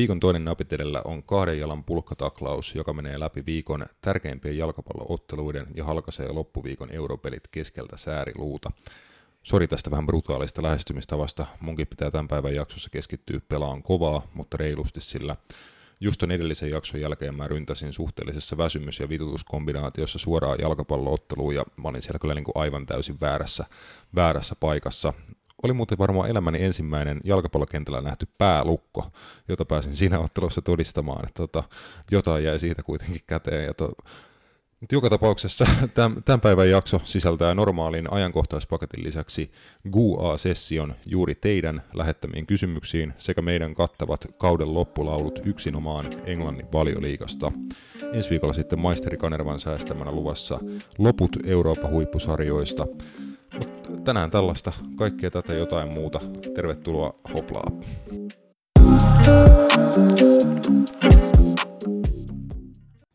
Viikon toinen napitelellä on kahden jalan pulkkataklaus, joka menee läpi viikon tärkeimpien jalkapallootteluiden ja halkaisee loppuviikon europelit keskeltä sääriluuta. Sori tästä vähän brutaalista lähestymistavasta. Munkin pitää tämän päivän jaksossa keskittyä pelaan kovaa, mutta reilusti, sillä just ton edellisen jakson jälkeen mä ryntäsin suhteellisessa väsymys- ja vitutuskombinaatiossa suoraan jalkapallootteluun ja mä olin siellä kyllä niin kuin aivan täysin väärässä, väärässä paikassa. Oli muuten varmaan elämäni ensimmäinen jalkapallokentällä nähty päälukko, jota pääsin siinä ottelussa todistamaan, että tota, jotain jäi siitä kuitenkin käteen. Ja to, mutta joka tapauksessa tämän, päivän jakso sisältää normaalin ajankohtaispaketin lisäksi GUA-session juuri teidän lähettämiin kysymyksiin sekä meidän kattavat kauden loppulaulut yksinomaan Englannin valioliikasta. Ensi viikolla sitten maisteri Kanervan säästämänä luvassa loput Euroopan huippusarjoista. Tänään tällaista, kaikkea tätä jotain muuta. Tervetuloa hoplaa.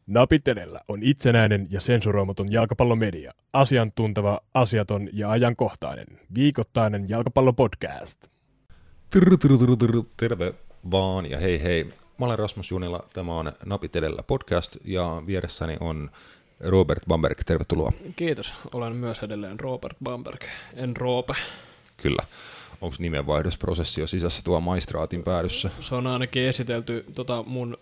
Napitelellä on itsenäinen ja sensuroimaton jalkapallomedia. Asiantunteva, asiaton ja ajankohtainen. Viikoittainen jalkapallopodcast. Terve vaan ja hei hei. Mä olen Rasmus Junila, tämä on Napitelellä podcast ja vieressäni on Robert Bamberg, tervetuloa. Kiitos, olen myös edelleen Robert Bamberg, en Roope. Kyllä. Onko nimenvaihdosprosessi jo sisässä tuo maistraatin päädyssä? Se on ainakin esitelty tota, mun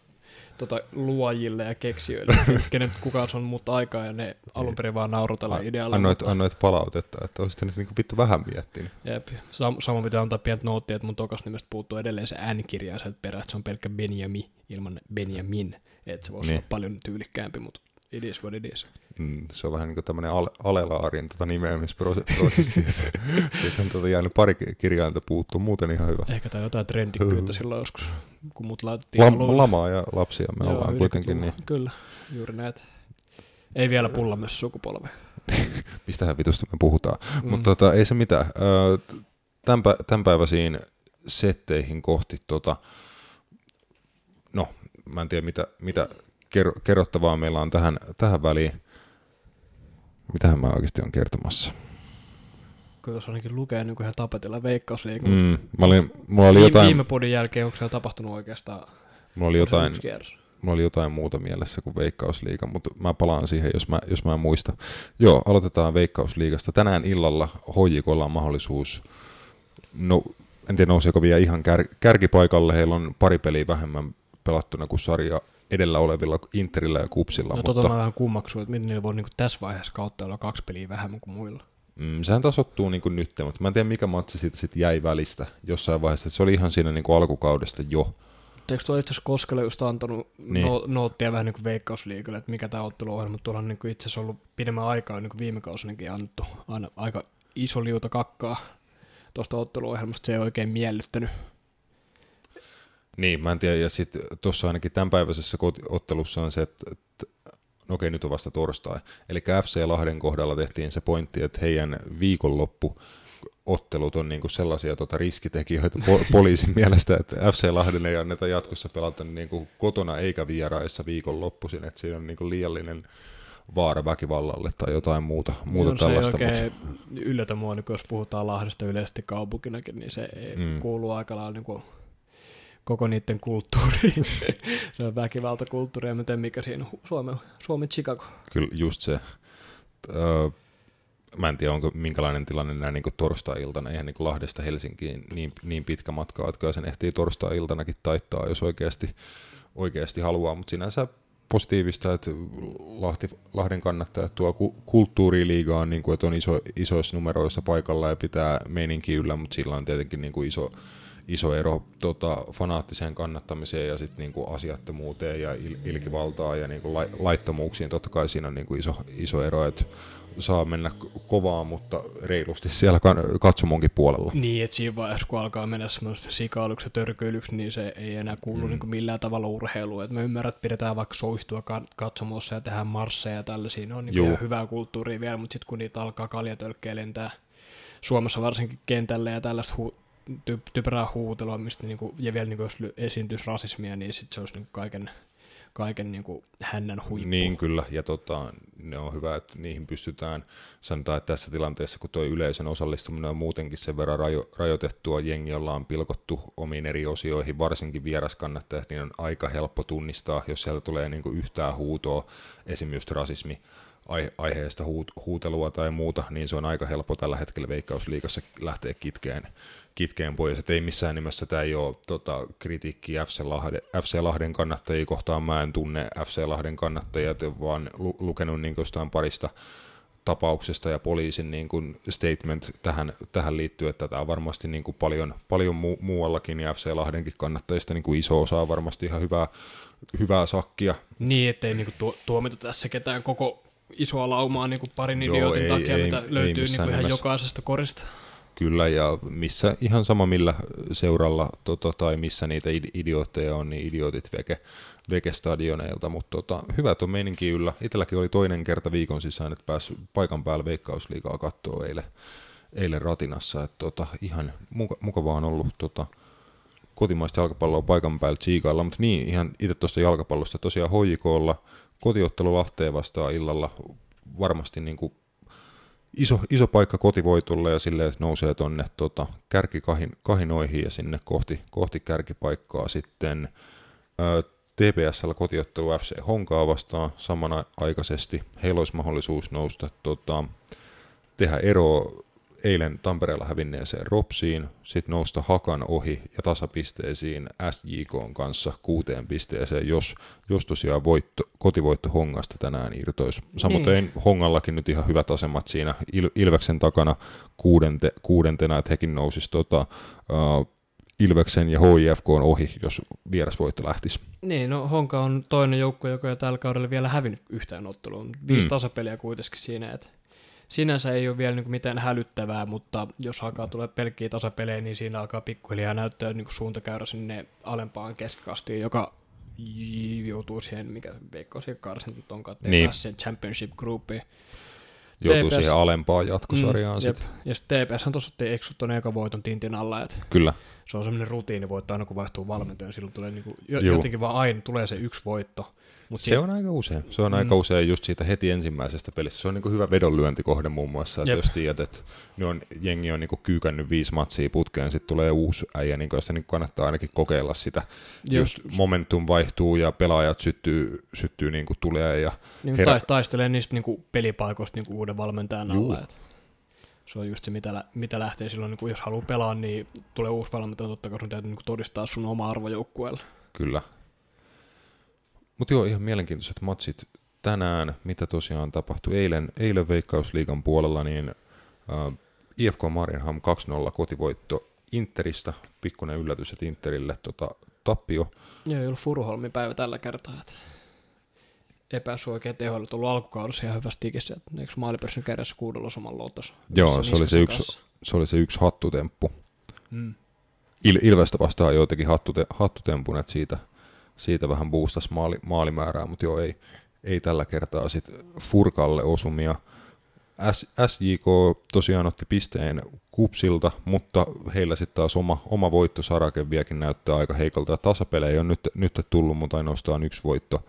tota, luojille ja keksijöille, kenet kukaan on mut aikaa ja ne alun perin vaan naurutella idealla. Annoit, mutta- annoit palautetta, että olisit nyt niinku vittu vähän miettinyt. Jep. Sam- sama pitää antaa pientä noottia, että mun tokas nimestä puuttuu edelleen se N-kirja sieltä perästä, se on pelkkä Benjamin ilman Benjamin, että se voisi Niin. olla paljon tyylikkäämpi, mutta it is what it is. Mm, se on vähän niin kuin tämmöinen ale, alelaarin tota nimeämisprosessi. Siitä on tota jäänyt pari kirjainta puuttuu, muuten ihan hyvä. Ehkä tai jotain trendikkyyttä silloin joskus, kun mut laitettiin Lam, alulle. lamaa ja lapsia me Joo, ollaan kuitenkin, niin 90-luvulla. Kyllä, juuri näitä. Ei vielä pulla myös sukupolve. mistähän vitusta me puhutaan. Mm. Mutta tota, ei se mitään. Tämän, pä- tämän päiväisiin setteihin kohti, tota, no mä en tiedä mitä, mitä kerrottavaa meillä on tähän, tähän väliin. Mitähän mä oikeasti on kertomassa? Kyllä tuossa ainakin lukee niin kuin ihan tapetilla veikkausliikan. Mm, mä olin, mulla oli Viime, jotain, viime podin jälkeen onko siellä tapahtunut oikeastaan mulla oli jotain, mulla oli jotain muuta mielessä kuin Veikkausliiga, mutta mä palaan siihen, jos mä, jos mä muista. Joo, aloitetaan Veikkausliigasta. Tänään illalla HJKlla on mahdollisuus, no en tiedä nouseeko vielä ihan kär, kärkipaikalle, heillä on pari peliä vähemmän pelattuna kuin sarja edellä olevilla Interillä ja Kupsilla, No mutta tota mä vähän kummaksun, että miten niillä voi niin kuin tässä vaiheessa kautta olla kaksi peliä vähemmän kuin muilla. mm, sehän tasoittuu niin kuin nyt, mutta mä en tiedä mikä matsi siitä sitten jäi välistä jossain vaiheessa, se oli ihan siinä niin kuin alkukaudesta jo. Eikö tuo itse asiassa Koskelle just antanut Niin. no, noottia vähän niin kuin veikkausliikalle, että mikä tämä otteluohjelma, mutta tuolla on niin kuin itse asiassa ollut pidemmän aikaa niin kuin viime kausinakin annettu aina aika iso liuta kakkaa tuosta otteluohjelmasta, se ei oikein miellyttänyt. Niin, mä en tiedä, ja sitten tuossa ainakin tämänpäiväisessä ottelussa on se, että, no okei, nyt on vasta torstai. Eli FC Lahden kohdalla tehtiin se pointti, että heidän viikonloppu ottelut on niinku sellaisia tota, riskitekijöitä po- poliisin mielestä, että FC Lahden ei anneta jatkossa pelata niinku kotona eikä vieraissa viikonloppuisin, että siinä on niinku liiallinen vaara väkivallalle tai jotain muuta, muuta on tällaista. Se ei mut- oikein yllätä mua, niin jos puhutaan Lahdesta yleisesti kaupunkinakin, niin se ei Mm. mm. kuuluu aika lailla niin kuin koko niiden kulttuuriin. se on väkivaltakulttuuri, ja mä en tiedä, mikä siinä on Suomen, Chicago. Kyllä just se. Öö, mä en tiedä, onko minkälainen tilanne näin niin torstai-iltana. Eihän niin Lahdesta Helsinkiin niin, niin pitkä matka, että kyllä sen ehtii torstai-iltanakin taittaa, jos oikeasti, oikeasti haluaa. Mutta sinänsä positiivista, että Lahti, Lahden kannattajat tuo ku, kulttuuriliigaan, niin kuin, että on iso, isoissa numeroissa paikalla ja pitää meininki yllä, mutta sillä on tietenkin niin kuin iso, iso ero tota, fanaattiseen kannattamiseen ja sitten niinku asiattomuuteen ja il, ilkivaltaan ja niinku lai, laittomuuksiin. Totta kai siinä on niinku iso, iso ero, että saa mennä kovaa, mutta reilusti siellä katsomonkin puolella. Niin, että siinä vaiheessa, kun alkaa mennä semmoista sikailuksi ja törkyilyksi, niin se ei enää kuulu mm. niin millään tavalla urheiluun. Et mä ymmärrän, että pidetään vaikka soistua ka- katsomossa ja tehdään marsseja ja tällaisia. Ne on niin ihan hyvää kulttuuria vielä, mutta sitten kun niitä alkaa kaljatölkkejä lentää Suomessa varsinkin kentälle ja tällaista hu- ty- typerää huutelua, mistä niinku, ja vielä niinku, jos esiintyisi rasismia, niin sit se olisi niinku kaiken, kaiken niin kuin hännän huippu. Niin kyllä, ja tota, ne on hyvä, että niihin pystytään, sanotaan, että tässä tilanteessa, kun tuo yleisön osallistuminen on muutenkin sen verran rajo, rajoitettua, jengi ollaan pilkottu omiin eri osioihin, varsinkin vieraskannattajat, niin on aika helppo tunnistaa, jos sieltä tulee niin kuin yhtään huutoa, esimerkiksi rasismi, aiheesta huutelua tai muuta, niin se on aika helppo tällä hetkellä Veikkausliikassa lähteä kitkeen, kitkeen pois. Et ei missään nimessä tämä ei ole tota, kritiikki FC Lahden, FC Lahden kannattajia kohtaan. Mä en tunne FC Lahden kannattajia, vaan lu, lukenut niin jostain parista tapauksesta ja poliisin niin kuin statement tähän, tähän liittyy, että tämä on varmasti niin kuin paljon, paljon mu- muuallakin ja FC Lahdenkin kannattajista niin kuin iso osa on varmasti ihan hyvää, hyvää sakkia. Niin, ettei niin kuin tuomita tässä ketään koko isoa laumaa niin kuin parin Joo, idiotin ei, takia, ei, mitä ei, löytyy ei niin kuin ihan nimessä. jokaisesta korista. Kyllä, ja missä ihan sama millä seuralla tota, tai missä niitä idiootteja on, niin idiotit veke, veke stadioneilta, mutta tota, hyvät on meininki yllä. Itselläkin oli toinen kerta viikon sisään, että pääsi paikan päällä veikkausliikaa katsoa eilen, eilen ratinassa, että tota, ihan muka, mukavaa on ollut tota, kotimaista jalkapalloa paikan päällä tsiikailla, mutta niin, ihan itse tuosta jalkapallosta. Tosiaan HJKlla kotiottelu Lahteen vastaan illalla varmasti niin kuin iso, iso paikka kotivoitolle ja silleen, että nousee tuonne tota, kärkikahinoihin ja sinne kohti, kohti kärkipaikkaa sitten ää, TPSllä kotiottelu FC Honkaa vastaan samanaikaisesti. Heillä olisi mahdollisuus nousta tota, tehdä ero eilen Tampereella hävinneeseen Ropsiin, sitten nousta Hakan ohi ja tasapisteisiin SJK kanssa kuuteen pisteeseen, jos, jos tosiaan voitto, kotivoitto Hongasta tänään irtoisi. Samoin niin. Hongallakin nyt ihan hyvät asemat siinä Il, Ilveksen takana kuudente, kuudentena, että hekin nousisi tota, uh, Ilveksen ja HIFK on ohi, jos vierasvoitto lähtisi. Niin, no Honka on toinen joukko, joka ei tällä kaudella vielä hävinnyt yhtään otteluun. Viisi mm. tasapeliä kuitenkin siinä, että sinänsä ei ole vielä niin kuin mitään hälyttävää, mutta jos alkaa tulla pelkkiä tasapelejä, niin siinä alkaa pikkuhiljaa näyttää niin kuin suuntakäyrä sinne alempaan keskikastiin, joka joutuu siihen, mikä veikko siihen karsin onkaan, niin. sen championship groupiin. Joutuu TPS, siihen alempaan jatkosarjaan mm, sitten. Ja sitten TPS on tuossa eksut tuonne eka voiton tintin alla, että Kyllä. se on semmoinen rutiini voittaa aina kun vaihtuu valmentaja, silloin tulee niinku, jotenkin vaan aina tulee se yksi voitto. Mut se on aika usein. Se on mm. aika usein just siitä heti ensimmäisestä pelistä. Se on niin hyvä vedonlyöntikohde muun muassa, että jos tiedät, että ne on, jengi on niin kyykännyt viisi matsia putkeen, sitten tulee uusi äijä, niin josta niin kannattaa ainakin kokeilla sitä. Just. Jos momentum vaihtuu ja pelaajat syttyy, syttyy niin kuin tulee ja niin herä... taistelee niistä niin kuin pelipaikoista niin kuin uuden valmentajan alla. Että se on just se, mitä, mitä lähtee silloin, niin kuin jos haluaa pelaa, niin tulee uusi valmentaja, totta kai sun täytyy niin todistaa sun oma arvo joukkueelle. Kyllä, mutta joo, ihan mielenkiintoiset matsit tänään, mitä tosiaan tapahtui eilen, eilen Veikkausliigan puolella, niin äh, IFK Marienham 2-0 kotivoitto Interistä, pikkuinen yllätys, että Interille tota, tappio. Joo, ei ollut Furuholmin päivä tällä kertaa, että epäsuoikea tehoilu tullut alkukaudessa ihan hyvästi tikissä, että eikö maalipörssin kädessä kuudella osuman lotos. Joo, se oli se, yksi, se oli se yksi hattutemppu. Mm. Il, Ilvestä vastaan joitakin hattute, hattutempun, että siitä – siitä vähän boostasi maali, maalimäärää, mutta joo, ei, ei tällä kertaa sit Furkalle osumia. S, SJK tosiaan otti pisteen kupsilta, mutta heillä sitten taas oma, oma voitto Sarakeviakin näyttää aika heikolta. Tasapelejä on nyt, nyt tullut, mutta ainoastaan yksi voitto,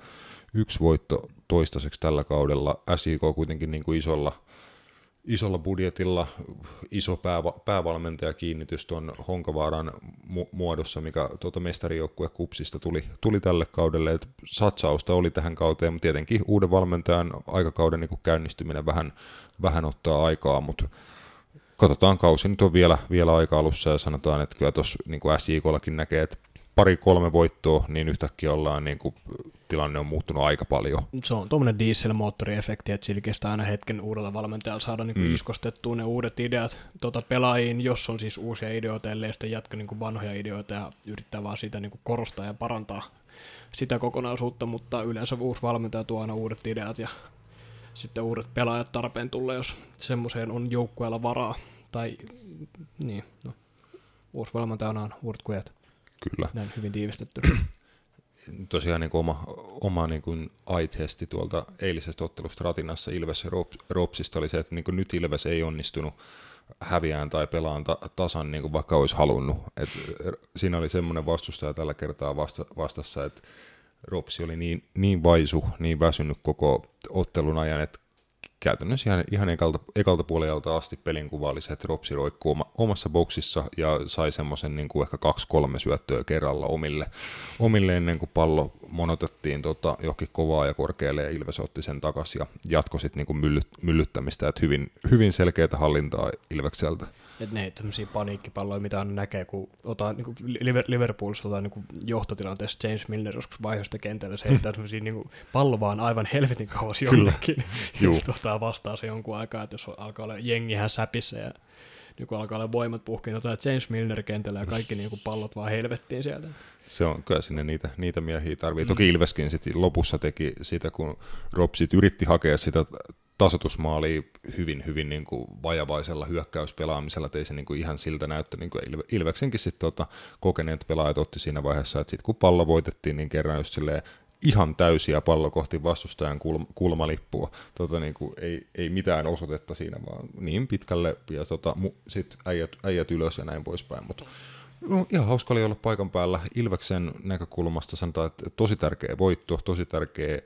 yksi voitto toistaiseksi tällä kaudella. SJK kuitenkin niin kuin isolla, isolla budjetilla iso pääva, päävalmentajakiinnitys tuon Honkavaaran mu- muodossa, mikä tuota mestarijoukkue Kupsista tuli, tuli tälle kaudelle. Et satsausta oli tähän kauteen, mutta tietenkin uuden valmentajan aikakauden niin käynnistyminen vähän, vähän ottaa aikaa, mutta katsotaan kausi nyt on vielä, vielä aika alussa ja sanotaan, että kyllä tuossa niin SJKllakin näkee, että pari-kolme voittoa, niin yhtäkkiä ollaan, niin kuin, tilanne on muuttunut aika paljon. Se on tuommoinen dieselmoottoriefekti, että sillä kestää aina hetken uudella valmentajalla saada niin kuin mm. iskostettua ne uudet ideat tuota, pelaajiin, jos on siis uusia ideoita, ellei sitten jatka niin kuin vanhoja ideoita ja yrittää vaan sitä niin kuin korostaa ja parantaa sitä kokonaisuutta, mutta yleensä uusi valmentaja tuo aina uudet ideat ja sitten uudet pelaajat tarpeen tulee, jos semmoiseen on joukkueella varaa. Tai niin, no, uusi valmentaja on uudet kujat. Kyllä. Näin hyvin tiivistetty. Tosiaan niin kuin oma, oma niin kuin ai-testi tuolta eilisestä ottelusta Ratinassa Ilves Ropsista oli se, että niin kuin nyt Ilves ei onnistunut häviään tai pelaan ta- tasan niin kuin vaikka olisi halunnut. Et siinä oli semmoinen vastustaja tällä kertaa vasta- vastassa, että Ropsi oli niin, niin vaisu, niin väsynyt koko ottelun ajan, että käytännössä ihan, ihan ekalta, ekalta puolelta asti pelin kuva oli se, että Ropsi roikkuu oma, omassa boksissa ja sai semmoisen niin kuin ehkä kaksi-kolme syöttöä kerralla omille, omille ennen kuin pallo monotettiin tota, johonkin kovaa ja korkealle ja Ilves otti sen takaisin ja jatkoi sitten niin kuin myllyt, myllyttämistä, että hyvin, hyvin selkeää hallintaa Ilvekseltä. Että ne tämmöisiä paniikkipalloja, mitä aina näkee, kun ottaa niin Liverpoolissa ottaa niin johtotilanteessa James Milner joskus vaihosta kentällä, se heittää semmoisia niin pallo vaan aivan helvetin kauas jonnekin. ja sitten ottaa vastaan se jonkun aikaa, että jos alkaa olla jengi ihan säpissä ja niin kun alkaa olla voimat puhkiin, ottaa James Milner kentällä ja kaikki niin pallot vaan helvettiin sieltä. Se on, kyllä sinne niitä, niitä miehiä tarvii. Mm. Toki Ilveskin sitten lopussa teki sitä, kun Ropsit yritti hakea sitä tasotusmaali hyvin, hyvin niin kuin vajavaisella hyökkäyspelaamisella, ei se niin kuin ihan siltä näyttää, niin kuin Ilveksenkin sitten tota, kokeneet pelaajat otti siinä vaiheessa, että sitten kun pallo voitettiin, niin kerran just silleen ihan täysiä pallo kohti vastustajan kulma, kulmalippua. Tota, niin kuin, ei, ei, mitään osoitetta siinä, vaan niin pitkälle ja tota, sitten äijät, äijät, ylös ja näin poispäin. Mutta no, ihan hauska oli olla paikan päällä. Ilveksen näkökulmasta sanotaan, että tosi tärkeä voitto, tosi tärkeä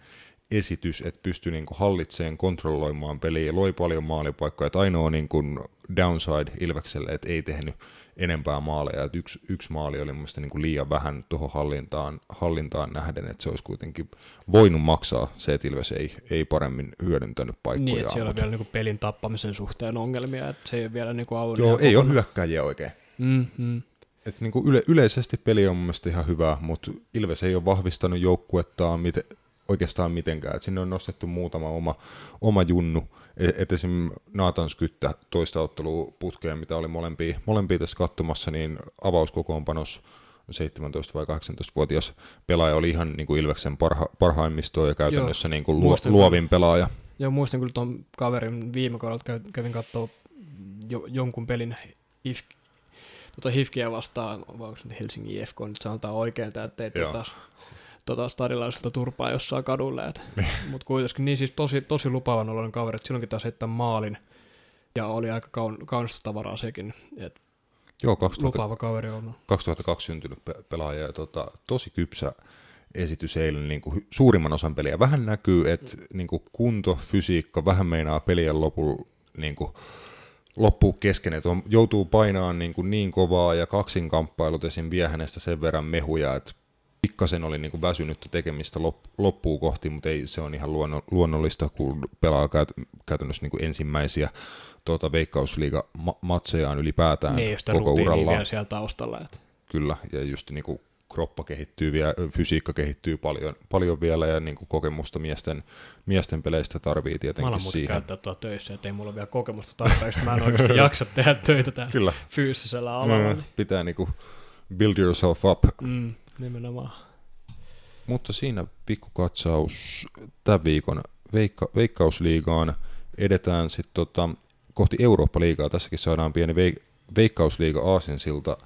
esitys, että pystyi niin hallitseen, kontrolloimaan peliä loi paljon maalipaikkoja. Että ainoa niin kuin downside Ilvekselle, että ei tehnyt enempää maaleja. Että yksi, yksi maali oli mielestäni niin kuin liian vähän tuohon hallintaan, hallintaan nähden, että se olisi kuitenkin voinut maksaa se, että Ilves ei, ei paremmin hyödyntänyt paikkoja. Niin, että siellä on vielä niin kuin pelin tappamisen suhteen ongelmia, että se ei ole vielä niin kuin Joo, ei ole hyökkäjiä oikein. Mm-hmm. Et niin kuin yle, yleisesti peli on mielestäni ihan hyvä, mutta Ilves ei ole vahvistanut joukkuettaan miten, oikeastaan mitenkään. Et sinne on nostettu muutama oma, oma junnu. Et, et esim. Naatan Skyttä toista ottelua putkeen, mitä oli molempia, molempia tässä katsomassa, niin avauskokoonpanos 17- vai 18-vuotias pelaaja oli ihan niin kuin Ilveksen parha, parhaimmistoa ja käytännössä niin kuin luo, luovin pelaaja. Joo, muistan kyllä tuon kaverin viime kaudella kävin katsoa jo, jonkun pelin IF, tuota Hifkiä vastaan, vai onko se Helsingin IFK, nyt sanotaan oikein, että ei tuota, tota stadilaiselta turpaa jossain kadulle. Niin. Mutta kuitenkin niin siis tosi, tosi lupaavan oloinen kaveri, että silloinkin taas heittää maalin. Ja oli aika kaun, kaunista tavaraa sekin. Et Joo, 2000, lupaava kaveri on. 2002 syntynyt pe- pelaaja ja tota, tosi kypsä esitys eilen niin kuin suurimman osan peliä. Vähän näkyy, että mm. niin kuin kunto, fysiikka, vähän meinaa pelien lopulla niin kuin, loppuu kesken, että on, joutuu painaan niin, kuin niin kovaa ja kaksinkamppailut esim. vie hänestä sen verran mehuja, että pikkasen oli niin kuin väsynyttä tekemistä loppuun kohti, mutta ei, se on ihan luonnollista, kun pelaa käytännössä niin kuin ensimmäisiä tuota, veikkausliiga-matsejaan ylipäätään niin, koko uralla. siellä taustalla. Että. Kyllä, ja just niin kuin kroppa kehittyy vielä, fysiikka kehittyy paljon, paljon vielä ja niin kuin kokemusta miesten, miesten peleistä tarvii tietenkin mä siihen. käyttää tuolla töissä, että ei mulla vielä kokemusta tarpeeksi, mä en oikeasti jaksa tehdä töitä täällä Kyllä. fyysisellä alalla. Mm, pitää niin kuin build yourself up. Mm. Nimenomaan. Mutta siinä pikkukatsaus tämän viikon veikka, veikkausliigaan. Edetään sitten tota, kohti Eurooppa-liigaa. Tässäkin saadaan pieni veik- veikkausliiga aasinsilta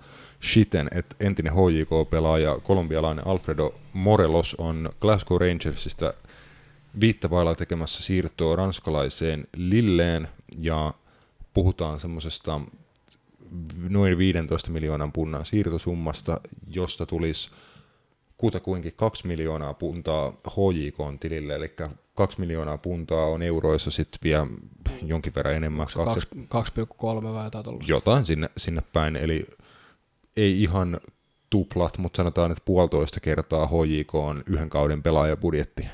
shiten, että entinen HJK-pelaaja, kolumbialainen Alfredo Morelos on Glasgow Rangersista viittä vailla tekemässä siirtoa ranskalaiseen Lilleen ja puhutaan semmoisesta noin 15 miljoonan punnan siirtosummasta, josta tulisi kutakuinkin 2 miljoonaa puntaa HJK tilille, eli 2 miljoonaa puntaa on euroissa sitten vielä jonkin verran enemmän. 2,3 vai jotain Jotain sinne, sinne päin, eli ei ihan tuplat, mutta sanotaan, että puolitoista kertaa HJK on yhden kauden pelaajabudjetti.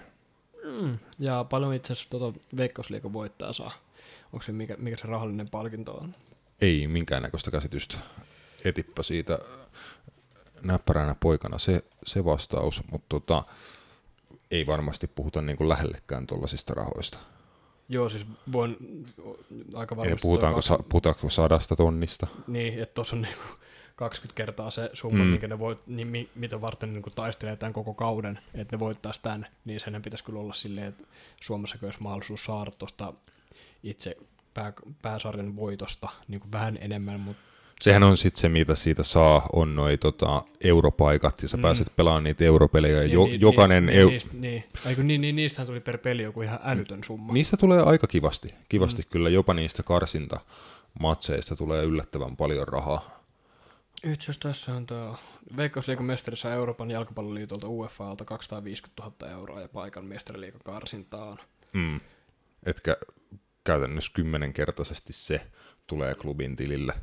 Mm, ja paljon itse asiassa tuota Veikkausliikan voittaa saa. Onko se mikä, mikä se rahallinen palkinto on? Ei minkäännäköistä käsitystä. Etippa siitä näppäränä poikana se, se vastaus, mutta tota, ei varmasti puhuta niin kuin lähellekään tuollaisista rahoista. Joo, siis voin aika varmasti... Ei, puhutaanko, sa, puhutaanko sadasta tonnista? Niin, että tuossa on niin kuin 20 kertaa se summa, mm. minkä ne voit, niin, mitä varten niin taistelee tämän koko kauden, että ne voittaisi tämän, niin sen pitäisi kyllä olla silleen, että Suomessa olisi mahdollisuus saada tuosta itse pää, pääsarjan voitosta niin kuin vähän enemmän, mutta Sehän on sitten se, mitä siitä saa, on noi tota, europaikat, ja sä mm. pääset pelaamaan niitä europelejä. Niin, jo, niin, jokainen niin, eu... niistä, niin. Aiku, niin, niin, niistähän tuli per peli joku ihan älytön summa. Niistä tulee aika kivasti, kivasti mm. kyllä. Jopa niistä karsinta matseista tulee yllättävän paljon rahaa. Itse asiassa tässä on tuo Veikkausliikan mestari saa Euroopan jalkapalloliitolta UEFAlta 250 000 euroa ja paikan mestariliikan karsintaan. Mm. Etkä käytännössä kymmenenkertaisesti se tulee klubin tilille.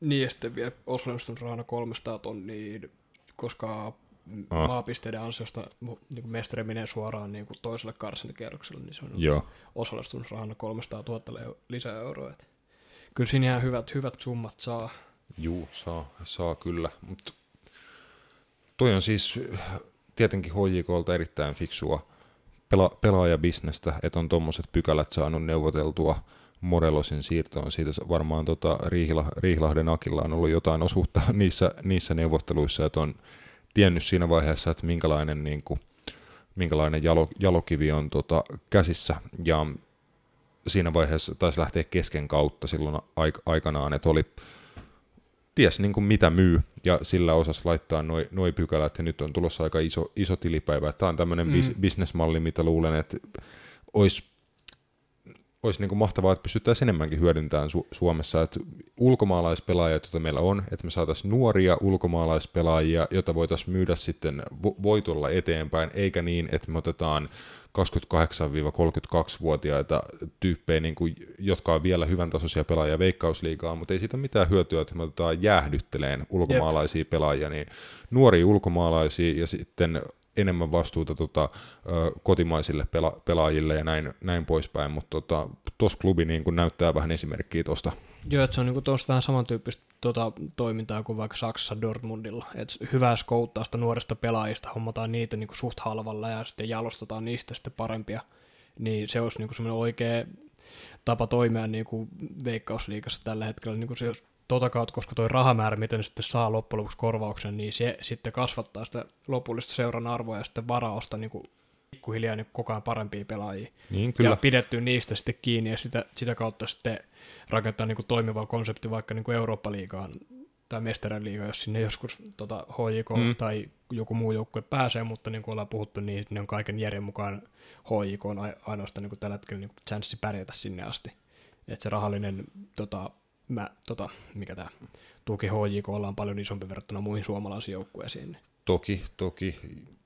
Niin, ja sitten vielä osallistusrahana 300 tonnia, koska Ah. maapisteiden ansiosta niin mestari menee suoraan niin kuin toiselle karsintakierrokselle, niin se on Joo. osallistumisrahana 300 000 leu- lisäeuroa. Et Kyllä siinä ihan hyvät, hyvät summat saa. Juu, saa, saa kyllä. Mutta toi on siis tietenkin HJKlta erittäin fiksua pela, pelaajabisnestä, että on tuommoiset pykälät saanut neuvoteltua Morelosin siirtoon. Siitä varmaan tota Riihila, Riihilahden Akilla on ollut jotain osuutta niissä, niissä neuvotteluissa, että on tiennyt siinä vaiheessa, että minkälainen, niin kuin, minkälainen jalo, jalokivi on tota, käsissä. Ja siinä vaiheessa taisi lähteä kesken kautta silloin aik- aikanaan, että oli ties niin kuin mitä myy, ja sillä osas laittaa noi, noi pykälät, ja nyt on tulossa aika iso, iso tilipäivä. Tämä on tämmöinen mm. bis, bisnesmalli, mitä luulen, että olisi olisi niin kuin mahtavaa, että pystyttäisiin enemmänkin hyödyntämään Su- Suomessa, että ulkomaalaispelaajia, joita meillä on, että me saataisiin nuoria ulkomaalaispelaajia, joita voitaisiin myydä sitten vo- voitolla eteenpäin, eikä niin, että me otetaan 28-32-vuotiaita tyyppejä, niin kuin, jotka on vielä hyvän tasoisia pelaajia veikkausliigaa, mutta ei siitä mitään hyötyä, että me otetaan jäähdytteleen ulkomaalaisia Jep. pelaajia, niin nuoria ulkomaalaisia ja sitten enemmän vastuuta tota, kotimaisille pela- pelaajille ja näin, näin poispäin, mutta tuossa tota, klubi niin kun näyttää vähän esimerkkiä tuosta. Joo, että se on niinku tuosta vähän samantyyppistä tota, toimintaa kuin vaikka Saksassa Dortmundilla. Et hyvää skouttausta nuorista pelaajista, hommataan niitä niinku suht halvalla ja sitten jalostetaan niistä sitten parempia. Niin se olisi niinku semmoinen oikea tapa toimia niinku veikkausliikassa tällä hetkellä. Niinku se, tota kautta, koska tuo rahamäärä, miten ne sitten saa loppujen lopuksi korvauksen, niin se sitten kasvattaa sitä lopullista seuran arvoa ja sitten varaosta niin kuin pikkuhiljaa niin koko ajan parempia pelaajia. Niin, kyllä. Ja pidetty niistä sitten kiinni ja sitä, sitä kautta sitten rakentaa niin kuin toimiva konsepti vaikka niin kuin Eurooppa-liigaan tai Mestarien liiga, jos sinne joskus tota, HJK mm. tai joku muu joukkue pääsee, mutta niin kuin ollaan puhuttu, niin ne on kaiken järjen mukaan HJK on ainoastaan niin kuin tällä hetkellä niin chanssi pärjätä sinne asti. Että se rahallinen tota, mä, tota, mikä tämä tuki HJK on paljon isompi verrattuna muihin suomalaisiin joukkueisiin. Toki, toki,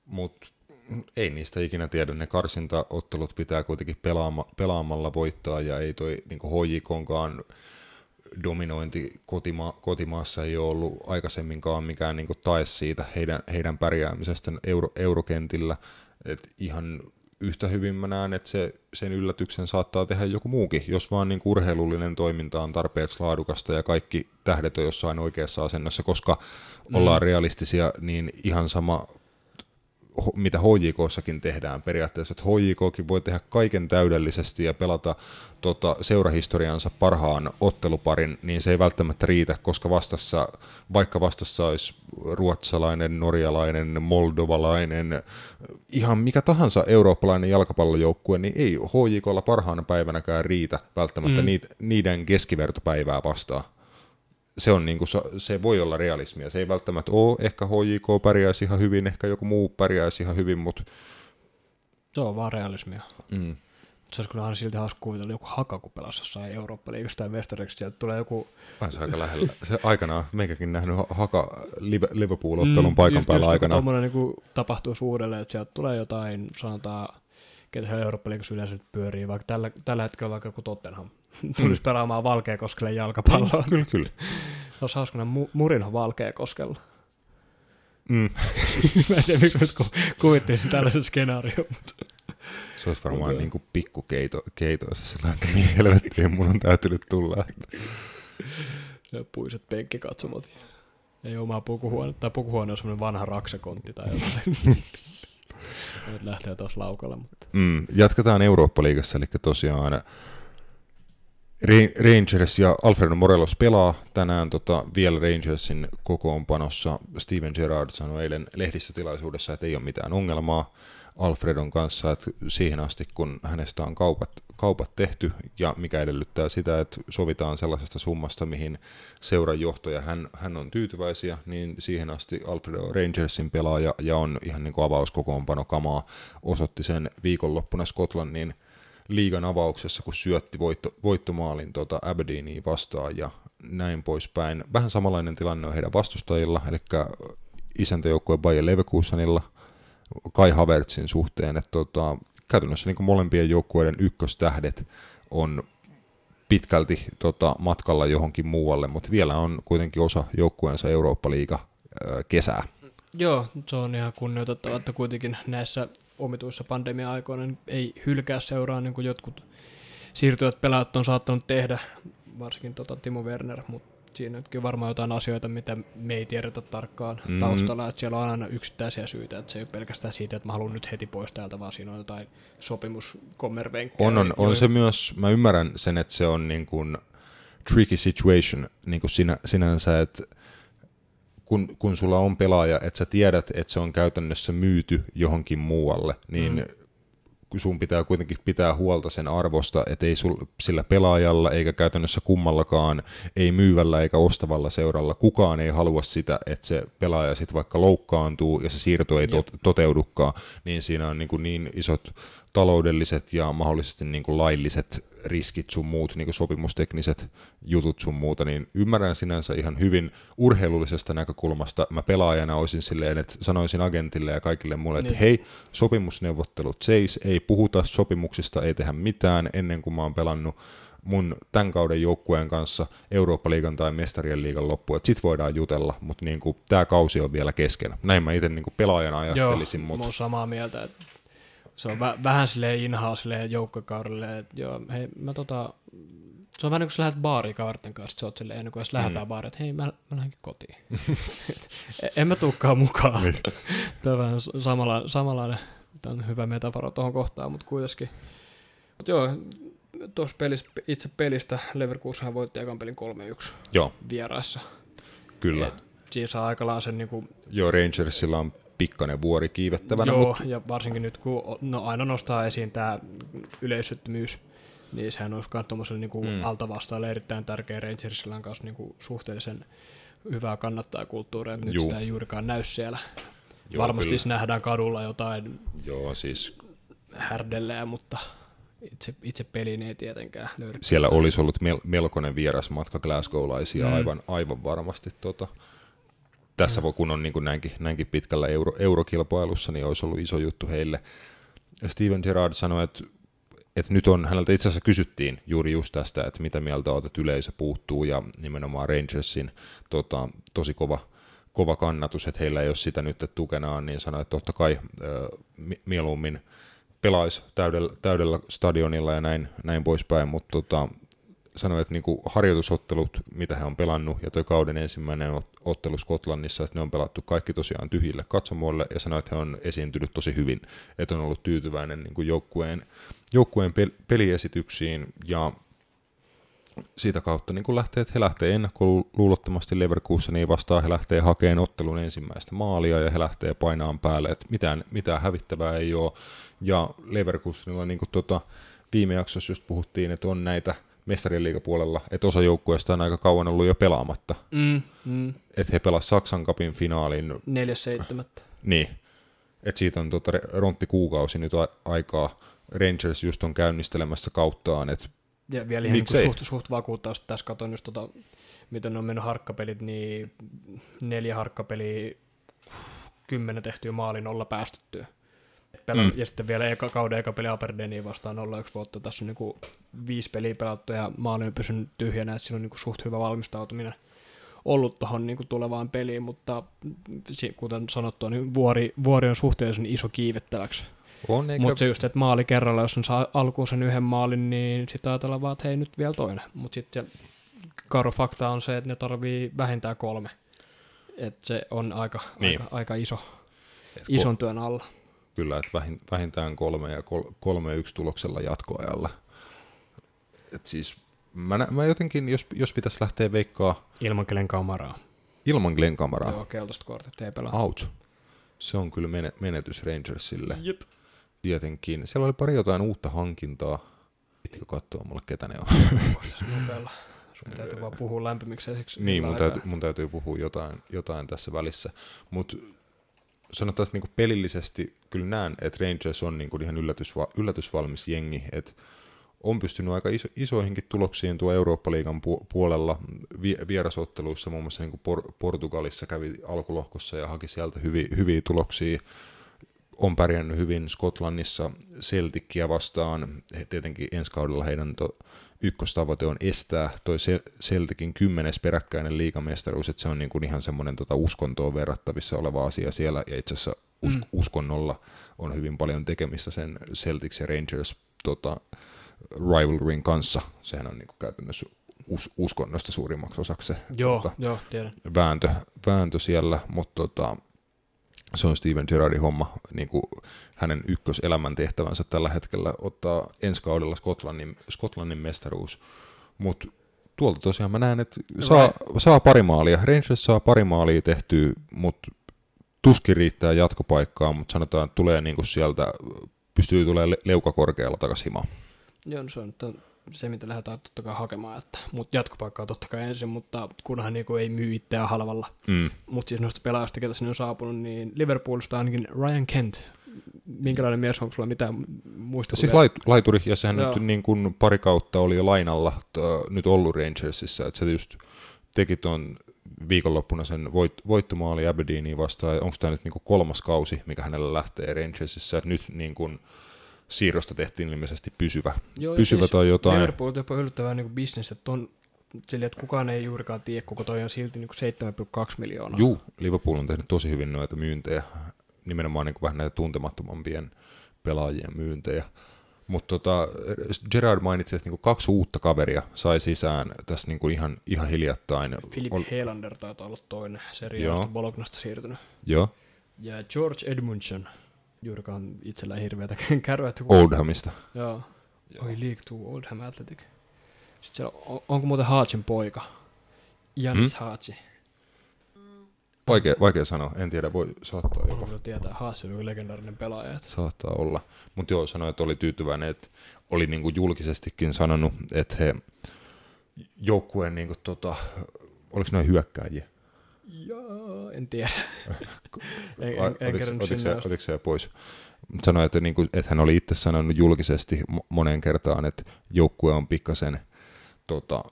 mutta ei niistä ikinä tiedä. Ne karsintaottelut pitää kuitenkin pelaama, pelaamalla voittaa ja ei toi niin HJKonkaan dominointi kotima, kotimaassa ei ole ollut aikaisemminkaan mikään niin tae siitä heidän, heidän pärjäämisestä euro, eurokentillä. Et ihan yhtä hyvin mä näen, että se, sen yllätyksen saattaa tehdä joku muukin, jos vaan niin urheilullinen toiminta on tarpeeksi laadukasta ja kaikki tähdet on jossain oikeassa asennossa, koska mm. ollaan realistisia, niin ihan sama mitä HJKssakin tehdään periaatteessa, että HJKkin voi tehdä kaiken täydellisesti ja pelata tota, seurahistoriansa parhaan otteluparin, niin se ei välttämättä riitä, koska vastassa, vaikka vastassa olisi ruotsalainen, norjalainen, moldovalainen, ihan mikä tahansa eurooppalainen jalkapallojoukkue, niin ei HJKlla parhaana päivänäkään riitä välttämättä mm. niiden keskivertopäivää vastaan se, on niin kuin, se voi olla realismia. Se ei välttämättä ole, ehkä HJK pärjäisi ihan hyvin, ehkä joku muu pärjäisi ihan hyvin, mutta... Se on vaan realismia. Mm. Se olisi kyllä silti hauska kuvitella joku haka, kun pelasi jossain Eurooppa-liigasta tai mestariksi, sieltä tulee joku... Se aika lähellä. Se aikanaan, meikäkin nähnyt haka Liverpool-ottelun mm, paikan päällä aikanaan. Tuommoinen niin tapahtuu uudelleen, että sieltä tulee jotain, sanotaan, ketä siellä Eurooppa-liigassa yleensä pyörii, vaikka tällä, tällä hetkellä vaikka joku Tottenham tulisi mm. pelaamaan Valkeakoskelle jalkapalloa. Niin, kyllä, kyllä. Se olisi hauskana mu- Murinho Valkeakoskella. Mm. Mä en tiedä, miksi ku- kuvittelisin tällaisen skenaarion, mutta... Se olisi varmaan okay. niin kuin pikkukeito, keitoissa sillä että niin helvettiin mun on täytynyt tulla. Se puiset penkkikatsomot. Ei omaa pukuhuone, tai pukuhuone on semmoinen vanha raksakontti tai jotain. Nyt lähtee tuossa laukalla. Mutta... Mm, jatketaan Eurooppa-liigassa, eli tosiaan Rangers ja Alfredo Morelos pelaa tänään tota, vielä Rangersin kokoonpanossa. Steven Gerrard sanoi eilen lehdistötilaisuudessa, että ei ole mitään ongelmaa Alfredon kanssa, että siihen asti kun hänestä on kaupat, kaupat tehty ja mikä edellyttää sitä, että sovitaan sellaisesta summasta, mihin seuran johto ja hän, hän on tyytyväisiä, niin siihen asti Alfredo Rangersin pelaaja ja on ihan niin kuin avauskokoonpano kamaa osoitti sen viikonloppuna Skotlannin liigan avauksessa, kun syötti voitto, voittomaalin tota Aberdeenia vastaan ja näin poispäin. Vähän samanlainen tilanne on heidän vastustajilla, eli isäntäjoukkue Bayer Leverkusenilla, Kai Havertzin suhteen, että tota, käytännössä niin molempien joukkueiden ykköstähdet on pitkälti tota, matkalla johonkin muualle, mutta vielä on kuitenkin osa joukkueensa Eurooppa-liiga kesää. Joo, se on ihan kunnioitettava, että kuitenkin näissä omituissa pandemia-aikoina niin ei hylkää seuraa niin kuin jotkut siirtyvät pelaajat on saattanut tehdä, varsinkin tota Timo Werner, mutta siinä on varmaan jotain asioita, mitä me ei tiedetä tarkkaan mm. taustalla, että siellä on aina yksittäisiä syitä, että se ei ole pelkästään siitä, että mä haluan nyt heti pois täältä, vaan siinä on jotain sopimuskommervenkkejä. On, on, on se myös, mä ymmärrän sen, että se on niin kuin tricky situation niin kuin sinä, sinänsä, että kun, kun sulla on pelaaja, että sä tiedät, että se on käytännössä myyty johonkin muualle, niin mm. sun pitää kuitenkin pitää huolta sen arvosta, että ei sul, sillä pelaajalla eikä käytännössä kummallakaan, ei myyvällä eikä ostavalla seuralla, kukaan ei halua sitä, että se pelaaja sitten vaikka loukkaantuu ja se siirto ei tot, toteudukaan, niin siinä on niin, niin isot taloudelliset ja mahdollisesti niin kuin lailliset riskit sun muut, niin kuin sopimustekniset jutut sun muuta, niin ymmärrän sinänsä ihan hyvin urheilullisesta näkökulmasta. Mä pelaajana olisin silleen, että sanoisin agentille ja kaikille mulle, että niin. hei, sopimusneuvottelut seis, ei puhuta sopimuksista, ei tehdä mitään ennen kuin mä oon pelannut mun tämän kauden joukkueen kanssa Eurooppa-liigan tai Mestarien liigan loppuun, että sit voidaan jutella, mutta niin tämä kausi on vielä kesken. Näin mä itse niin pelaajana ajattelisin. Joo, mutta... samaa mieltä, että se on vä- vähän silleen inhaa silleen joukkokaudelle, että joo, hei, mä tota, se on vähän niin kuin sä lähdet baariin kaverten kanssa, sä oot silleen, ennen kuin edes lähdetään mm. baariin, että hei, mä, mä lähdenkin kotiin. en mä tuukkaan mukaan. Niin. Tämä on vähän samalla, samanlainen, tämä on hyvä metafora tuohon kohtaan, mutta kuitenkin. Mut joo, tuossa pelistä, itse pelistä Leverkusen voitti ekan pelin 3-1 joo. vieraissa. Kyllä. Et siinä saa aika sen niin kuin... Joo, Rangersilla on pikkainen vuori kiivettävänä. Joo, mutta... ja varsinkin nyt kun no, aina nostaa esiin tämä yleisöttömyys, niin sehän olisi myös tuommoiselle niin kuin mm. altavastaajalle erittäin tärkeä Rangersilla kanssa niin kuin suhteellisen hyvää kannattajakulttuuria, että nyt Juu. sitä ei juurikaan näy siellä. Joo, Varmasti kyllä. nähdään kadulla jotain Joo, siis... härdellejä, mutta itse, itse peliin ei tietenkään löydy. Siellä olisi ollut mel- melkoinen vierasmatka Glasgow-laisia mm. aivan, aivan varmasti. Tota tässä kun on niin kuin näinkin, näinkin pitkällä euro, eurokilpailussa, niin olisi ollut iso juttu heille. Steven Gerrard sanoi, että, että nyt on, häneltä itse asiassa kysyttiin juuri just tästä, että mitä mieltä olet, että yleisö puuttuu, ja nimenomaan Rangersin tota, tosi kova, kova kannatus, että heillä ei ole sitä nyt tukenaan, niin sanoi, että totta kai äh, mieluummin pelaisi täydellä, täydellä stadionilla ja näin, näin poispäin, mutta tota, sanoi, että niin kuin harjoitusottelut, mitä he on pelannut, ja tuo kauden ensimmäinen ottelu Skotlannissa, että ne on pelattu kaikki tosiaan tyhjille katsomoille, ja sanoi, että he on esiintynyt tosi hyvin, että on ollut tyytyväinen niin kuin joukkueen, joukkueen peliesityksiin, ja siitä kautta niin kuin lähtee, että he lähtee ennakkoluulottomasti Leverkuseniin vastaan, he lähtee hakemaan ottelun ensimmäistä maalia ja he lähtee painaan päälle, että mitään, mitään hävittävää ei ole. Ja Leverkusenilla niin kuin tota, viime jaksossa just puhuttiin, että on näitä mestarien liigapuolella, että osa joukkueesta on aika kauan ollut jo pelaamatta. Mm, mm. Että he pelasivat Saksan kapin finaalin. 4.7. Niin. Että siitä on tuota, rontti kuukausi nyt a- aikaa. Rangers just on käynnistelemässä kauttaan. Et ja vielä ihan niin suht, suht vakuuttaa, että tässä katsoin just tota, miten on mennyt harkkapelit, niin neljä harkkapeliä, kymmenen tehtyä maali, nolla päästettyä. Pela- mm. Ja sitten vielä eka, kauden eka peli Aberdeeniin vastaan 0-1 vuotta. Tässä on niin viisi peliä pelattu ja maali on pysynyt tyhjänä, että siinä on niin niin hyvä valmistautuminen ollut tuohon niin tulevaan peliin, mutta kuten sanottu, niin vuori, vuori on suhteellisen iso kiivettäväksi. On, eikä... Mutta se just, että maali kerralla, jos on saa alkuun sen yhden maalin, niin sitten ajatellaan vaan, että hei nyt vielä toinen. Mutta sitten karu fakta on se, että ne tarvii vähintään kolme. Että se on aika, niin. aika, aika iso, Et ison työn alla kyllä, että vähintään kolme ja kolme yksi tuloksella jatkoajalla. Et siis mä, mä jotenkin, jos, jos pitäisi lähteä veikkaa... Ilman Glenn Kamaraa. Ilman Glenn Kamaraa. Joo, keltaista kortit ei pelaa. Out. Se on kyllä menetys Rangersille. Jep. Tietenkin. Siellä oli pari jotain uutta hankintaa. Pitikö katsoa mulle, ketä ne on? Sun täytyy vaan puhua lämpimiksi Niin, mun täytyy, mun täytyy puhua jotain, jotain tässä välissä. Mutta sanotaan, että niin pelillisesti kyllä näen, että Rangers on niin kuin ihan yllätysva- yllätysvalmis jengi, että on pystynyt aika iso, isoihinkin tuloksiin tuo Eurooppa-liigan pu- puolella vi- vierasotteluissa, muun muassa niin kuin Por- Portugalissa kävi alkulohkossa ja haki sieltä hyviä, hyviä tuloksia. On pärjännyt hyvin Skotlannissa Celticia vastaan. He, tietenkin ensi kaudella heidän to- ykköstavoite on estää toi Celticin kymmenes peräkkäinen liigamestaruus, että se on niin kuin ihan semmoinen tota uskontoon verrattavissa oleva asia siellä, ja itse asiassa us- mm. uskonnolla on hyvin paljon tekemistä sen Celtics ja Rangers tota, rivalryn kanssa. Sehän on niin kuin käytännössä us- uskonnosta suurimmaksi osaksi se joo, tota, joo, tiedän. Vääntö, vääntö siellä, mutta tota, se on Steven Gerrardin homma, niin kuin hänen ykköselämän tehtävänsä tällä hetkellä ottaa ensi kaudella Skotlannin, Skotlannin mestaruus, mutta tuolta tosiaan mä näen, että saa, saa pari maalia, Rangers saa pari maalia tehtyä, mutta tuskin riittää jatkopaikkaa, mutta sanotaan, että tulee niin kuin sieltä, pystyy tulemaan leuka korkealla takaisin himaan. Joo, no se on se, mitä lähdetään totta kai hakemaan, että mut jatkopaikkaa totta kai ensin, mutta kunhan niinku ei myy itseään halvalla. Mm. Mutta siis noista pelaajista, ketä sinne on saapunut, niin Liverpoolista ainakin Ryan Kent. Minkälainen mies, onko sulla mitään muista? Siis lait, laituri, ja sehän Joo. nyt niin kuin pari kautta oli jo lainalla to, nyt ollut Rangersissa, että se just teki tuon viikonloppuna sen voit, voittomaali Aberdeeniin vastaan, onko tämä nyt niin kuin kolmas kausi, mikä hänellä lähtee Rangersissa, että nyt niin kuin, siirrosta tehtiin ilmeisesti pysyvä, Joo, pysyvä siis tai jotain. Liverpool on jopa yllättävää niin bisnes, että on sille, että kukaan ei juurikaan tiedä, koko toi on silti niin 7,2 miljoonaa. Juu, Liverpool on tehnyt tosi hyvin noita myyntejä, nimenomaan niin kuin vähän näitä tuntemattomampien pelaajien myyntejä. Mutta tota, Gerard mainitsi, että niinku kaksi uutta kaveria sai sisään tässä niinku ihan, ihan hiljattain. Philip Ol... Helander taitaa olla toinen seriaalista Bolognasta siirtynyt. Joo. Ja George Edmundson, juurikaan itsellään hirveätä kärryä. Oldhamista. Joo. Joo. Oi, League 2, Oldham Athletic. Sitten siellä on, onko muuten Haatsin poika? Janis hmm? Haatsi. Vaikea, vaikea sanoa, en tiedä, voi saattaa jopa. Onko tietää, Haatsi on legendaarinen pelaaja. Että... Saattaa olla, mutta joo, sanoi, että oli tyytyväinen, että oli niinku julkisestikin sanonut, että he joukkueen, niinku tota, oliko noin hyökkääjiä? Joo, en tiedä. en, en, en otiko, se pois? Sanoi, että, niin kuin, että hän oli itse sanonut julkisesti moneen kertaan, että joukkue on pikkasen tota,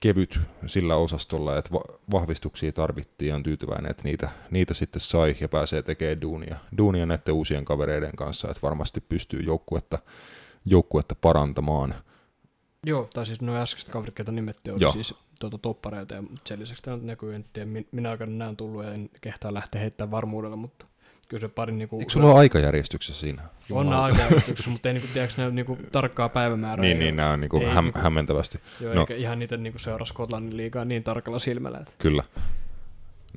kevyt sillä osastolla, että vahvistuksia tarvittiin ja on tyytyväinen, että niitä, niitä sitten sai ja pääsee tekemään duunia, duunia näiden uusien kavereiden kanssa, että varmasti pystyy joukkuetta, joukkuetta parantamaan. Joo, tai siis nuo äskeiset kaverit, ketä nimettiin, oli Joo. siis tuota, toppareita, ja sen lisäksi tämä näkyy, en tiedä minä aikana nämä on tullut, ja en kehtaa lähteä heittämään varmuudella, mutta kyllä se pari... Niinku, Eikö sulla ole aikajärjestyksessä siinä? On aikajärjestyksessä, mutta ei niinku, tiedätkö, ne niinku, tarkkaa päivämäärää. niin, niin, nämä on niinku häm, niinku, hämmentävästi. Joo, no. eikä ihan niitä niinku seuraa Skotlannin liikaa niin tarkalla silmällä. Että. Kyllä.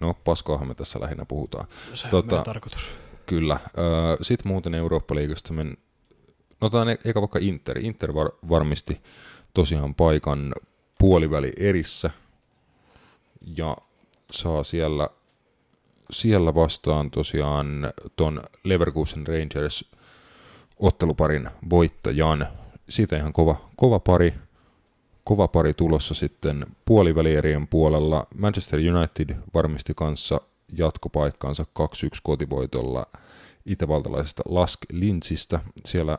No, paskoahan me tässä lähinnä puhutaan. Se on tota, tarkoitus. Kyllä. Sitten muuten Eurooppa-liigasta men... No otetaan e- eka vaikka Inter. Inter var, varmisti tosiaan paikan puoliväli erissä ja saa siellä siellä vastaan tosiaan ton Leverkusen Rangers otteluparin voittajan. Siitä ihan kova, kova pari. Kova pari tulossa sitten puolivälierien puolella. Manchester United varmisti kanssa jatkopaikkaansa 2-1 kotivoitolla itävaltalaisesta Lask Lintsistä. Siellä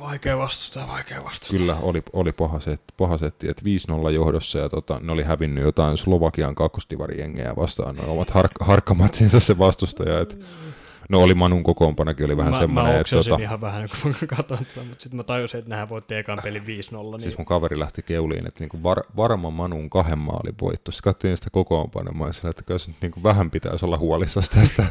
Vaikea vastustaa, vaikea vastustaa. Kyllä, oli, oli paha, set, paha setti, että 5-0 johdossa ja tota, ne oli hävinnyt jotain Slovakian kakkosdivarijengejä vastaan, ne ovat har, harkkamatsinsa se vastustaja, että No oli Manun kokoonpanokin, oli vähän mä, semmoinen, että... Mä tota... ihan vähän, kun mä katsoin tätä, mutta sitten mä tajusin, että nehän voitti ekan pelin 5-0. Niin... Siis mun kaveri lähti keuliin, että niinku var, varma Manun kahden maalin voitto. Sitten katsoin sitä kokoonpanoa, ja sillä, että kyllä se niinku vähän pitäisi olla huolissasi tästä.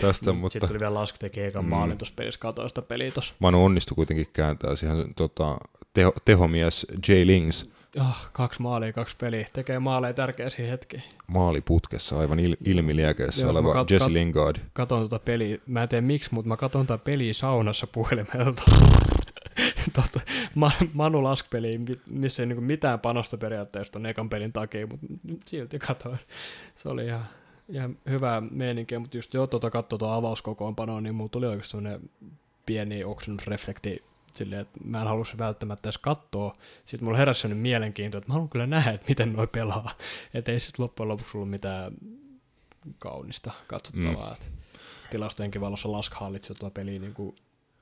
tästä mutta... Sitten tuli vielä Lask teki ekan mm. maalin tuossa pelissä, katsoin sitä peliä tuossa. Manu onnistui kuitenkin kääntää siihen tota, teho, tehomies J. Lings Oh, kaksi maalia, kaksi peliä. Tekee maaleja tärkeisiä hetkiä. Maaliputkessa aivan il- ilmiliekeissä Joo, oleva kat- Jesse Lingard. Katon tuota peliä. Mä en tiedä miksi, mutta mä katon tuota peliä saunassa puhelimelta. Totta, Manu Lask-peli, missä ei niinku mitään panosta periaatteessa tuon ekan pelin takia, mutta silti katoin. Se oli ihan, ihan hyvää meininkiä, mutta just jo tuota katsoa tuon avauskokoonpanoa, niin mulla tuli oikeasti sellainen pieni oksennusreflekti silleen, että mä en halusi välttämättä edes katsoa. Sitten mulla heräsi sellainen mielenkiinto, että mä haluan kyllä nähdä, että miten noi pelaa. Että ei sitten loppujen lopuksi ollut mitään kaunista katsottavaa. Mm. Tilastojenkin valossa Lask hallitsi tuota peliä niin kuin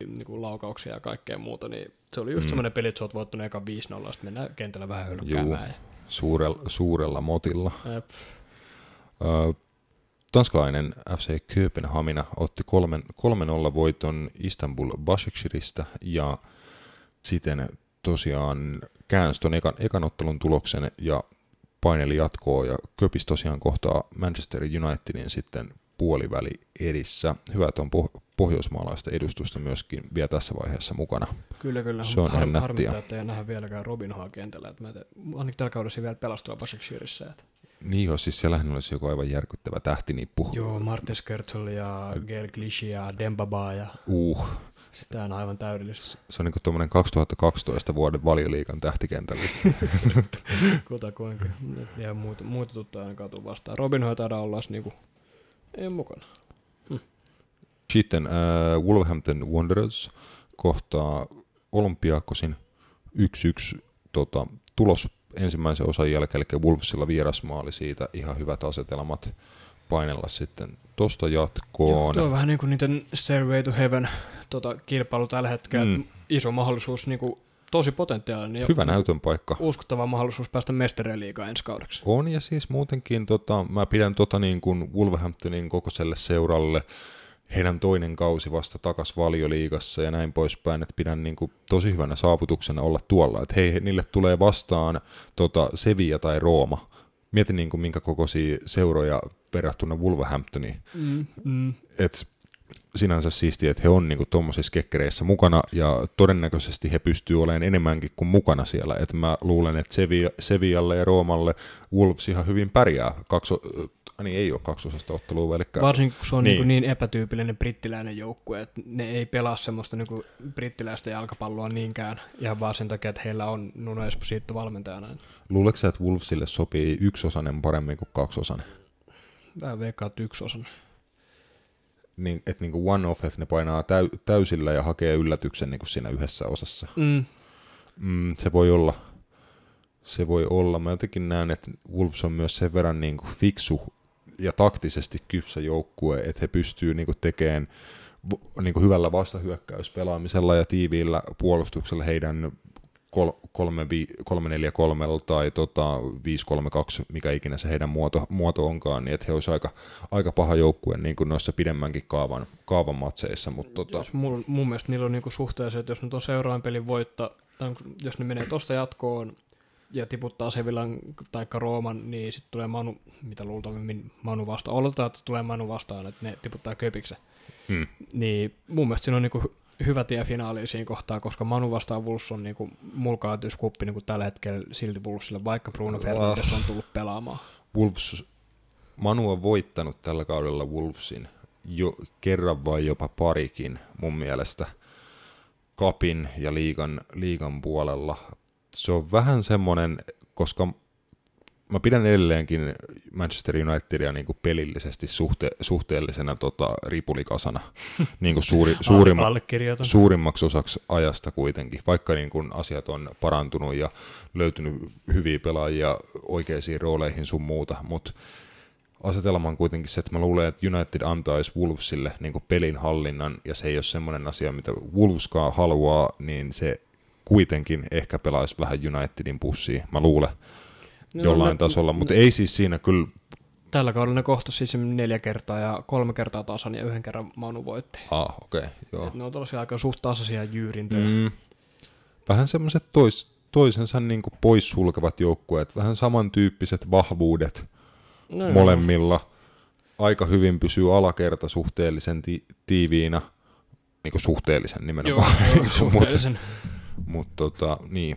niin kuin laukauksia ja kaikkea muuta, niin se oli just mm. semmoinen peli, että sä oot voittanut eka 5-0, sitten mennään kentällä vähän hölkkäämään. Suurella, suurella motilla. Jep. Tanskalainen FC Kööpenhamina otti 3-0 voiton Istanbul Başakşehiristä ja siten tosiaan käänsi tuon ekan, ekan ottelun tuloksen ja paineli jatkoa ja Köpis tosiaan kohtaa Manchester Unitedin sitten puoliväli edissä. Hyvä, että on poh- pohjoismaalaista edustusta myöskin vielä tässä vaiheessa mukana. Kyllä, kyllä. Se on ihan nättiä. harmittaa, että ei nähdä vieläkään Robin Haa kentällä. Että mä te, ainakin tällä kaudella vielä pelastua Başakşehirissä. Että. Niin joo, siis siellähän olisi joku aivan järkyttävä tähtinippu. Joo, Martin Skertzel ja Gael Clichy ja Dembaba ja Uh, sitä on aivan täydellistä. se on niinku tuommoinen 2012 vuoden valioliikan tähtikentällistä. Kutakuinka. Ja muita, muita tuttuja ainakaan tuu vastaan. Robin Hood taidaa olla niinku, ei ole mukana. Sitten äh, Wolverhampton Wanderers kohtaa Olympiakosin 1-1 tota, tulos ensimmäisen osan jälkeen, eli Wolvesilla vierasmaali siitä, ihan hyvät asetelmat painella sitten tosta jatkoon. Tuo on vähän niin kuin niiden Stairway to Heaven tota, kilpailu tällä hetkellä. Mm. Iso mahdollisuus, niin kuin, tosi potentiaalinen. Hyvä näytön paikka. Uskottava mahdollisuus päästä mestareen liigaan ensi kaudeksi. On ja siis muutenkin tota, mä pidän tota niin kuin Wolverhamptonin kokoiselle seuralle heidän toinen kausi vasta takas valioliigassa ja näin poispäin, että pidän niin kuin tosi hyvänä saavutuksena olla tuolla, että hei, niille tulee vastaan tota, Sevilla tai Rooma. Mieti niin kuin minkä kokoisia seuroja verrattuna Wolverhamptoniin. Mm, mm. Et sinänsä siistiä, että he on niinku tuommoisissa kekkereissä mukana ja todennäköisesti he pystyy olemaan enemmänkin kuin mukana siellä. Et mä luulen, että Sevillalle ja Roomalle Wolves ihan hyvin pärjää. Kakso, äh, niin ei ole kaksosasta ottelua, eli Varsinkin kun se on Niin. niin. Niin, niin epätyypillinen brittiläinen joukkue, että ne ei pelaa semmoista niin brittiläistä jalkapalloa niinkään, ihan vaan sen takia, että heillä on Nuno Esposito valmentajana. luuletko sä, että Wolvesille sopii yksosainen paremmin kuin kaksosainen? Vähän veikkaat yksi osan. Niin, että niinku one off, että ne painaa täy, täysillä ja hakee yllätyksen niinku siinä yhdessä osassa. Mm. Mm, se voi olla. Se voi olla. Mä jotenkin näen, että Wolves on myös sen verran niin kuin fiksu ja taktisesti kypsä joukkue, että he pystyy niin tekemään niin hyvällä vastahyökkäyspelaamisella ja tiiviillä puolustuksella heidän 3-4-3 tai tota 5-3-2, mikä ikinä se heidän muoto, muoto onkaan, niin että he olisi aika, aika paha joukkue niin kuin noissa pidemmänkin kaavan, kaavan matseissa. Mutta tota, Jos mun, mun mielestä niillä on niinku suhteessa, että jos nyt on seuraavan pelin voitto, tai jos ne menee tuosta jatkoon ja tiputtaa Sevillan tai Rooman, niin sitten tulee Manu, mitä luultavimmin Manu vastaan. Oletetaan, että tulee Manu vastaan, että ne tiputtaa Köpiksen. mm, Niin mun mielestä siinä on niinku hy- hyvä tie finaaliin siinä kohtaa, koska Manu vastaan Wolves on niinku mulkaatyskuppi niinku tällä hetkellä silti Wolvesille, vaikka Bruno Fernandes on tullut pelaamaan. Wolves, Manu on voittanut tällä kaudella Wolvesin jo kerran vai jopa parikin mun mielestä kapin ja liigan, liigan puolella. Se on vähän semmoinen, koska mä pidän edelleenkin Manchester Unitedia niin kuin pelillisesti suhte, suhteellisena tota, ripulikasana, niin kuin suuri, suurimma, suurimmaksi osaksi ajasta kuitenkin, vaikka niin kun asiat on parantunut ja löytynyt hyviä pelaajia oikeisiin rooleihin sun muuta, mutta asetelma on kuitenkin se, että mä luulen, että United antaisi Wolvesille niin pelin hallinnan, ja se ei ole semmoinen asia, mitä Wolveskaan haluaa, niin se kuitenkin ehkä pelaisi vähän Unitedin pussiin, mä luulen, No, jollain ne- tasolla, mutta ei siis siinä kyllä, Tällä kaudella ne kohtasi siis neljä kertaa ja kolme kertaa tasan ja yhden kerran Manu voitti. ah okei, okay, joo. Et ne on tällaisia aika suht tasaisia jyyrintöjä. Mm. Vähän semmoiset tois, toisensa niin poissulkevat joukkueet, vähän samantyyppiset vahvuudet No, mm. molemmilla. Aika hyvin pysyy alakerta suhteellisen ti- tiiviinä, niin kuin suhteellisen Joo, nimenomaan. joo, suhteellisen. Mutta tota, niin.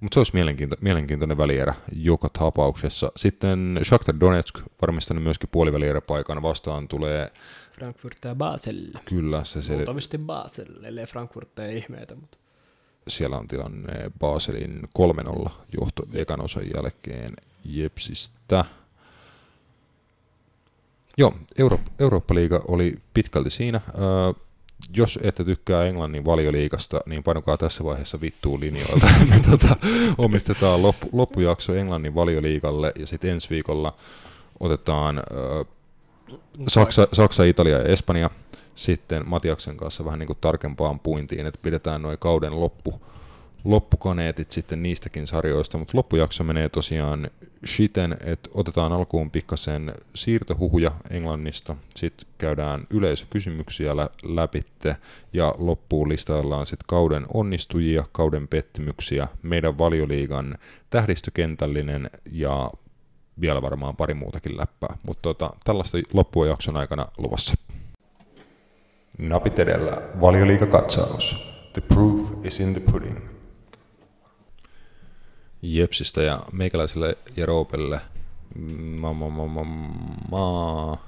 Mut se olisi mielenkiinto- mielenkiintoinen välierä joka tapauksessa. Sitten Shakhtar Donetsk varmistanut myöskin puolivälieräpaikan vastaan tulee Frankfurt ja Basel. kyllä se, se Luultavasti Basel, ellei Frankfurt tee ihmeitä. Mutta. siellä on tilanne Baselin 3-0 johto ekan osan jälkeen Jepsistä. Joo, Euro- Eurooppa-liiga oli pitkälti siinä. Öö, jos ette tykkää Englannin valioliigasta, niin painokaa tässä vaiheessa vittuun linjoilta. Me tota, omistetaan loppu, loppujakso Englannin valioliigalle ja sitten ensi viikolla otetaan öö, Saksa, Saksa, Italia ja Espanja. sitten Matiaksen kanssa vähän niin kuin tarkempaan puintiin, että pidetään noin kauden loppu, loppukaneetit sitten niistäkin sarjoista, mutta loppujakso menee tosiaan shiten, että otetaan alkuun pikkasen siirtohuhuja Englannista, sitten käydään yleisökysymyksiä lä- läpitte ja loppuun listaillaan sitten kauden onnistujia, kauden pettymyksiä, meidän valioliigan tähdistökentällinen ja vielä varmaan pari muutakin läppää, mutta tota, tällaista loppua jakson aikana luvassa. Napit edellä, valioliikakatsaus. The proof is in the pudding. Jepsistä ja meikäläiselle ja Roopelle. Ma, ma, ma, ma, ma,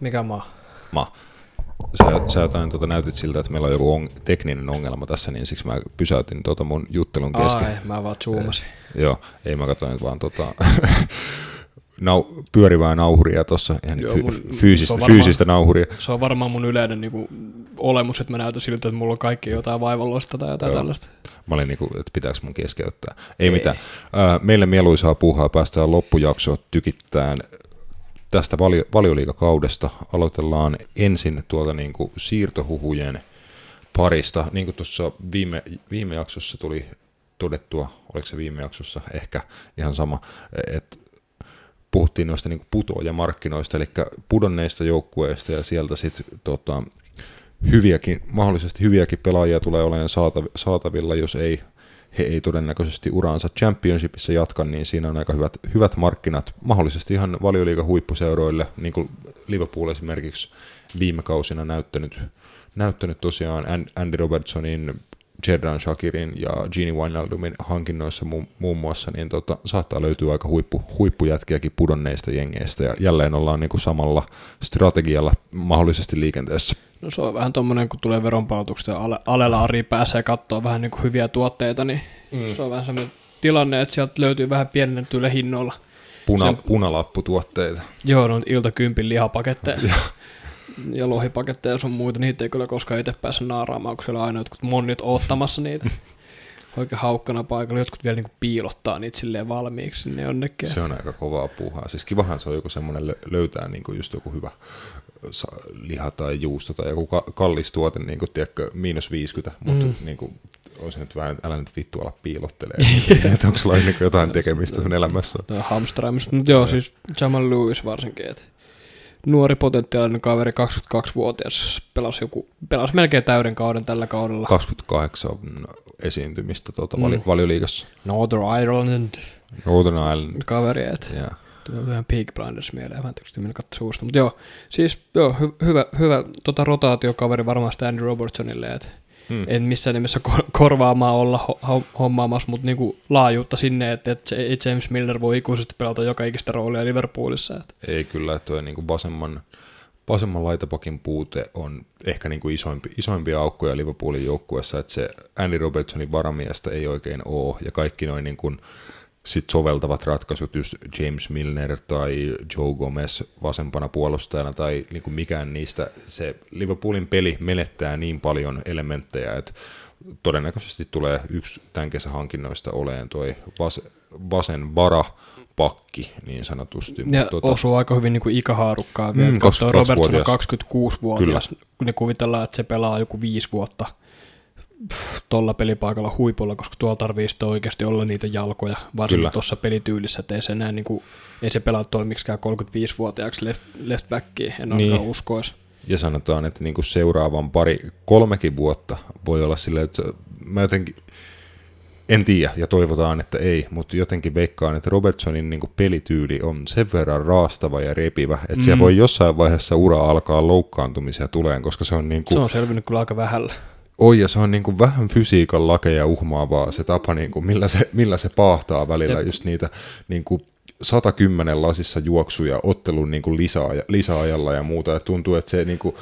Mikä maa? ma. Sä, sä jotain tuota, näytit siltä, että meillä on joku on, tekninen ongelma tässä, niin siksi mä pysäytin tuota mun juttelun kesken. Ai, mä vaan zoomasin. Joo, ei mä katsoin vaan tota, nau, pyörivää nauhuria tuossa, ihan Joo, fy, mun- fyysistä, varmaan- fyysistä nauhuria. Se on varmaan mun yleinen niinku, olemus, että mä näytän siltä, että mulla on kaikki jotain vaivalloista tai jotain Joo. tällaista. Mä olin niinku, että pitääkö mun keskeyttää. Ei, ei. mitään. Ää, meille mieluisaa puuhaa päästään loppujaksoon tykittään tästä valio, valioliikakaudesta. Aloitellaan ensin tuolta niinku siirtohuhujen parista. Niin kuin tuossa viime, viime jaksossa tuli todettua, oliko se viime jaksossa ehkä ihan sama, että puhuttiin noista niin putoajamarkkinoista, eli pudonneista joukkueista ja sieltä sitten tota, hyviäkin, mahdollisesti hyviäkin pelaajia tulee olemaan saatav- saatavilla, jos ei he ei todennäköisesti uraansa championshipissa jatka, niin siinä on aika hyvät, hyvät markkinat, mahdollisesti ihan valioliiga huippuseuroille, niin kuin Liverpool esimerkiksi viime kausina näyttänyt, näyttänyt tosiaan An- Andy Robertsonin, Jerdan Shakirin ja Gini Wijnaldumin hankinnoissa mu- muun muassa, niin tota, saattaa löytyä aika huippu, huippujätkiäkin pudonneista jengeistä, ja jälleen ollaan niin kuin samalla strategialla mahdollisesti liikenteessä. No se on vähän tommonen, kun tulee veronpalautukset ja ale, alella Ari pääsee katsoa vähän niin kuin hyviä tuotteita, niin mm. se on vähän semmoinen tilanne, että sieltä löytyy vähän pienennetyillä hinnoilla. Puna, Se- punalapputuotteita. Joo, no iltakympin lihapaketteja ja lohipaketteja ja sun muita, niitä ei kyllä koskaan itse pääse naaraamaan, kun siellä on aina jotkut monnit oottamassa niitä. Oikein haukkana paikalla, jotkut vielä niinku piilottaa niitä silleen valmiiksi sinne jonnekin. Se on aika kovaa puuhaa. Siis kivahan se on joku semmoinen lö- löytää niin kuin just joku hyvä liha tai juusto tai joku ka- kallis tuote, niin kuin, tiedätkö, miinus 50, mutta mm. niin kuin, olisi nyt vähän, että älä nyt vittu ala piilottelee. että onko sulla niin jotain tekemistä sun elämässä? Toi hamstraamista. Mutta joo, siis Jamal Lewis varsinkin, että nuori potentiaalinen kaveri, 22-vuotias, pelasi, joku, pelasi melkein täyden kauden tällä kaudella. 28 esiintymistä tuota, Mm. vali- valioliigassa. Northern Ireland Northern Ireland. kaveri, että Ja, Tuli vähän Peak Blinders mieleen, vähän tietysti minä katsoin suusta. Mutta joo, siis joo, hy- hyvä, hyvä tota rotaatiokaveri varmaan sitä Andy Robertsonille, että hmm. en missään nimessä kor- korvaamaan olla ho- ho- hommaamassa, mutta niinku laajuutta sinne, että, ei James Milner voi ikuisesti pelata joka ikistä roolia Liverpoolissa. Että. Ei kyllä, että tuo niin vasemman, vasemman laitapakin puute on ehkä niin kuin isoimpi, isoimpia aukkoja Liverpoolin joukkueessa, että se Andy Robertsonin varamiestä ei oikein ole, ja kaikki noin niin sit soveltavat ratkaisut, just James Milner tai Joe Gomez vasempana puolustajana tai niin kuin mikään niistä, se Liverpoolin peli menettää niin paljon elementtejä, että todennäköisesti tulee yksi tämän kesän hankinnoista oleen toi vas, vasen vara pakki niin sanotusti. Ja Mut tota, osuu aika hyvin niinku ikähaarukkaa vielä. Mm, Robertson 22-vuotias. on 26-vuotias. Kun ne kuvitellaan, että se pelaa joku viisi vuotta tuolla pelipaikalla huipulla, koska tuolla tarvii sitten oikeasti olla niitä jalkoja, varsinkin tuossa pelityylissä, että ei se, enää niinku, ei se pelaa tuolla miksikään 35-vuotiaaksi left, left backiin, en Niin. niin. uskoisi. Ja sanotaan, että niin kuin seuraavan pari, kolmekin vuotta voi olla silleen, että mä jotenkin, en tiedä ja toivotaan, että ei, mutta jotenkin veikkaan, että Robertsonin niin kuin pelityyli on sen verran raastava ja repivä, että mm. siellä voi jossain vaiheessa ura alkaa loukkaantumisia tuleen, koska se on niin kuin, Se on selvinnyt kyllä aika vähällä. Oi, ja se on niin kuin vähän fysiikan lakeja uhmaavaa se tapa, niin kuin millä, se, millä se paahtaa välillä Jep. just niitä niin kuin 110 lasissa juoksuja ottelun niin kuin lisäaja, lisäajalla ja muuta. Ja tuntuu, että se, niin kuin,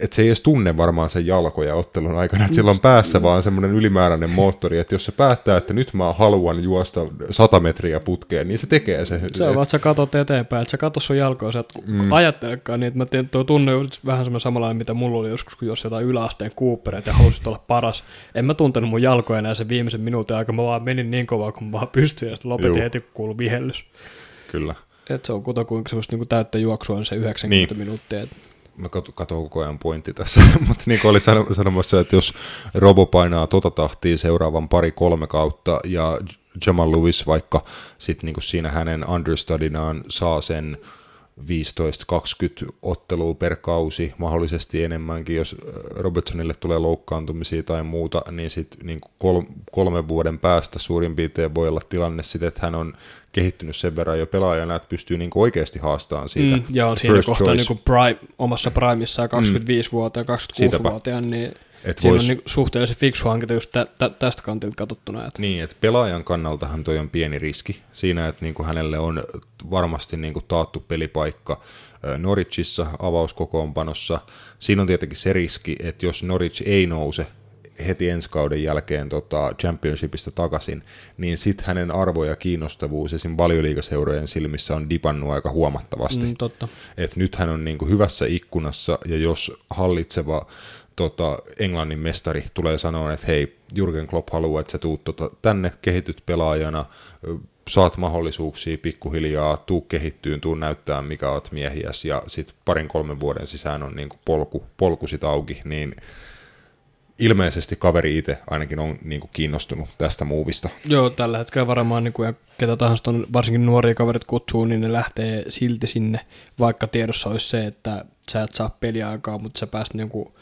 että se ei edes tunne varmaan sen jalkoja ottelun aikana, että sillä on päässä vaan semmoinen ylimääräinen moottori, että jos se päättää, että nyt mä haluan juosta 100 metriä putkeen, niin se tekee se. Se on vaan, että sä katot eteenpäin, että sä katot sun jalkoja, sä et mm. ajattelekaan niin, että mä tiedän, tuo tunne on vähän semmoinen samanlainen, mitä mulla oli joskus, kun jos jotain yläasteen kuuppereita ja halusit olla paras. En mä tuntenut mun jalkoja enää sen viimeisen minuutin aikana, mä vaan menin niin kovaa, kun mä vaan pystyin, ja sitten lopetin Juu. heti, kun kuului vihellys. Kyllä. Et se on kutakuinkin semmoista niin täyttä juoksua on se 90 Niin. minuuttia. Et mä katson koko ajan pointti tässä, mutta niin kuin oli sanomassa, että jos Robo painaa tota tahtia seuraavan pari-kolme kautta ja Jamal Lewis vaikka sit niin kuin siinä hänen understudinaan saa sen 15-20 ottelua per kausi, mahdollisesti enemmänkin, jos äh, Robertsonille tulee loukkaantumisia tai muuta, niin sitten niin kol- kolmen vuoden päästä suurin piirtein voi olla tilanne sitten, että hän on kehittynyt sen verran jo pelaajana, että pystyy niin oikeasti haastamaan siitä mm, Ja on siinä kohtaa niin prime, omassa primissaan 25-vuotiaan, mm. 26-vuotiaan, niin et Siinä vois... on niin suhteellisen fiksu hankita just tä, tä, tästä kantilta katsottuna. Että... Niin, että pelaajan kannaltahan toi on pieni riski siinä, että niinku hänelle on varmasti niinku taattu pelipaikka Norwichissa avauskokoonpanossa. Siinä on tietenkin se riski, että jos Norwich ei nouse heti ensi kauden jälkeen tota, championshipista takaisin, niin sitten hänen arvo ja kiinnostavuus esim. valioliikaseurojen silmissä on dipannut aika huomattavasti. Mm, totta. Et nyt hän on niinku hyvässä ikkunassa, ja jos hallitseva tota, Englannin mestari tulee sanoa, että hei, Jurgen Klopp haluaa, että sä tuut tota, tänne, kehityt pelaajana, saat mahdollisuuksia pikkuhiljaa, tuu kehittyyn, tuu näyttää mikä oot miehiäs, ja sitten parin kolmen vuoden sisään on niinku polku, polku sit auki, niin ilmeisesti kaveri itse ainakin on niin kiinnostunut tästä muuvista. Joo, tällä hetkellä varmaan, niin kuin, ja ketä tahansa on varsinkin nuoria kaverit kutsuu, niin ne lähtee silti sinne, vaikka tiedossa olisi se, että sä et saa peliaikaa, mutta sä pääst niin kuin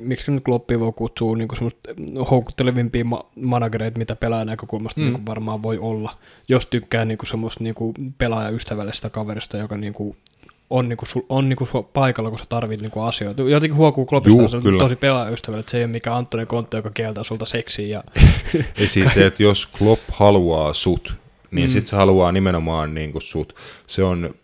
miksi nyt Kloppi voi kutsua niin semmoista houkuttelevimpia ma- managereita, mitä pelaajan näkökulmasta mm. niin varmaan voi olla, jos tykkää niin semmoista niin pelaajaystävällistä kaverista, joka niin kuin on, niinku, on niinku paikalla, kun sä tarvit niinku asioita. Jotenkin huokuu Kloppista, se on tosi pelaajaystävällä, että se ei ole mikään Antoni Kontte, joka kieltää sulta seksiä. Ja... ei siis se, että jos Klopp haluaa sut, niin mm. sitten se haluaa nimenomaan niinku sut. Se on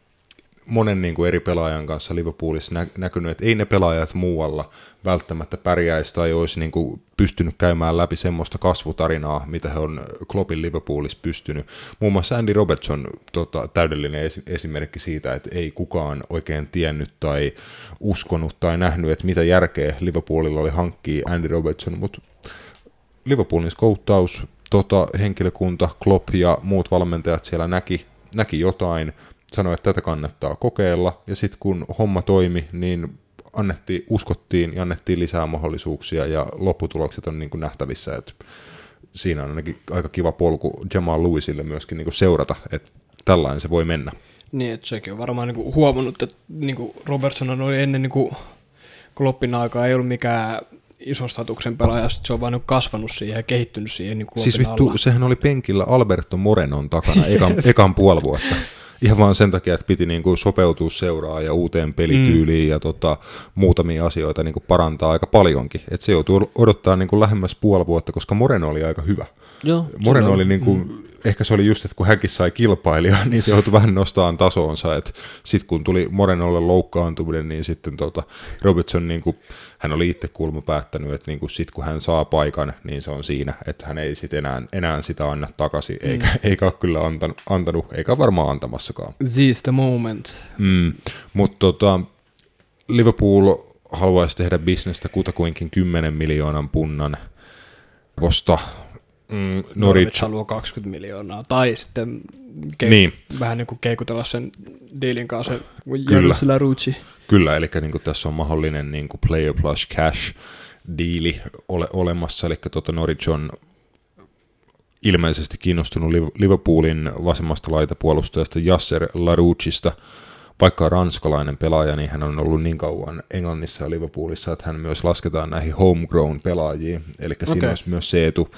monen niin kuin eri pelaajan kanssa Liverpoolissa nä- näkynyt, että ei ne pelaajat muualla välttämättä pärjäisi tai olisi niin kuin pystynyt käymään läpi semmoista kasvutarinaa, mitä he on Kloppin Liverpoolissa pystynyt. Muun muassa Andy Robertson tota, täydellinen es- esimerkki siitä, että ei kukaan oikein tiennyt tai uskonut tai nähnyt, että mitä järkeä Liverpoolilla oli hankkia Andy Robertson, mutta Liverpoolin skouttaus, tota, henkilökunta, Klopp ja muut valmentajat siellä näki, näki jotain – sanoi, että tätä kannattaa kokeilla, ja sitten kun homma toimi, niin annettiin, uskottiin ja annettiin lisää mahdollisuuksia, ja lopputulokset on niin kuin nähtävissä, että siinä on ainakin aika kiva polku Jamal Lewisille myöskin niin kuin seurata, että tällainen se voi mennä. Niin, että sekin on varmaan niin kuin huomannut, että niin kuin Robertson on ennen niin kuin Kloppin aikaa ei ollut mikään ison statuksen pelaaja, se on vain niin kasvanut siihen ja kehittynyt siihen niin Siis vittu, sehän oli penkillä Alberto Morenon takana ekan, ekan puoli vuotta ihan vaan sen takia, että piti niin kuin sopeutua seuraa ja uuteen pelityyliin mm. ja tota, muutamia asioita niin kuin parantaa aika paljonkin. Et se joutuu odottaa niin kuin lähemmäs puoli vuotta, koska Moreno oli aika hyvä. Joo, Moreno oli niin kuin, mm. ehkä se oli just, että kun hänkin sai kilpailija, niin se joutui vähän nostamaan tasoonsa, että sitten kun tuli Morenolle loukkaantuminen, niin sitten tota, Robertson, niin kuin, hän oli itse kulma päättänyt, että niin kuin sit kun hän saa paikan, niin se on siinä, että hän ei sitten enää, enää sitä anna takaisin, mm. eikä, eikä ole kyllä antanut, antanut, eikä varmaan antamassakaan. This the moment. Mm. Mutta tota, Liverpool haluaisi tehdä bisnestä kutakuinkin 10 miljoonan punnan vosta mm, Norwich haluaa 20 miljoonaa, tai sitten ke- niin. vähän niin kuin keikutella sen dealin kanssa, Kyllä. Rucci. Kyllä, eli niin kuin tässä on mahdollinen niin kuin player plus cash diili ole, olemassa, eli tuota Norwich on ilmeisesti kiinnostunut Liverpoolin vasemmasta laitapuolustajasta Jasser Larucista, vaikka ranskalainen pelaaja, niin hän on ollut niin kauan Englannissa ja Liverpoolissa, että hän myös lasketaan näihin homegrown pelaajiin, eli okay. siinä olisi myös se etu,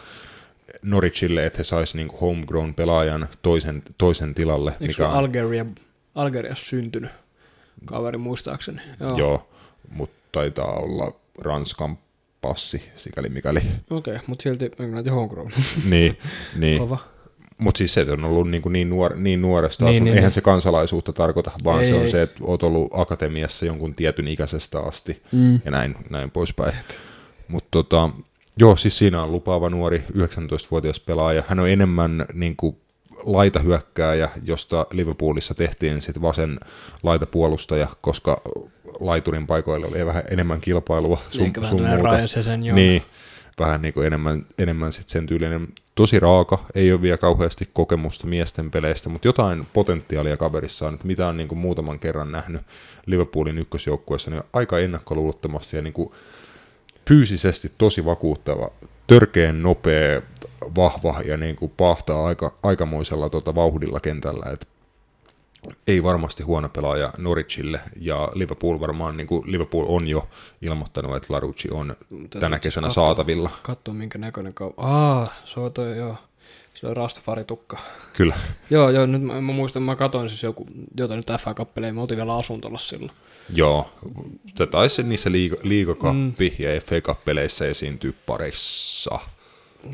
Norwichille, että he saisi niin homegrown pelaajan toisen, toisen tilalle. Eikö mikä on... Algeria, Algeriassa syntynyt kaveri muistaakseni? Joo, Joo mutta taitaa olla Ranskan passi, sikäli mikäli. Okei, okay, mutta silti Englanti homegrown. niin, niin. Kova. Mutta siis se on ollut niin, kuin niin, nuor, niin nuoresta niin, niin, eihän niin. se kansalaisuutta tarkoita, vaan ei, se on ei. se, että olet ollut akatemiassa jonkun tietyn ikäisestä asti mm. ja näin, näin poispäin. Mutta tota, Joo, siis siinä on lupaava nuori 19-vuotias pelaaja. Hän on enemmän niin kuin laitahyökkääjä, josta Liverpoolissa tehtiin sitten vasen laitapuolustaja, koska laiturin paikoille oli vähän enemmän kilpailua sun, sun muuta. Sen, joo. Niin, vähän niin kuin enemmän, enemmän sit sen tyylinen. Tosi raaka, ei ole vielä kauheasti kokemusta miesten peleistä, mutta jotain potentiaalia kaverissa on, että mitä on niin kuin muutaman kerran nähnyt Liverpoolin ykkösjoukkueessa, niin aika ennakkoluulottomasti ja niin kuin fyysisesti tosi vakuuttava, törkeen nopea, vahva ja niin kuin pahtaa aika, aikamoisella tota vauhdilla kentällä. Et ei varmasti huono pelaaja Norwichille, ja Liverpool varmaan, niin kuin Liverpool on jo ilmoittanut, että Larucci on tänä kesänä katsoa, saatavilla. Katso minkä näköinen kau... Aa, se on toi, joo. Se on Rastafari-tukka. Kyllä. Joo, joo, nyt mä, mä muistan, mä katsoin siis joku, jota nyt FA-kappeleja, mä otin vielä asuntolla silloin. Joo, se taisi niissä liiga, liigakappi mm. ja FA-kappeleissä esiintyä parissa.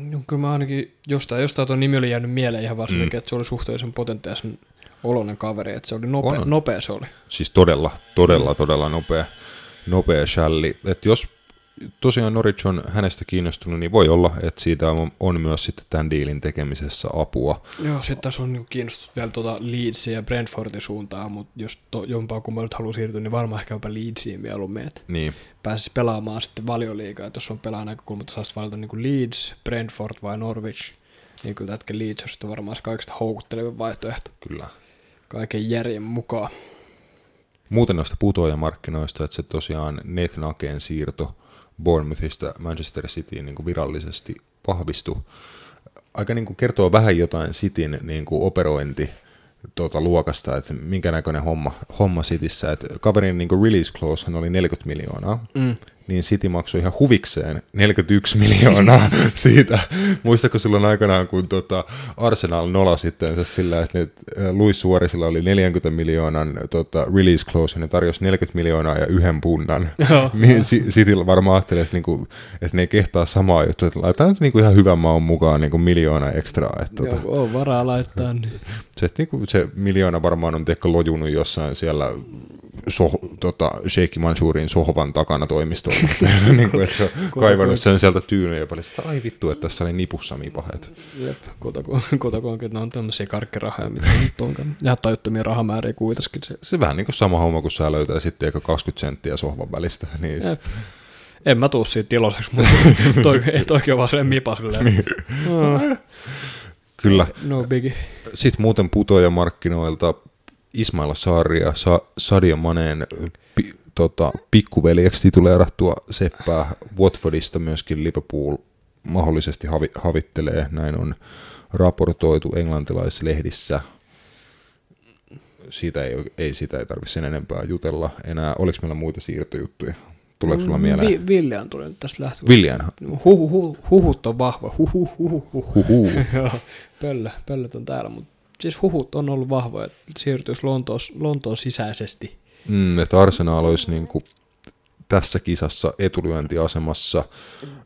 No, kyllä mä ainakin jostain, jostain tuon nimi oli jäänyt mieleen ihan vaan mm. että se oli suhteellisen potentiaalisen oloinen kaveri, että se oli nopea, on. nopea se oli. Siis todella, todella, todella nopea, nopea shalli. Että jos tosiaan Norwich on hänestä kiinnostunut, niin voi olla, että siitä on, on myös sitten tämän diilin tekemisessä apua. Joo, sitten tässä on niin kiinnostus vielä tuota Leedsia ja Brentfordin suuntaan, mutta jos to, jompaa kun mä nyt haluan siirtyä, niin varmaan ehkä jopa Leedsiin mieluummin, että niin. pääsisi pelaamaan sitten valioliigaa, että jos on pelaajan näkökulmasta, saisi valita niin kuin Leeds, Brentford vai Norwich, niin kyllä tätkä Leeds on sitten varmaan se kaikista houkuttelevin vaihtoehto. Kyllä. Kaiken järjen mukaan. Muuten noista putoajamarkkinoista, että se tosiaan Nathan Akeen siirto Bournemouthista Manchester Cityin niin virallisesti vahvistui. Aika niin kuin kertoo vähän jotain Cityn niin kuin operointi tuota, luokasta, että minkä näköinen homma, homma Cityssä. Että kaverin niin kuin release clause oli 40 miljoonaa. Mm niin City maksoi ihan huvikseen 41 miljoonaa siitä. Muistatko silloin aikanaan, kun tota Arsenal nola sitten sillä, että nyt Luis Suorisilla oli 40 miljoonan tota, release clause, ja ne tarjosi 40 miljoonaa ja yhden punnan. niin City varmaan ajattelee, että, niinku, että ne ei kehtaa samaa juttua, että laitetaan nyt niinku ihan hyvän maun mukaan niinku miljoona ekstraa. Että, tota, Joo, on varaa laittaa. Niin. Se, niinku, se miljoona varmaan on teko lojunut jossain siellä soh, tota, Sheikh Mansurin sohvan takana toimistolla. niin kuin, että se on kaivannut sen sieltä tyynyä ja paljon sitä, ai vittu, että tässä oli nipussa mipahet. Jep, kutakuinkin, että ne on tämmöisiä karkkirahoja, mitä nyt onkaan. Ja tajuttomia rahamääriä kuitenkin. Se, se vähän niin kuin sama homma, kun sä löytää sitten eikä 20 senttiä sohvan välistä. Niin Jep. En mä tuu siitä iloiseksi, mutta toi, ei toikin ole vaan sen mipa niin. Kyllä. No biggie. Sitten muuten putoja markkinoilta Ismaila Saaria, Sa- Sadio Maneen pi- tota, pikkuveljeksi tituleerattua seppää Watfordista myöskin Liverpool mahdollisesti havi- havittelee, näin on raportoitu englantilaislehdissä. Siitä ei, ei sitä ei tarvitse sen enempää jutella enää. Oliko meillä muita siirtojuttuja? Tuleeko sulla mieleen? Vi- Villian tuli nyt tästä lähtö. Villian? Huhu, huhu, huhut on vahva. Huhu, huhu, huhu. huhu. Pöllö, pöllöt on täällä, mutta siis huhut on ollut vahvoja, että siirtyisi Lontoon, Lontoon sisäisesti. Mm, että Arsenal olisi niin kuin tässä kisassa etulyöntiasemassa.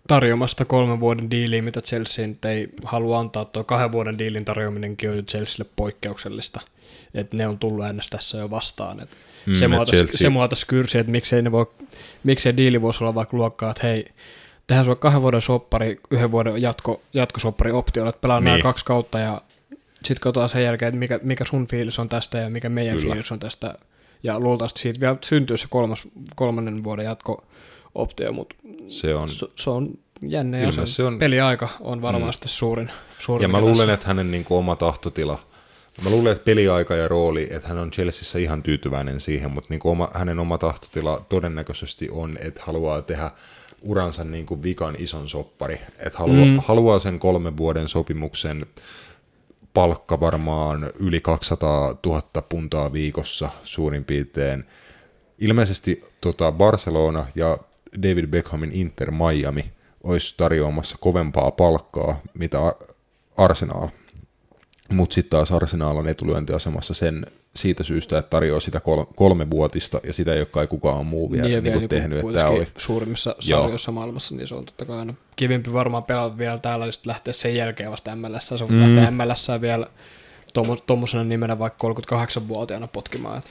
Tarjomasta kolmen vuoden diiliä, mitä Chelsea nyt ei halua antaa. Tuo kahden vuoden diilin tarjoaminenkin on Chelsealle poikkeuksellista. Että ne on tullut ennäs tässä jo vastaan. Et mm, se, mua Chelsea... tässä kyrsi, että miksei, ne voi, miksei diili voisi olla vaikka luokkaa, että hei, tehdään sulla kahden vuoden soppari, yhden vuoden jatko, jatkosoppari optio, että pelaa niin. nämä kaksi kautta ja sitten katsotaan sen jälkeen, että mikä, mikä sun fiilis on tästä ja mikä meidän Kyllä. fiilis on tästä. Ja luultavasti siitä vielä syntyy se kolmas, kolmannen vuoden jatko-optio, mutta se on, se, se on jänne ja se on, peliaika on varmasti mm. suurin, suurin. Ja mä luulen, tässä. että hänen niin kuin, oma tahtotila, mä luulen, että peliaika ja rooli, että hän on Chelseassa ihan tyytyväinen siihen, mutta niin kuin oma, hänen oma tahtotila todennäköisesti on, että haluaa tehdä uransa niin kuin vikan ison soppari, että haluaa, mm. haluaa sen kolmen vuoden sopimuksen palkka varmaan yli 200 000 puntaa viikossa suurin piirtein. Ilmeisesti tota Barcelona ja David Beckhamin Inter Miami olisi tarjoamassa kovempaa palkkaa, mitä Arsenal. Mutta sitten taas Arsenal on etulyöntiasemassa sen siitä syystä, että tarjoaa sitä kol- kolme vuotista, ja sitä ei ole kai kukaan muu vielä niin, niin, niin tehnyt. Että oli... suurimmissa sarjoissa maailmassa, niin se on totta kai aina kivempi varmaan pelata vielä täällä, ja sitten lähteä sen jälkeen vasta MLS. Se on mm. lähteä MLS vielä tuommoisena nimenä vaikka 38-vuotiaana potkimaan. Että.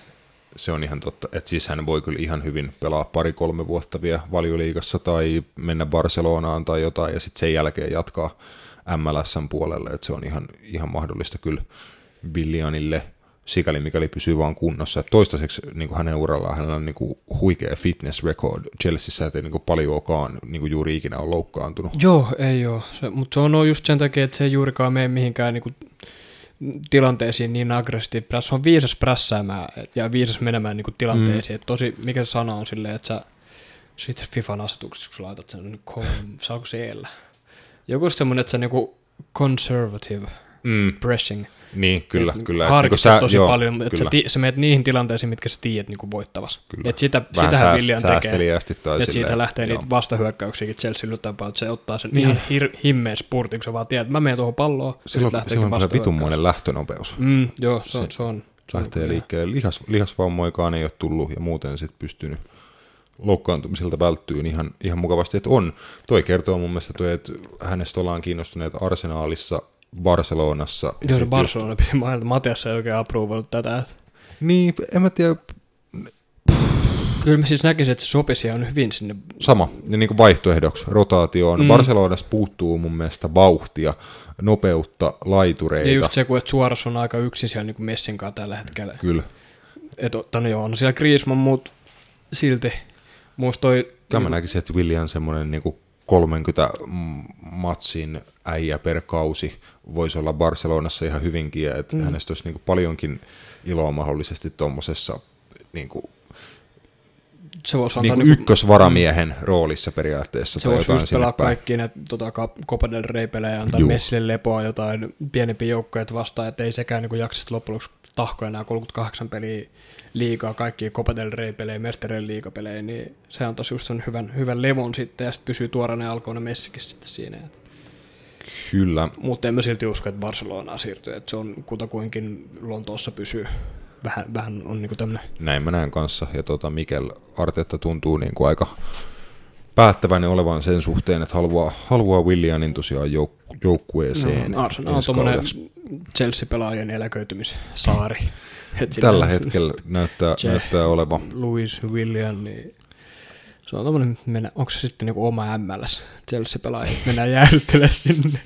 Se on ihan totta, että siis hän voi kyllä ihan hyvin pelaa pari-kolme vuotta vielä valioliigassa tai mennä Barcelonaan tai jotain, ja sitten sen jälkeen jatkaa MLSn puolelle, että se on ihan, ihan mahdollista kyllä Villianille – sikäli mikäli pysyy vaan kunnossa. Et toistaiseksi niin kuin hänen urallaan hänellä on niin kuin huikea fitness record Chelseassa, ettei niin kuin paljoakaan niin kuin juuri ikinä ole loukkaantunut. Joo, ei ole. Se, mutta se on just sen takia, että se ei juurikaan mene mihinkään niin kuin, tilanteisiin niin aggressiivisesti. Se on viisas prässäämään ja viisas menemään niin kuin, tilanteisiin. Mm. Et tosi, mikä se sana on silleen, että sä sitten FIFAn asetuksessa, kun sä laitat sen, niin kom, saako siellä? Joku semmoinen, että sä niinku conservative mm. pressing. Niin, kyllä, et, kyllä. Harkitset niin tosi joo, paljon, että sä, ti, sä menet niihin tilanteisiin, mitkä sä tiedät niin voittavas. Kyllä. Et sitä, Vähän sitähän William tekee. Tai että siitä lähtee joo. niitä vastahyökkäyksiäkin Chelsea yltäpä, että se ottaa sen niin. ihan hir, himmeen spurtin, kun sä vaan tiedät, että mä menen tuohon palloon. Silloin, silloin on vitunmoinen lähtönopeus. Mm, joo, se, on, se, on, se lähtee liikkeelle. Lihas, lihasvammoikaan ei ole tullut ja muuten sitten pystynyt loukkaantumisilta välttyy ihan, ihan mukavasti, että on. Toi kertoo mun mielestä toi, että hänestä ollaan kiinnostuneet Arsenaalissa, Barcelonassa. Joo, se Barcelona just... piti mainita. Matias ei oikein approuvannut tätä. Niin, en mä tiedä. Kyllä mä siis näkisin, että se sopisi on hyvin sinne. Sama, ja niin kuin vaihtoehdoksi rotaatioon. Mm. Barcelonassa puuttuu mun mielestä vauhtia, nopeutta, laitureita. Ja just se, kun et suorassa on aika yksin siellä niin kuin Messin kanssa tällä hetkellä. Kyllä. Että no joo, on siellä Griezmann, mutta silti Musta toi... Kyllä mä näkisin, että William semmoinen niin 30 matsin äijä per kausi voisi olla Barcelonassa ihan hyvinkin, ja että mm. hänestä olisi niin kuin paljonkin iloa mahdollisesti tuommoisessa niin kuin, se voisi niin kuin ykkösvaramiehen mm. roolissa periaatteessa. Se voisi just pelaa kaikki ne tota, Copa del Rey-pelejä, antaa Juh. Messille lepoa jotain pienempiä joukkoja vastaan, että ei sekään niin jaksa loppujen lopuksi tahkoja nämä 38 peliä liikaa, kaikki Copa del Rey-pelejä, Mestarien liigapelejä, niin se on tosi just hyvän, hyvän levon sitten, ja sitten pysyy tuoreena alkoina messikin sitten siinä. Kyllä. Mutta en mä silti usko, että Barcelonaan siirtyy, että se on kutakuinkin Lontoossa pysyy. Vähän, vähän on niinku tämmöinen. Näin mä näen kanssa, ja tota Mikel Artetta tuntuu niinku aika päättäväinen olevan sen suhteen, että haluaa, haluaa Williamin tosiaan jouk- joukkueeseen. No, Arsenal on tuommoinen Chelsea-pelaajien eläköitymissaari. Tällä hetkellä näyttää, näyttää oleva. Louis William, niin se on tommonen, mennä, onko se sitten niinku oma MLS Chelsea-pelaajia, mennään jäähdyttelemään sinne.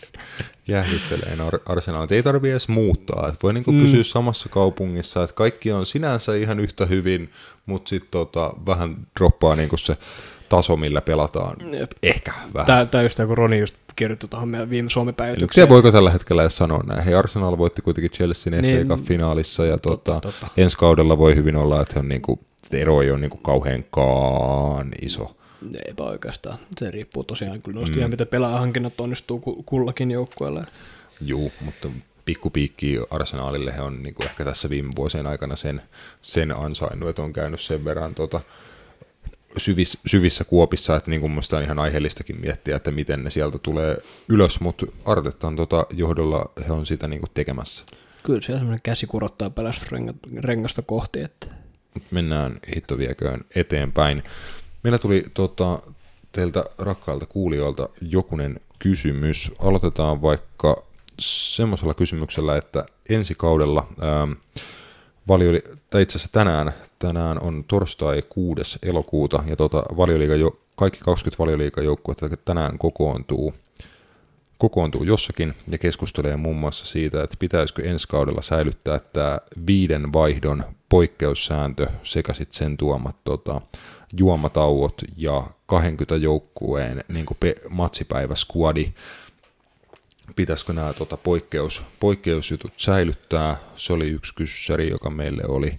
Jäähdytteleen Arsenal. Ei tarvitse edes muuttaa, että voi niinku mm. pysyä samassa kaupungissa, että kaikki on sinänsä ihan yhtä hyvin, mutta sitten tota, vähän droppaa niinku se taso, millä pelataan. Jep. Ehkä vähän. Tämä, tämä just kun Roni just kirjoitti tuohon meidän viime Suomen päivitykseen. voiko tällä hetkellä edes sanoa näin? Hei, Arsenal voitti kuitenkin Chelsean niin, FA Cup-finaalissa, ja totta, tota, totta. ensi kaudella voi hyvin olla, että on niinku, ero ei ole niinku kauheankaan iso. Eipä oikeastaan. Se riippuu tosiaan kyllä noista mm. ihan, miten pelaajahankinnat onnistuu kullakin joukkueella. Joo, mutta pikkupiikki Arsenaalille he on niin kuin ehkä tässä viime vuosien aikana sen, sen ansainnut, että on käynyt sen verran tota, syvissä, syvissä kuopissa, että niin kuin minusta on ihan aiheellistakin miettiä, että miten ne sieltä tulee ylös, mutta Artetan tota johdolla he on sitä niin kuin tekemässä. Kyllä siellä semmoinen käsi kurottaa pelastusrengasta kohti. Että... Mennään hitto vieköön eteenpäin. Meillä tuli tota, teiltä rakkailta kuulijoilta jokunen kysymys. Aloitetaan vaikka semmoisella kysymyksellä, että ensi kaudella ähm, valioli, tai itse asiassa tänään, tänään on torstai 6. elokuuta, ja tota, valioliiga jo, kaikki 20 valioliigajoukkuetta tänään kokoontuu, kokoontuu jossakin ja keskustelee muun muassa siitä, että pitäisikö ensi kaudella säilyttää tämä viiden vaihdon poikkeussääntö sekä sitten sen tuomat tota, juomatauot ja 20 joukkueen niin pe- matsipäivä squadi, pitäisikö nämä tota, poikkeus, poikkeusjutut säilyttää. Se oli yksi kyssäri, joka meille oli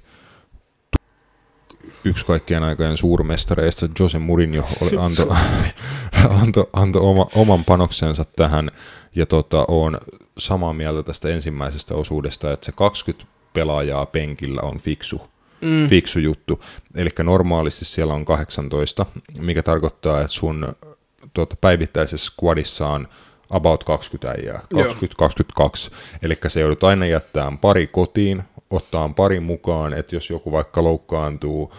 yksi kaikkien aikojen suurmestareista, Jose Mourinho, oli, antoi anto, anto oma, oman panoksensa tähän, ja tota, on samaa mieltä tästä ensimmäisestä osuudesta, että se 20 pelaajaa penkillä on fiksu, mm. fiksu juttu. Eli normaalisti siellä on 18, mikä tarkoittaa, että sun tuota, päivittäisessä squadissa on about 20 äijää, 20-22. Eli se joudut aina jättämään pari kotiin, ottaa pari mukaan, että jos joku vaikka loukkaantuu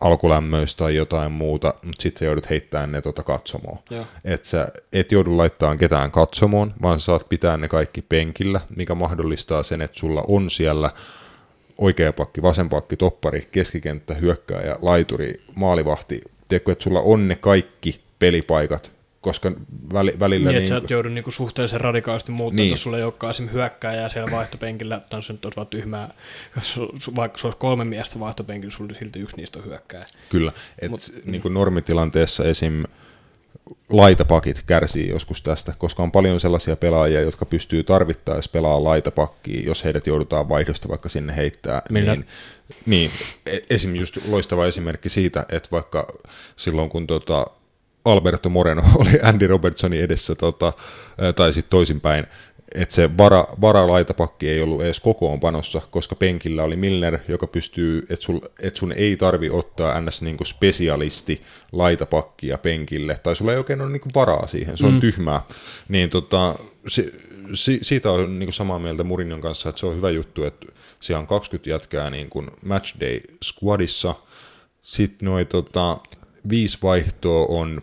alkulämmöistä tai jotain muuta, mutta sitten joudut heittämään ne tuota katsomoon. Että sä et joudu laittamaan ketään katsomoon, vaan saat pitää ne kaikki penkillä, mikä mahdollistaa sen, että sulla on siellä oikea pakki, vasen pakki, toppari, keskikenttä, hyökkääjä, laituri, maalivahti. Tiedätkö, että sulla on ne kaikki pelipaikat koska väli, välillä... Niin, niin, että sä et joudu niinku suhteellisen radikaalisti muuttaa, Niin. niin. jos sulla ei olekaan esimerkiksi hyökkääjää siellä vaihtopenkillä, tai se nyt olisi vaan tyhmää, vaikka se olisi kolme miestä vaihtopenkillä, sulla silti yksi niistä on hyökkääjä. Kyllä, että Mut- niin kuin normitilanteessa esim. laitapakit kärsii joskus tästä, koska on paljon sellaisia pelaajia, jotka pystyy tarvittaessa pelaamaan laitapakkiin, jos heidät joudutaan vaihdosta vaikka sinne heittää. Millä- Niin, niin, esim. just loistava esimerkki siitä, että vaikka silloin kun tota Alberto Moreno oli Andy Robertsonin edessä, tota, tai sitten toisinpäin, että se vara, varalaitapakki ei ollut edes kokoonpanossa, koska penkillä oli Milner, joka pystyy, että sul, et sun ei tarvi ottaa ns. Niinku spesialisti laitapakkia penkille, tai sulla ei oikein ole niinku varaa siihen, se on mm. tyhmää. Niin tota, si, si, siitä on niinku samaa mieltä Murinon kanssa, että se on hyvä juttu, että siellä on 20 jätkää niinku matchday squadissa, sitten noin tota, viisi vaihtoa on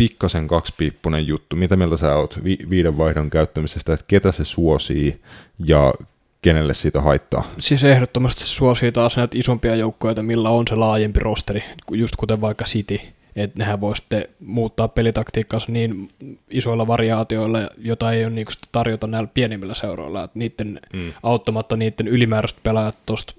pikkasen kaksipiippunen juttu. Mitä mieltä sä oot vi- viiden vaihdon käyttämisestä, että ketä se suosii ja kenelle siitä haittaa? Siis ehdottomasti se suosii taas näitä isompia joukkoja, millä on se laajempi rosteri, just kuten vaikka City, että nehän voi sitten muuttaa pelitaktiikkaansa niin isoilla variaatioilla, jota ei ole niinku tarjota näillä pienimmillä seuroilla, että niiden mm. auttamatta niiden ylimääräiset pelaajat tuosta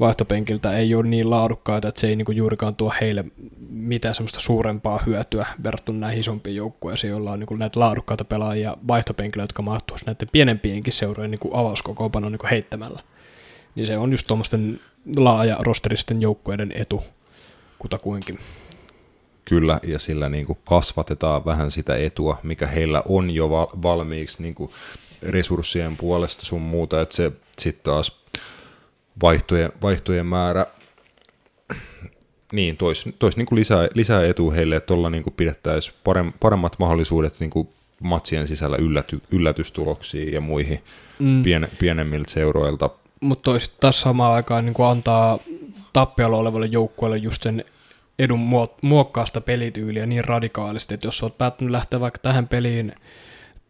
vaihtopenkiltä ei ole niin laadukkaita, että se ei niinku juurikaan tuo heille mitään semmoista suurempaa hyötyä verrattuna näihin isompiin joukkueisiin, joilla on niinku näitä laadukkaita pelaajia vaihtopenkillä, jotka mahtuisi näiden pienempienkin seurojen niinku avauskokoonpanon niinku heittämällä. Niin se on just tuommoisten laaja rosteristen joukkueiden etu kutakuinkin. Kyllä, ja sillä niin kuin kasvatetaan vähän sitä etua, mikä heillä on jo val- valmiiksi niin kuin resurssien puolesta sun muuta, että se sitten taas vaihtojen, vaihtojen määrä niin, tois, tois niin lisää, lisää etua heille, että tuolla niin pidettäisiin parem, paremmat mahdollisuudet niin kuin matsien sisällä ylläty, yllätystuloksiin ja muihin mm. pien, pienemmiltä seuroilta. Mutta toiset taas samaan aikaan niin antaa tappiolla olevalle joukkueelle just sen edun muo- muokkaa sitä pelityyliä niin radikaalisti, että jos sä oot päättänyt lähteä vaikka tähän peliin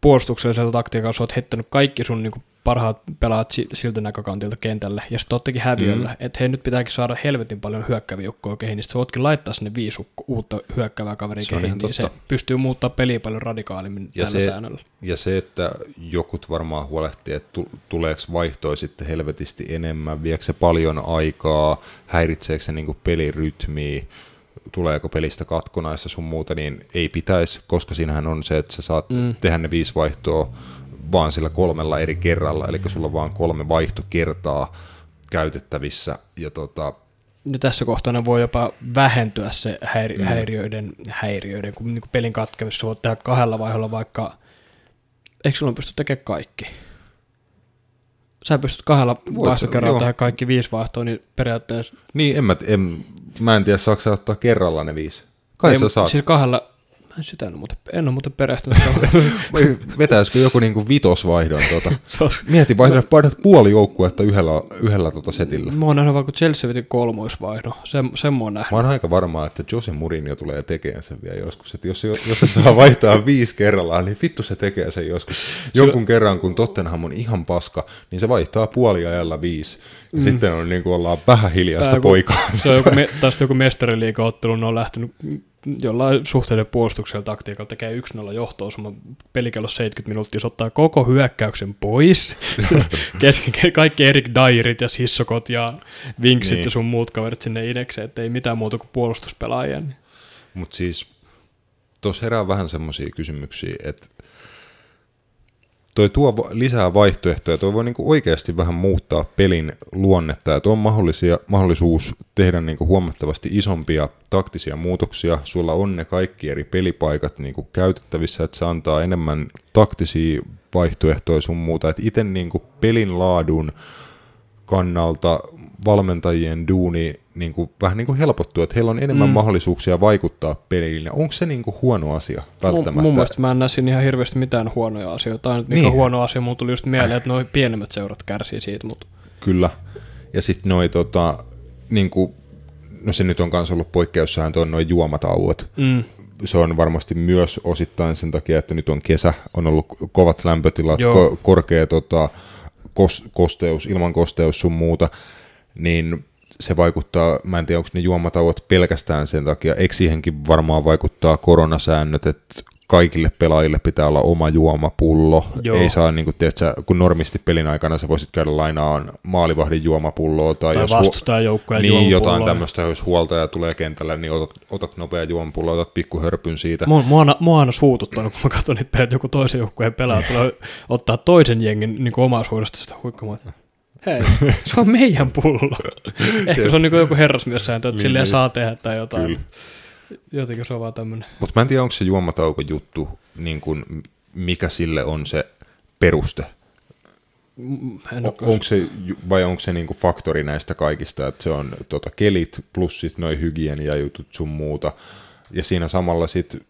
puolustuksellisella taktiikalla, sä oot heittänyt kaikki sun niin parhaat pelaat si- siltä näkökantilta kentälle, ja sitten oottekin häviöllä, mm. että hei nyt pitääkin saada helvetin paljon hyökkäviä joukkoja kehiin, niin sä voitkin laittaa sinne viisi ukko- uutta hyökkäävää kaveria Se kehiin, niin se totta. pystyy muuttaa peliä paljon radikaalimmin Ja tällä se, säännöllä. ja se, että jokut varmaan huolehtii, että tu- tuleeko vaihtoa sitten helvetisti enemmän, viekö se paljon aikaa, häiritseekö se niinku pelirytmiä, tuleeko pelistä katkonaissa sun muuta, niin ei pitäisi, koska siinähän on se, että sä saat mm. tehdä ne viisi vaihtoa vaan sillä kolmella eri kerralla, eli sulla on vaan kolme vaihtokertaa käytettävissä, ja tota, Ja tässä kohtaa ne voi jopa vähentyä se häiri- mm. häiriöiden, häiriöiden, kun niin pelin katkemisessa voit tehdä kahdella vaiheella vaikka, eikö silloin pysty tekemään kaikki? Sä pystyt kahdella vaihtokerralla tehdä kaikki viisi vaihtoa, niin periaatteessa... niin en mä, en, mä en tiedä, saako sä ottaa kerralla ne viisi. Kai ei, sä saat. Siis kahdella, mä en sitä en ole muuten, en ole muuten perehtynyt. Vetäisikö joku niinku vitosvaihdon tuota? Mieti, vaihdat, vaihdat puoli joukkuetta yhdellä, yhdellä tota setillä. mä oon nähnyt vaikka Chelsea veti kolmoisvaihdon, sen, sen mä oon nähnyt. Mä oon aika varma, että Jose Mourinho tulee tekemään sen vielä joskus. Että jos, jos se saa vaihtaa viisi kerrallaan, niin vittu se tekee sen joskus. Jonkun kerran, kun Tottenham on ihan paska, niin se vaihtaa puoliajalla viisi. Ja mm. sitten on niin kuin ollaan vähän hiljaista Tää, poikaa. Se on joku, me, taas joku mestariliiga-ottelu, ne on lähtenyt jollain suhteellisen puolustuksella taktiikalla tekee 1-0 johtoa, summa pelikello 70 minuuttia, se ottaa koko hyökkäyksen pois. Siis Kesken kaikki Erik Dyerit ja Sissokot ja Vinksit Niin. ja sun muut kaverit sinne inekseen, että ei mitään muuta kuin puolustuspelaajia. Mutta siis tuossa herää vähän semmoisia kysymyksiä, että toi tuo lisää vaihtoehtoja, toi voi niinku oikeasti vähän muuttaa pelin luonnetta, ja tuo on mahdollisia, mahdollisuus tehdä niinku huomattavasti isompia taktisia muutoksia. Sulla on ne kaikki eri pelipaikat niinku käytettävissä, että se antaa enemmän taktisia vaihtoehtoja sun muuta, itse niinku pelin laadun kannalta valmentajien duuni niin kuin, vähän niin kuin helpottuu, että heillä on enemmän mm. mahdollisuuksia vaikuttaa peliin. Onko se niin kuin huono asia välttämättä? Mun, mun mielestä mä en näe siinä ihan hirveästi mitään huonoja asioita. Ainut mikä Niin. niin. huono asia, mulla tuli just mieleen, että noin pienemmät seurat kärsii siitä, mutta Kyllä. Ja sitten noi tota, niin kuin, no se nyt on myös ollut poikkeussääntö, on noin juomatauot. mm, Se on varmasti myös osittain sen takia, että nyt on kesä, on ollut kovat lämpötilat, Joo. ko- korkea tota, kos- kosteus, ilman kosteus sun muuta, niin se vaikuttaa, mä en tiedä onko ne juomatauot pelkästään sen takia, eikö siihenkin varmaan vaikuttaa koronasäännöt, että kaikille pelaajille pitää olla oma juomapullo. Joo. Ei saa, niin kuin, tiedätkö, kun normisti pelin aikana sä voisit käydä lainaan maalivahdin juomapulloa. Tai, Tai jos hu- vastustajajoukkoja niin, jotain tämmöistä, jos huoltaja tulee kentälle, niin otat, otat nopea juomapullo, otat pikku hörpyn siitä. Mua, mua, aina- mua aina suututtanut, kun mä katson niitä pelejä, että joku toisen joukkueen pelaaja tulee ottaa toisen jengin niin omaisuudesta sitä huikkamaa. Hei, se on meidän pullo. Ehkä se on niin joku herrasmiessääntö, että Niin, silleen niin. saa tehdä tai jotain. Kyllä. Jotenkin se on vaan tämmöinen. Mutta mä en tiedä, onko se juomatauko juttu, niin kun, mikä sille on se peruste. En O- onko se, vai onko se niinku faktori näistä kaikista, että se on tota, kelit plus sit noi hygieniajutut sun muuta, ja siinä samalla sit,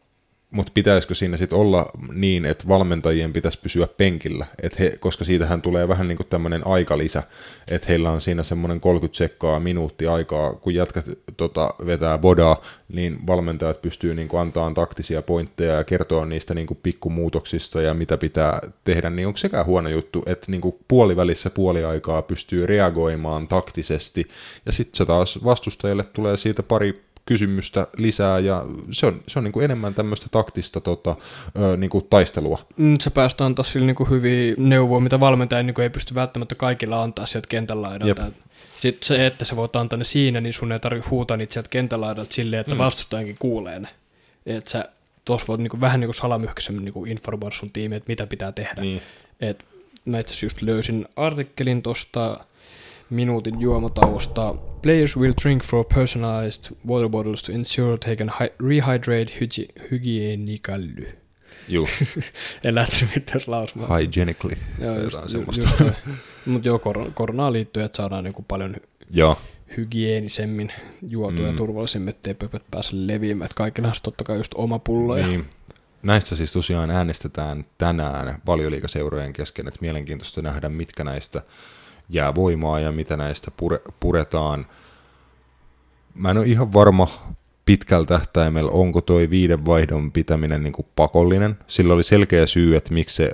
mutta pitäisikö siinä sitten olla niin, että valmentajien pitäisi pysyä penkillä, et he, koska siitähän tulee vähän niin kuin tämmöinen aikalisä, että heillä on siinä semmoinen 30 sekkaa minuutti aikaa, kun jätkät tota, vetää bodaa, niin valmentajat pystyy niin kuin antaa taktisia pointteja ja kertoa niistä niin kuin pikkumuutoksista ja mitä pitää tehdä, niin onko sekään huono juttu, että niin kuin puolivälissä puoliaikaa pystyy reagoimaan taktisesti, ja sitten se taas vastustajalle tulee siitä pari kysymystä lisää, ja se on, se on niin kuin enemmän tämmöistä taktista tota, ö, niin kuin taistelua. Mm, Se päästään antaa sille niin hyviä neuvoja, mitä valmentaja niin ei pysty välttämättä kaikilla antaa sieltä kentän laidalta. Jep. Sitten se, että sä voit antaa ne siinä, niin sun ei tarvitse huutaa niitä sieltä kentän laidalta silleen, että mm. vastustajankin kuulee ne. Että sä tuossa voit niin vähän niin kuin salamyhkäisemmin niin informoida sun tiimiä, että mitä pitää tehdä. Niin. Et mä itse just löysin artikkelin tuosta minuutin juomatauosta. Players will drink for personalized water bottles to ensure they can hy- rehydrate hygi- hygienically. Juu, En lähtenyt mitään lausumaan. hygienically. Joo, just, ju- semmoista. just toi. Mut joo, kor- koronaan liittyen, että saadaan niinku paljon Joo, hygienisemmin juotua mm. ja Mm. turvallisemmin, ettei pöpöt pääse leviämään. Että kaikilla on totta kai just oma pullo. Ja... niin. Näistä siis tosiaan äänestetään tänään valioliikaseurojen kesken, että mielenkiintoista nähdä, mitkä näistä jää voimaa ja mitä näistä pure, puretaan. Mä en ole ihan varma pitkällä tähtäimellä, onko toi viiden vaihdon pitäminen niin kuin pakollinen. Sillä oli selkeä syy, että miksi se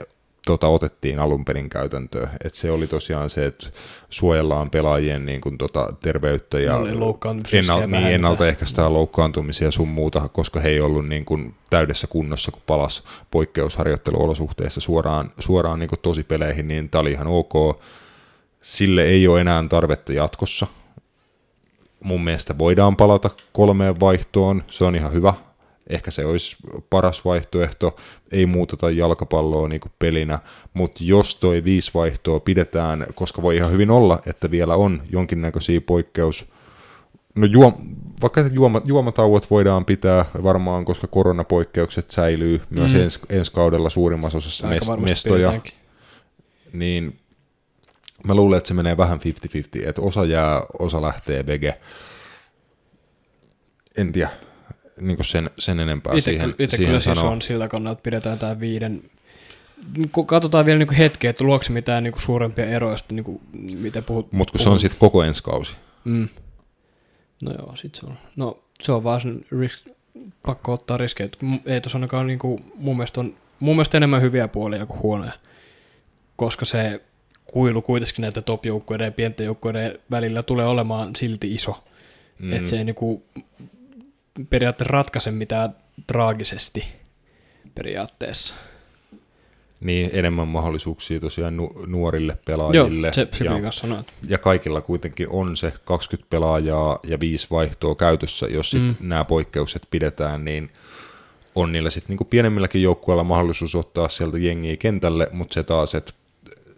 tota, otettiin alun perin käytäntöön. Et se oli tosiaan se, että suojellaan pelaajien niin kuin, tota, terveyttä ja loukkaantumisriskejä ennal- niin, ennaltaehkäistään loukkaantumisia sun muuta, koska he ei ollut niin kuin, täydessä kunnossa, kun palas poikkeusharjoitteluolosuhteissa suoraan, suoraan niin kuin, tosipeleihin, niin tämä oli ihan ok. Sille ei ole enää tarvetta jatkossa. Mun mielestä voidaan palata kolmeen vaihtoon, se on ihan hyvä. Ehkä se olisi paras vaihtoehto, ei muuteta jalkapalloa niin kuin pelinä, mutta jos toi viisi vaihtoa pidetään, koska voi ihan hyvin olla, että vielä on jonkinnäköisiä poikkeus, No juom, vaikka juoma, juomatauot voidaan pitää varmaan, koska koronapoikkeukset säilyy myös Mm. mm. ensi, kaudella suurimmassa osassa Aika mes, varmasti mestoja, pidetäänkin. niin mä luulen, että se menee vähän 50-50, että osa jää, osa lähtee vege. En tiedä niin sen, sen enempää Itse, siihen, itse siihen kyllä siis on sillä kannalta, että pidetään tämä viiden. Katsotaan vielä niinku hetki, että luokse mitään niinku suurempia eroja, sitten niinku, mitä puhut. Mutta kun se on sitten koko ensi kausi. Mm. No joo, sit se on. No se on vaan sen risk, pakko ottaa riskejä. Ei tuossa ainakaan niinku, mun mielestä on mun mielestä enemmän hyviä puolia kuin huonoja. Koska se kuilu kuitenkin näiden top-joukkueiden ja pienten joukkueiden välillä tulee olemaan silti iso. Mm. Että se ei niinku periaatteessa ratkaise mitään traagisesti periaatteessa. Niin, enemmän mahdollisuuksia tosiaan nu- nuorille pelaajille. Joo, se Sipi ja, että- ja kaikilla kuitenkin on se 20 pelaajaa ja viisi vaihtoa käytössä, jos sit mm. nämä poikkeukset pidetään, niin on niillä sitten niinku pienemmilläkin joukkueilla mahdollisuus ottaa sieltä jengiä kentälle, mutta se taas, että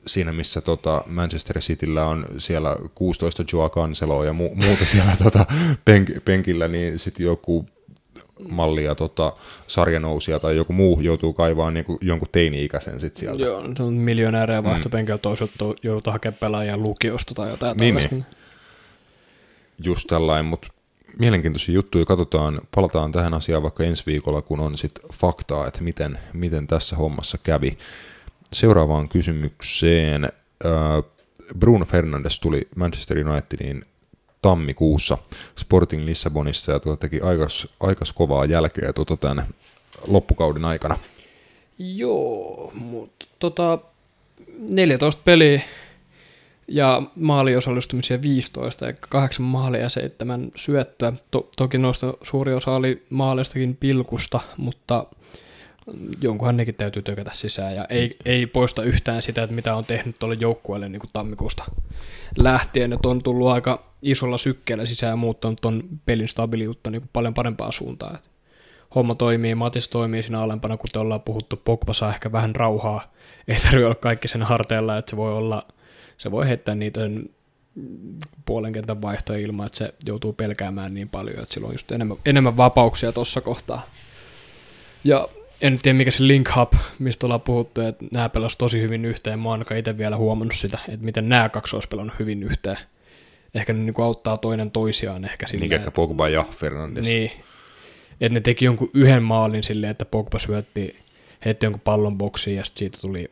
siinä missä tota Manchester Cityllä on siellä 16 Joa Canceloa ja mu- muuta siellä tota penk- penkillä, niin sitten joku mallia tota, sarjanousia tai joku muu joutuu kaivaa niinku jonkun teini-ikäisen sit sieltä. Joo, se on miljonäärejä vaihtopenkillä, toiselta to- joutuu hakemaan pelaajia lukiosta tai jotain Niin, tällaista. just tällainen, mutta mielenkiintoisia juttuja, katsotaan, palataan tähän asiaan vaikka ensi viikolla, kun on sitten faktaa, että miten, miten tässä hommassa kävi. Seuraavaan kysymykseen. Bruno Fernandes tuli Manchester Unitediin tammikuussa Sporting Lissabonista ja tuota teki aikas, aikas kovaa jälkeä tuota tämän loppukauden aikana. Joo, mutta tota, 14 peliä ja maaliosallistumisia 15, ja kahdeksan maalia ja seitsemän syöttöä. To- toki noista suuri osa oli maaleistakin pilkusta, mutta jonkunhan nekin täytyy tökätä sisään. Ja ei, ei poista yhtään sitä, että mitä on tehnyt tuolle joukkueelle niin kuin tammikuusta lähtien. Että on tullut aika isolla sykkeellä sisään ja muuttanut tuon pelin stabiiliutta niin kuin paljon parempaan suuntaan. Et homma toimii, Matis toimii siinä alempana, kuten ollaan puhuttu. Pogba saa ehkä vähän rauhaa. Ei tarvitse olla kaikki sen harteilla, että se voi olla, se voi heittää niitä sen puolen kentän vaihtoja ilman, että se joutuu pelkäämään niin paljon, että sillä on just enemmän, enemmän vapauksia tuossa kohtaa. Ja en tiedä mikä se Link Hub, mistä ollaan puhuttu, että nämä pelas tosi hyvin yhteen. Mä oon ainakaan itse vielä huomannut sitä, että miten nämä kaksi olisi pelannut hyvin yhteen. Ehkä ne niinku auttaa toinen toisiaan ehkä Niin silleen. ehkä Pogba ja Fernandes. Niin. Että ne teki jonkun yhden maalin silleen, että Pogba syötti, heitti jonkun pallon boksiin ja sitten siitä tuli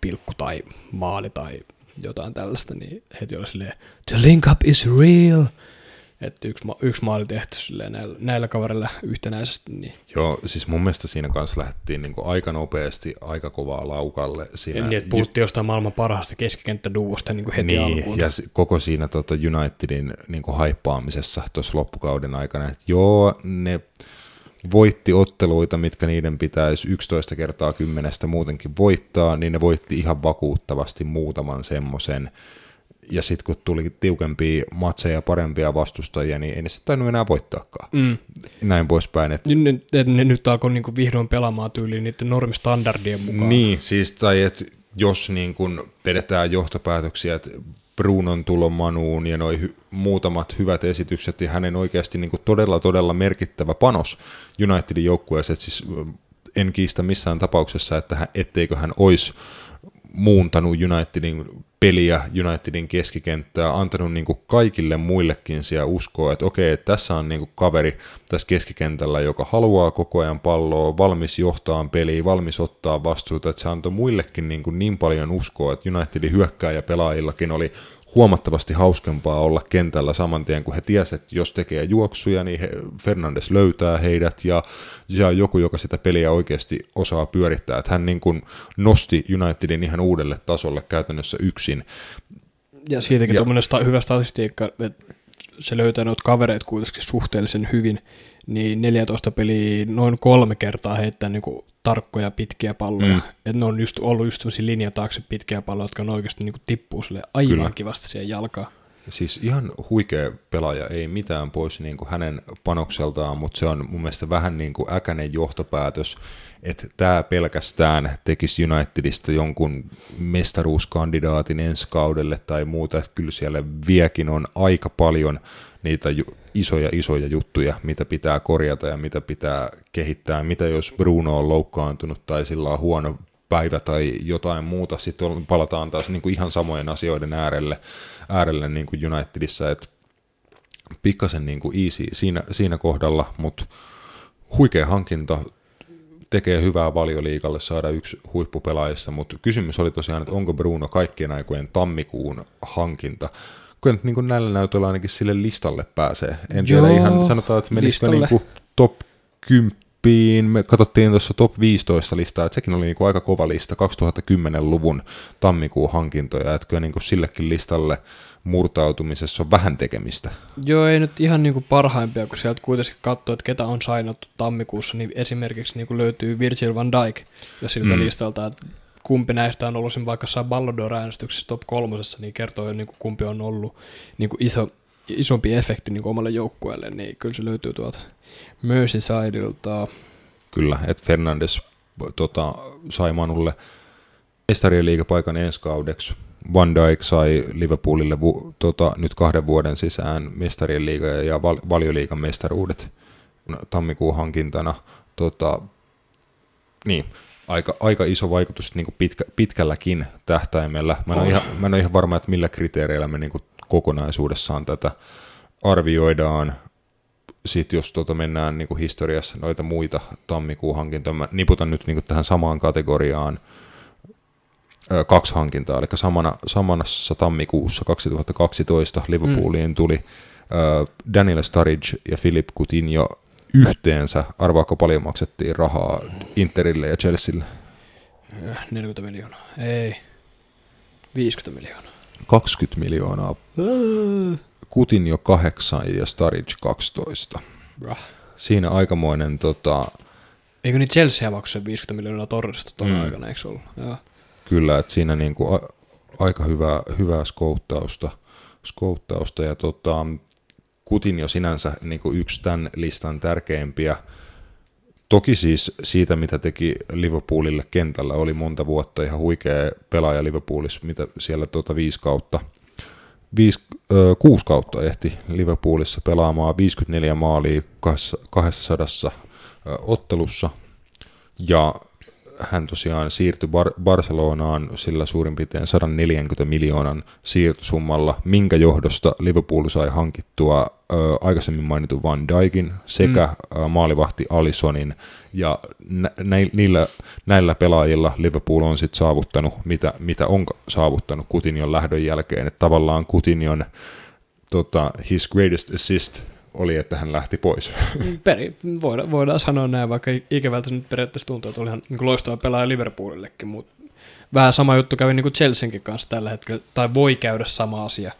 pilkku tai maali tai jotain tällaista, niin heti oli silleen, the link up is real. Että yksi, ma- yksi maali tehty näillä, näillä kavereilla yhtenäisesti, niin Joo, siis mun mielestä siinä kanssa lähdettiin niin aika nopeasti, aika kovaa laukalle. Siinä niin, että puhuttiin jostain maailman parhaasta keskikenttäduosta niin heti niin, alkuun. ja koko siinä tota Unitedin niin haippaamisessa tuossa loppukauden aikana, että joo, ne voitti otteluita, mitkä niiden pitäisi 11 kertaa kymmenestä muutenkin voittaa, niin ne voitti ihan vakuuttavasti muutaman semmoisen. Ja sitten kun tuli tiukempia matseja, parempia vastustajia, niin ei ne sitten tainnut enää voittaakaan. Mm. Näin poispäin. Että Nyt, ne, ne, ne, nyt alkoi niin kuin vihdoin pelaamaan tyyliin niiden normistandardien mukaan. Niin, siis tai että jos niin kun vedetään johtopäätöksiä, että Brunon tulo Manuun ja noi hy- muutamat hyvät esitykset ja hänen oikeasti niin todella todella merkittävä panos Unitedin joukkueeseen, siis en kiistä missään tapauksessa, että hän, etteikö hän olisi muuntanut Unitedin peliä, Unitedin keskikenttää, antanut niin kuin kaikille muillekin siellä uskoa, että okei, tässä on niin kuin kaveri tässä keskikentällä, joka haluaa koko ajan palloa, valmis johtaa peliä, valmis ottaa vastuuta, että se antoi muillekin niin, kuin niin paljon uskoa, että Unitedin hyökkääjä pelaajillakin oli huomattavasti hauskempaa olla kentällä saman tien, kun he tiesivät, että jos tekee juoksuja, niin he, Fernandes löytää heidät ja, ja joku, joka sitä peliä oikeasti osaa pyörittää. Että hän niin kuin nosti Unitedin ihan uudelle tasolle käytännössä yksin. Ja siitäkin Ja- tuommoinen sta- hyvä statistiikka, että se löytää noita kavereita kuitenkin suhteellisen hyvin, niin 14 peliä noin kolme kertaa heittää niinku tarkkoja pitkiä palloja. Mm. Että ne on just ollut just sellaisia linjan taakse pitkiä palloja, jotka on oikeasti niinku tippuu sille aivan Kyllä. Kivasti siihen jalkaan. Siis ihan huikea pelaaja, ei mitään pois niin kuin hänen panokseltaan, mutta se on mun mielestä vähän niin kuin äkäinen johtopäätös, että tämä pelkästään tekisi Unitedista jonkun mestaruuskandidaatin ensi kaudelle tai muuta, että kyllä siellä viekin on aika paljon niitä ju- isoja isoja juttuja, mitä pitää korjata ja mitä pitää kehittää, mitä jos Bruno on loukkaantunut tai sillä on huono päivä tai jotain muuta, sitten palataan taas niin kuin ihan samojen asioiden äärelle, äärelle niin kuin Unitedissa, että pikkasen niin kuin easy siinä, siinä kohdalla, mutta huikea hankinta, tekee hyvää valioliikalle saada yksi huippupelaajista, mutta kysymys oli tosiaan, että onko Bruno kaikkien aikojen tammikuun hankinta, nyt niin kuin näillä näytöillä ainakin sille listalle pääsee. En tiedä Joo, ihan, sanotaan, että menisikö niin kuin top 10, me katsottiin tuossa top 15 listaa, että sekin oli niin kuin aika kova lista, 2010-luvun tammikuun hankintoja, että kyllä niin kuin sillekin listalle murtautumisessa on vähän tekemistä. Joo, ei nyt ihan niinku parhaimpia, kun sieltä kuitenkin katsoo, että ketä on sainattu tammikuussa, niin esimerkiksi niinku löytyy Virgil van Dijk ja siltä mm. listalta, että kumpi näistä on ollut sen vaikka saa Ballon d'Or-äänestyksessä top kolmosessa, niin kertoo jo niinku kumpi on ollut niinku iso, isompi efekti niinku omalle joukkueelle, niin kyllä se löytyy tuolta Merseysideilta. Kyllä, että Fernandes tota, sai Manulle mestarien liigapaikan ensi kaudeksi. Van Dijk sai Liverpoolille vu, tota, nyt kahden vuoden sisään mestarien liiga ja val, valioliigan mestaruudet tammikuun hankintana. Tota, niin, aika, aika iso vaikutus niin kuin pitkä, pitkälläkin tähtäimellä. Mä en, ole Oh. ihan, mä en ole ihan varma, että millä kriteereillä me niin kuin kokonaisuudessaan tätä arvioidaan. Sitten jos tuota mennään niin kuin historiassa noita muita tammikuun hankintoja, mä niputan nyt niin kuin tähän samaan kategoriaan ö, kaksi hankintaa, eli samana, samanassa tammikuussa 2012 Liverpooliin tuli ö, Daniel Sturridge ja Philip Coutinho yhteensä, arvaako paljon maksettiin rahaa Interille ja Chelsealle? Äh, 40 miljoonaa. Ei. 50 miljoonaa. 20 miljoonaa, Coutinho 8 ja Sturridge 12. Rah. Siinä aikamoinen tota, Eikö niin Chelsea maksoi 50 miljoonaa torrista tuona Mm. mm. aikana, eikö ollut? Joo. Kyllä, että siinä niinku a, aika hyvää, hyvää skouttausta, skouttausta ja tota, Kutin jo sinänsä niinku yksi tämän listan tärkeimpiä. Toki siis siitä, mitä teki Liverpoolille kentällä, oli monta vuotta ihan huikea pelaaja Liverpoolissa, mitä siellä tota viisi kautta, viisi, ö, kuusi kautta ehti Liverpoolissa pelaamaan 54 maalia 200 ö, ottelussa, ja hän tosiaan siirtyi Bar- Barcelonaan sillä suurin piirtein 140 miljoonan siirtosummalla, minkä johdosta Liverpool sai hankittua ö, aikaisemmin mainitun Van Dijkin sekä mm. ö, maalivahti Alisonin, ja nä- niillä, näillä pelaajilla Liverpool on sitten saavuttanut, mitä, mitä on saavuttanut Coutinhon lähdön jälkeen, että tavallaan Coutinhon tota, his greatest assist oli, että hän lähti pois. Peri, voidaan, voidaan sanoa näin, vaikka ikävältä se nyt periaatteessa tuntuu, että oli ihan niin loistava pelaaja Liverpoolillekin, mutta vähän sama juttu kävi niin kuin Chelseankin kanssa tällä hetkellä, tai voi käydä sama asia.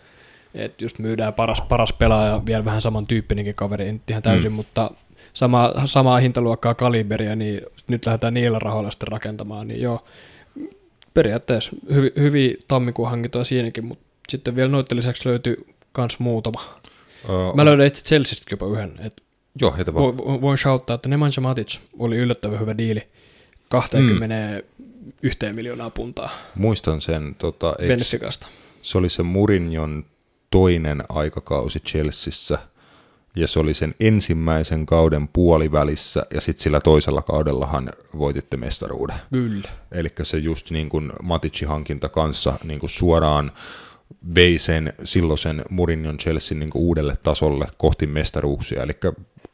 Että just myydään paras, paras pelaaja, vielä vähän samantyyppinenkin kaveri, nyt ihan täysin, mm. mutta sama, samaa hintaluokkaa kaliberia, niin nyt lähdetään niillä rahoilla sitten rakentamaan, niin joo, periaatteessa hyvi, hyviä tammikuun hankintoja siinäkin, mutta sitten vielä noiden lisäksi löytyy kans muutama. Ö, Mä löydän itse Chelseastä jopa yhden, että Joo, heitä vaan. Vo- vo- voin shouttaa, että Nemanja Matic oli yllättävän hyvä diili. 21 mm. miljoonaa puntaa Muistan sen, tota, eiks, Benficasta. se oli se Murinjon toinen aikakausi Chelseassa, ja se oli sen ensimmäisen kauden puolivälissä, ja sitten sillä toisella kaudellahan voititte mestaruuden. Kyllä. Eli se just niin kuin Maticin hankinta kanssa niin kuin suoraan vei sen silloisen Mourinhon Chelsea niin uudelle tasolle kohti mestaruuksia, eli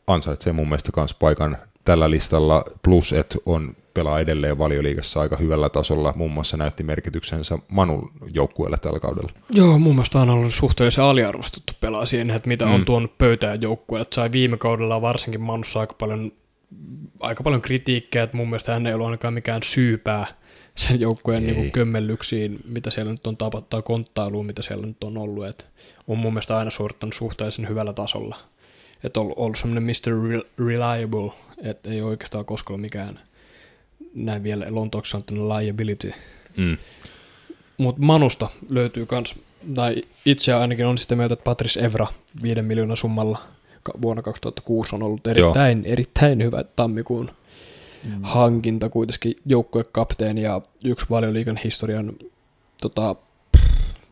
ansaitsee mun mielestä myös paikan tällä listalla, plus että on pelaa edelleen valioliigassa aika hyvällä tasolla, muun muassa näytti merkityksensä Manun joukkueelle tällä kaudella. Joo, mun mielestä on ollut suhteellisen aliarvostettu pelaa siihen, että mitä mm. on tuonut pöytään joukkueelle. Että sai viime kaudella varsinkin Manussa aika paljon, aika paljon kritiikkiä, että mun mielestä hän ei ollut ainakaan mikään syypää sen joukkueen niin kömmellyksiin, mitä siellä nyt on tapahtunut, tai konttailuun, mitä siellä nyt on ollut. Et on mun mielestä aina suorittanut suhteellisen hyvällä tasolla. Että on ollut, ollut semmoinen Mr. Rel- Reliable, että ei oikeastaan koskaan mikään näin vielä Lontooksi sanottuna liability. Mm. Mutta Manusta löytyy kans, tai itse ainakin on sitä mieltä, että Patrice Evra 5 miljoonaa summalla vuonna 2006 on ollut erittäin, erittäin hyvä tammikuun mm. hankinta, kuitenkin joukkuekapteeni ja yksi valioliikan historian, tota,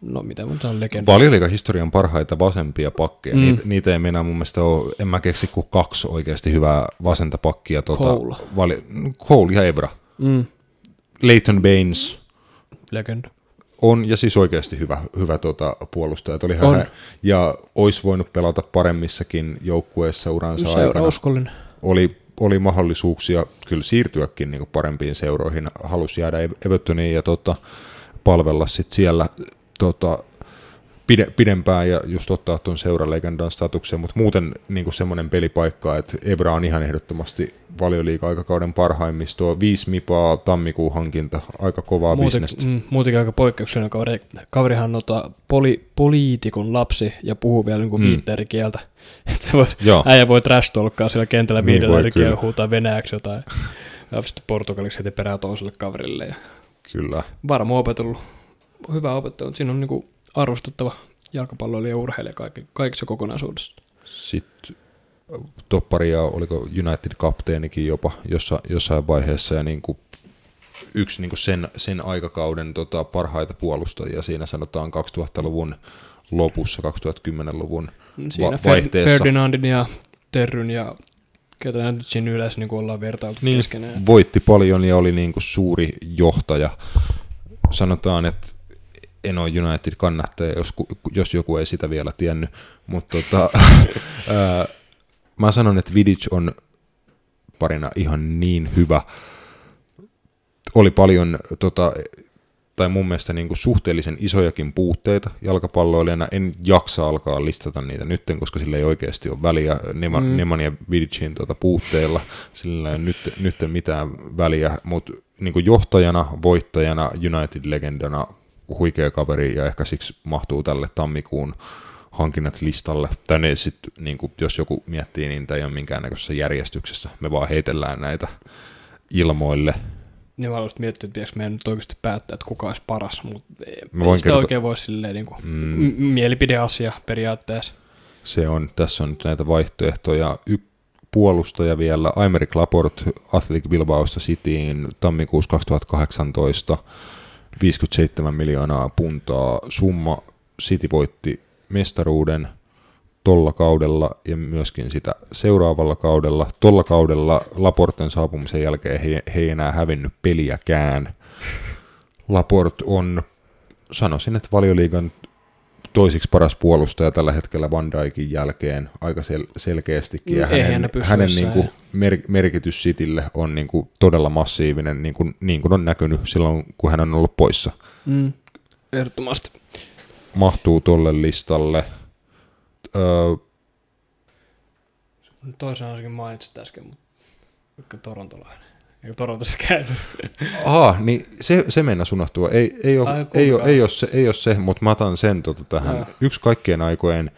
no mitä mun on legenda. Valioliigan historian parhaita vasempia pakkeja, Mm. niitä, niitä ei mennä mun mielestä ole, en mä keksi kuin kaksi oikeasti hyvää vasenta pakkia. Tota, Cole. Vali, Cole ja Evra. Mm, Leighton Baines, legenda. On, ja siis oikeasti hyvä, hyvä tota, puolustaja. Oli On. ja olisi voinut pelata paremmissakin joukkueissa uransa Seura aikana. uskollinen. Oli, oli mahdollisuuksia kyllä siirtyäkin niin parempiin seuroihin. Halusi jäädä Ev- Evertoniin ja tota, palvella sit siellä tota, pide, pidempään ja just ottaa tuon seuralegendan statuksen, mutta muuten niin semmoinen pelipaikka, että Evra on ihan ehdottomasti valioliiga-aikakauden parhaimmistoa. Viisi mipaa tammikuun hankinta, aika kovaa Muuten, bisnestä. mm, muutenkin aika poikkeuksellinen kaveri. Kaverihan on tota, poli, poliitikon lapsi ja puhuu vielä niin Mm. mm. viittä eri kieltä. Että voi, äijä voi trash siellä kentällä Niin viidellä eri kielellä, huutaa venäjäksi jotain. ja sitten portugaliksi heti perään toiselle kaverille. Ja Kyllä. varmaan opetellut. Hyvä opettaja, siinä on niin arvostettava jalkapalloilija ja urheilija kaikki, kaikissa kokonaisuudessa. Sitten topparia, oliko United-kapteenikin jopa jossa, jossain vaiheessa, ja niin kuin yksi niin kuin sen, sen aikakauden tota, parhaita puolustajia siinä sanotaan 2000-luvun lopussa, 2010-luvun Siinä va- vaihteessa. Ferdinandin ja Terryn ja ketä nyt siinä yleensä niin ollaan vertailtu niin, keskenään. voitti paljon ja oli niin kuin suuri johtaja. Sanotaan, että en ole United-kannattaja, jos, jos joku ei sitä vielä tiennyt, mutta tota, ää, mä sanon, että Vidic on parina ihan niin hyvä. Oli paljon, tota, tai mun mielestä niin kuin suhteellisen isojakin puutteita jalkapalloilijana. En jaksa alkaa listata niitä nytten, koska sillä ei oikeasti ole väliä Neman, Mm. Neman ja Vidicin tota, puutteilla. Sillä ei ole nyt, nyt mitään väliä, mutta niin johtajana, voittajana, United-legendana huikea kaveri ja ehkä siksi mahtuu tälle tammikuun hankinnat listalle. Tai ne sit, niin kuin, jos joku miettii, niin tämä ei ole minkäännäköisessä järjestyksessä. Me vaan heitellään näitä ilmoille. Ja mä haluaisin miettiä, että pitäisikö meidän nyt oikeasti päättää, että kuka olisi paras, mutta ei, Mä voin sitä kertoa- oikein voi silleen niin kuin, Mm. mielipideasia periaatteessa. Se on, tässä on nyt näitä vaihtoehtoja. Y- puolustaja vielä, Aymeric Laporte Athletic Bilbaosta Cityin tammikuussa 2018, 57 miljoonaa puntaa summa. City voitti mestaruuden tolla kaudella ja myöskin sitä seuraavalla kaudella. Tolla kaudella Laporten saapumisen jälkeen he, he ei enää hävinnyt peliäkään. Laport on, sanoisin, että valioliigan toisiksi paras puolustaja tällä hetkellä Van Dijkin jälkeen aika sel- selkeästikin. Ja eihän hänen, ne pysy hänen jossain. niinku mer- merkitys Citylle on niinku todella massiivinen, niin kuin, niin kuin on näkynyt silloin, kun hän on ollut poissa. Mm. Ehdottomasti. Mahtuu tolle listalle. Öö, Toisen ainakin mainitsit äsken, mutta torontolainen. Eikö Torontossa käynyt? aha, niin se, se mennäs unohtua. Ei, ei, ole, Ai, ei, ole, ei, ole se, ei ole se, mutta mä otan sen tota, tähän. Joo. Yksi kaikkien aikojen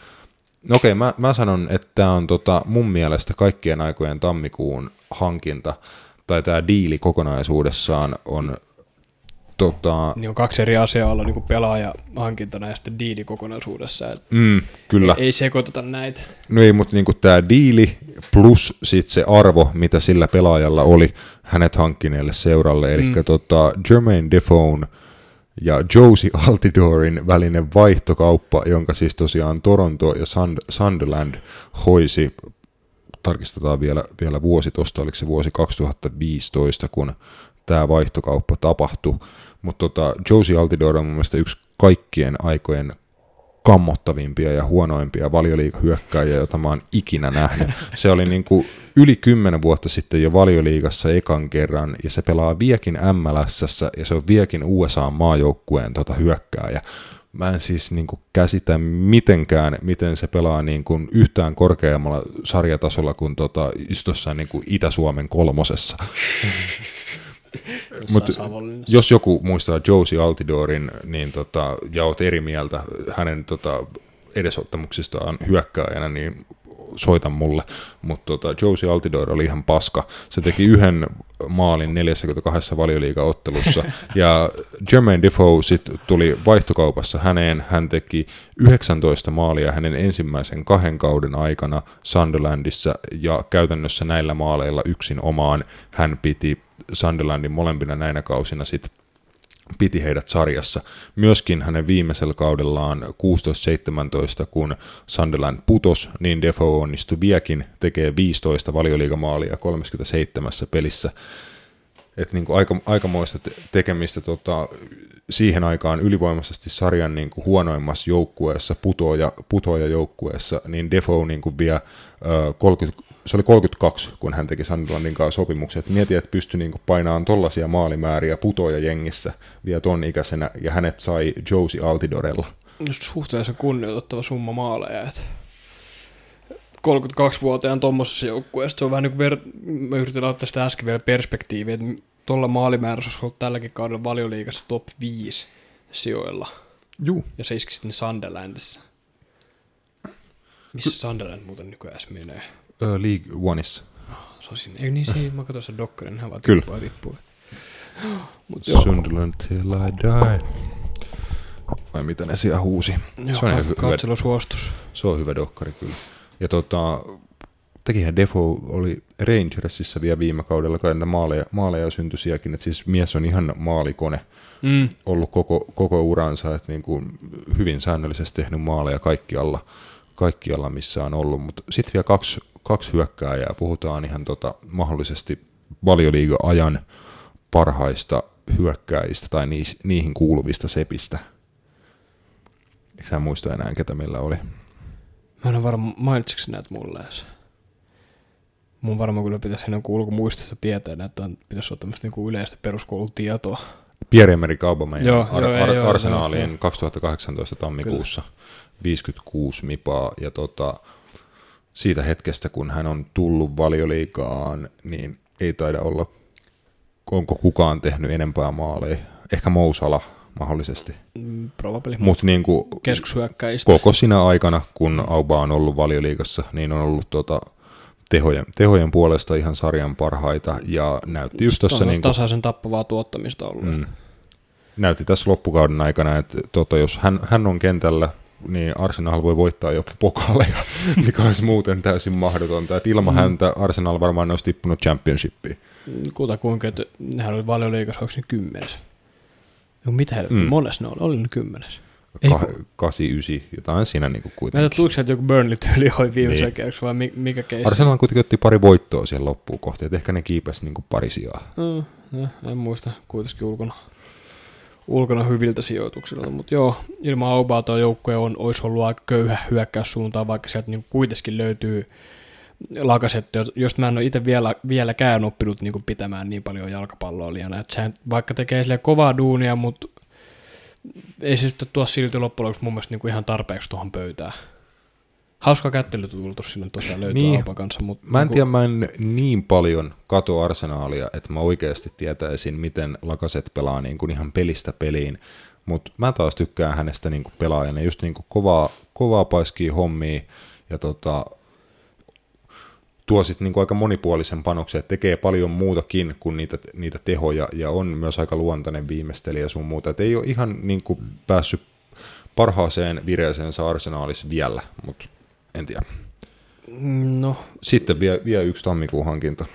No okei, mä, mä sanon, että tämä on tota, mun mielestä kaikkien aikojen tammikuun hankinta, tai tämä diili kokonaisuudessaan on tota, Niin on kaksi eri asiaa olla niin pelaaja hankintana ja sitten diili kokonaisuudessa. Mm, kyllä, Ei sekoiteta näitä. no ei, mutta niinku tämä diili plus sit se arvo, mitä sillä pelaajalla oli hänet hankkineelle seuralle, eli mm. tota, Jermaine Defoe ja Josie Altidorin välinen vaihtokauppa, jonka siis tosiaan Toronto ja Sund- Sunderland hoisi, tarkistetaan vielä, vielä vuosi tuosta, oliko se vuosi 2015, kun tämä vaihtokauppa tapahtui, mutta tota, Josie Altidore on mun mielestä yksi kaikkien aikojen kammottavimpia ja huonoimpia valioliigahyökkääjiä, jota mä oon ikinä nähnyt. Se oli niin kuin yli kymmenen vuotta sitten jo valioliigassa ekan kerran, ja se pelaa viekin MLSssä, ja se on viekin USA-maajoukkueen tota hyökkääjä. Mä en siis niin kuin käsitä mitenkään, miten se pelaa niin kuin yhtään korkeammalla sarjatasolla kuin tota, just niin kuin Itä-Suomen kolmosessa. Mut jos joku muistaa Josie Altidorin niin tota, ja oot eri mieltä hänen tota, edesottamuksistaan hyökkääjänä, niin soita mulle. Mutta tota, Josie Altidore oli ihan paska. Se teki yhden maalin 42 valioliigaottelussa. ja Jermaine Defoe sit tuli vaihtokaupassa häneen. Hän teki 19 maalia hänen ensimmäisen kahden kauden aikana Sunderlandissa. Ja käytännössä näillä maaleilla yksin omaan hän piti Sunderlandin molempina näinä kausina sit piti heidät sarjassa. Myöskin hänen viimeisellä kaudellaan 16-17, kun Sunderland putos, niin Defoe onnistui viekin tekee 15 valioliigamaalia 37 pelissä. Et niinku aika, aikamoista te- tekemistä tota, siihen aikaan ylivoimaisesti sarjan niinku huonoimmassa joukkueessa, putoaja, putoaja joukkueessa, niin Defoe niinku vie ö, 30, se oli 32, kun hän teki Sunderlandin kanssa sopimukset. Mieti, että pystyi niinku painamaan tollaisia maalimääriä putoja jengissä vielä ton ikäisenä, ja hänet sai Josie Altidorella. Just suhteellisen kunnioitettava summa maaleja. Et 32-vuotiaan tuommoisessa joukkueessa se on vähän niin kuin ver- mä yritin ottaa sitä äsken vielä perspektiiviä, että tuolla maalimäärässä olisi ollut tälläkin kaudella valioliigassa top 5 sijoilla. Juu. Ja se iski sitten Sunderlandissa. Missä Sunderland muuten nykyään menee? League Oneissa. Se on siinä. Ei niin siinä, mä katsoin sen dokkarin, hän vaan Kyllä. tippuu tippuu. Mut joo, Sunderland till I die. Vai mitä ne siellä huusi? joo se on ihan hyvä, katselusuostus. se on hyvä dokkari kyllä. Ja tota, tekihän Defoe oli Rangersissa vielä viime kaudella, kai näitä maaleja, maaleja syntyi sielläkin, että siis mies on ihan maalikone Mm. ollut koko, koko uransa, että niin kuin hyvin säännöllisesti tehnyt maaleja kaikkialla, kaikkialla missä on ollut, mutta sitten vielä kaksi, kaksi hyökkääjää, puhutaan ihan tota, mahdollisesti valioliiga-ajan parhaista hyökkääjistä tai niis, niihin kuuluvista sepistä. Eikö sä muista enää, ketä meillä oli? Mä en ole varma, mainitsiko sä näitä mulle edes? Mun varmaan kyllä pitäisi siinä joku ulkomuistissa tietää, että on, pitäisi olla tämmöistä niinku yleistä peruskoulutietoa. Pierre-Emerick Aubameyang Joo, Ar- joo, Ar- joo, Arsenaaliin joo. 2018 tammikuussa 56 mipaa ja tota, siitä hetkestä kun hän on tullut valioliikaan, niin ei taida olla, onko kukaan tehnyt enempää maaleja. Ehkä Mousala mahdollisesti. Mm, probably. Mutta niin kuin koko sinä aikana, kun Auba on ollut valioliigassa, niin on ollut tota, tehojen, tehojen puolesta ihan sarjan parhaita ja näytti just tuossa niin kuin, tasaisen tappavaa tuottamista ollut. mm, näytti tässä loppukauden aikana, että tota, jos hän, hän on kentällä, niin Arsenal voi voittaa jopa pokaaleja, mikä olisi muuten täysin mahdotonta. Et ilman mm. häntä Arsenal varmaan olisi tippunut championshipiin. Kuta kuinka, että nehän oli paljon liikassa, onko ne kymmenes? Joo, mitä helvettiä, Mm. mones ne oli? Oli ne kymmenes. Ka- kun- 8, 9, jotain siinä niin kuin Mä en kuitenkin. tuliko sieltä joku Burnley-tyyli oli viimeisen Niin. vai mi- mikä keissi? Arsenal kuitenkin otti pari voittoa siihen loppuun kohti, että ehkä ne kiipesi niin kuin pari sijaa. Mm, no, en muista, kuitenkin ulkona, ulkona hyviltä sijoituksilta, mutta joo, ilman Aubaa tuo joukkue on, olisi ollut aika köyhä hyökkäyssuuntaan, vaikka sieltä niin kuitenkin löytyy lakasettu, jos mä en ole itse vielä, vieläkään oppinut niin pitämään niin paljon jalkapalloa liian, että sehän vaikka tekee sille kovaa duunia, mutta ei se sitten tuo silti loppujen lopuksi mun mielestä niin ihan tarpeeksi tuohon pöytään. Hauska kättelytuulutus sinne tosiaan löytyy Niin. Aupan kanssa, mutta Mä en niinku- tiedä, mä en niin paljon kato arsenaalia, että mä oikeasti tietäisin, miten Lakaset pelaa niin kuin ihan pelistä peliin. Mutta mä taas tykkään hänestä niin kuin pelaajana, just niin kuin kovaa, kovaa paiskia hommia ja tota, tuo sitten niin aika monipuolisen panoksen, että tekee paljon muutakin kuin niitä, niitä tehoja ja on myös aika luontainen viimeistelijä sun muuta. Et ei ole ihan niin kuin päässyt parhaaseen vireeseensa arsenaalissa vielä, mutta en tiedä. No, Sitten vielä, vielä yksi tammikuun hankinta.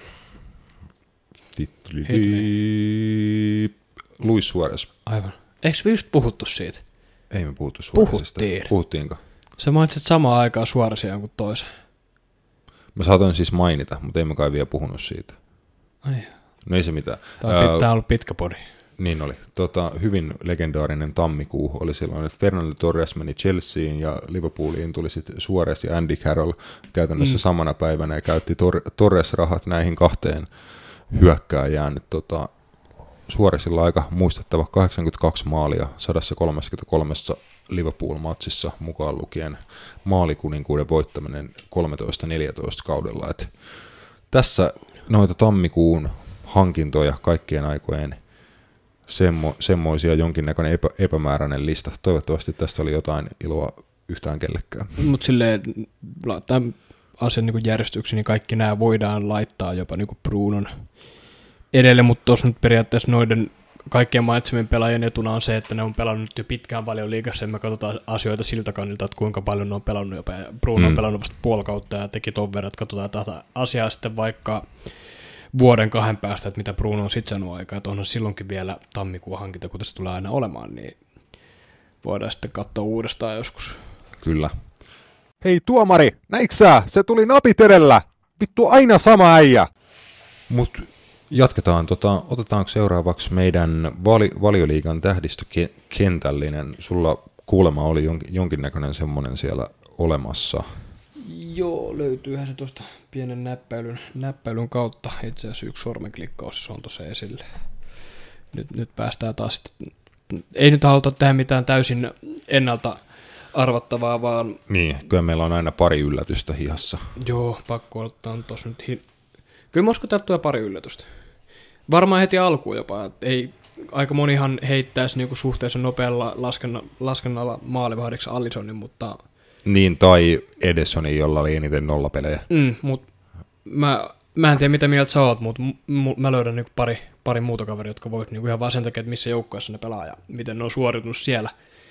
Luis Suarez. aivan. Eikö me just puhuttu siitä? Ei me puhuttu Suarezista. Puhuttiin. Puhuttiinko? Sä mainitsit samaan aikaan suorasi jonkun toisen. Mä saatoin siis mainita, mutta ei me kai vielä puhunut siitä. Ai, No ei se mitään. tää, Ää, on, tää on ollut pitkä podi. Niin oli. Tota, hyvin legendaarinen tammikuu oli silloin, että Fernando Torres meni Chelseaan ja Liverpooliin tuli sitten Suarez ja Andy Carroll käytännössä mm. samana päivänä ja käytti Tor- Torres-rahat näihin kahteen hyökkääjään. Tota, Suarezilla aika muistettava 82 maalia 133 Liverpool-matsissa mukaan lukien maalikuninkuuden voittaminen 13-14 kaudella. Et tässä noita tammikuun hankintoja kaikkien aikojen semmo, semmoisia jonkinnäköinen epä, epämääräinen lista. Toivottavasti tästä oli jotain iloa yhtään kellekään. Mutta silleen, laittaa asian niin järjestyksiin, niin kaikki nämä voidaan laittaa jopa niin Brunon edelle, mutta tuossa nyt periaatteessa noiden kaikkien mainitsemien pelaajien etuna on se, että ne on pelannut jo pitkään paljon liikassa, ja me katsotaan asioita siltä kannalta, että kuinka paljon ne on pelannut jopa. Ja Bruno mm. on pelannut vasta puoli kautta ja teki ton verran, että katsotaan tätä asiaa sitten vaikka vuoden kahden päästä, että mitä Bruno on sitten saanut aikaa, että onhan silloinkin vielä tammikuun hankinta, kuten se tulee aina olemaan, niin voidaan sitten katsoa uudestaan joskus. Kyllä. Hei tuomari, näitkö sä? Se tuli napit edellä. Vittu aina sama äijä. Mutta jatketaan. Tota, otetaanko seuraavaksi meidän vali, valioliigan tähdistökentällinen? Sulla kuulema oli jonkin, jonkinnäköinen semmoinen siellä olemassa. Joo, löytyyhän se tuosta pienen näppäilyn, näppäilyn kautta. Itse asiassa yksi sormenklikkaus se on tuossa esille. Nyt, nyt päästään taas. Ei nyt haluta tehdä mitään täysin ennalta arvattavaa, vaan Niin, kyllä meillä on aina pari yllätystä hihassa. joo, pakko ottaa tuossa nyt. Hi- Kyllä mä tulee pari yllätystä. Varmaan heti alkuun jopa. Ei, aika monihan heittäisi niinku suhteessa nopealla laskenna, laskennalla maalivahdiksi Allisonin, mutta Niin, tai Edessoni, jolla oli eniten nollapelejä. Mm, mut mä, mä en tiedä mitä mieltä sä oot, mutta mä löydän niinku pari, pari muuta kaveria, jotka voit niinku ihan vaan sen takia, että missä joukkueessa ne pelaa ja miten ne on suoritunut siellä.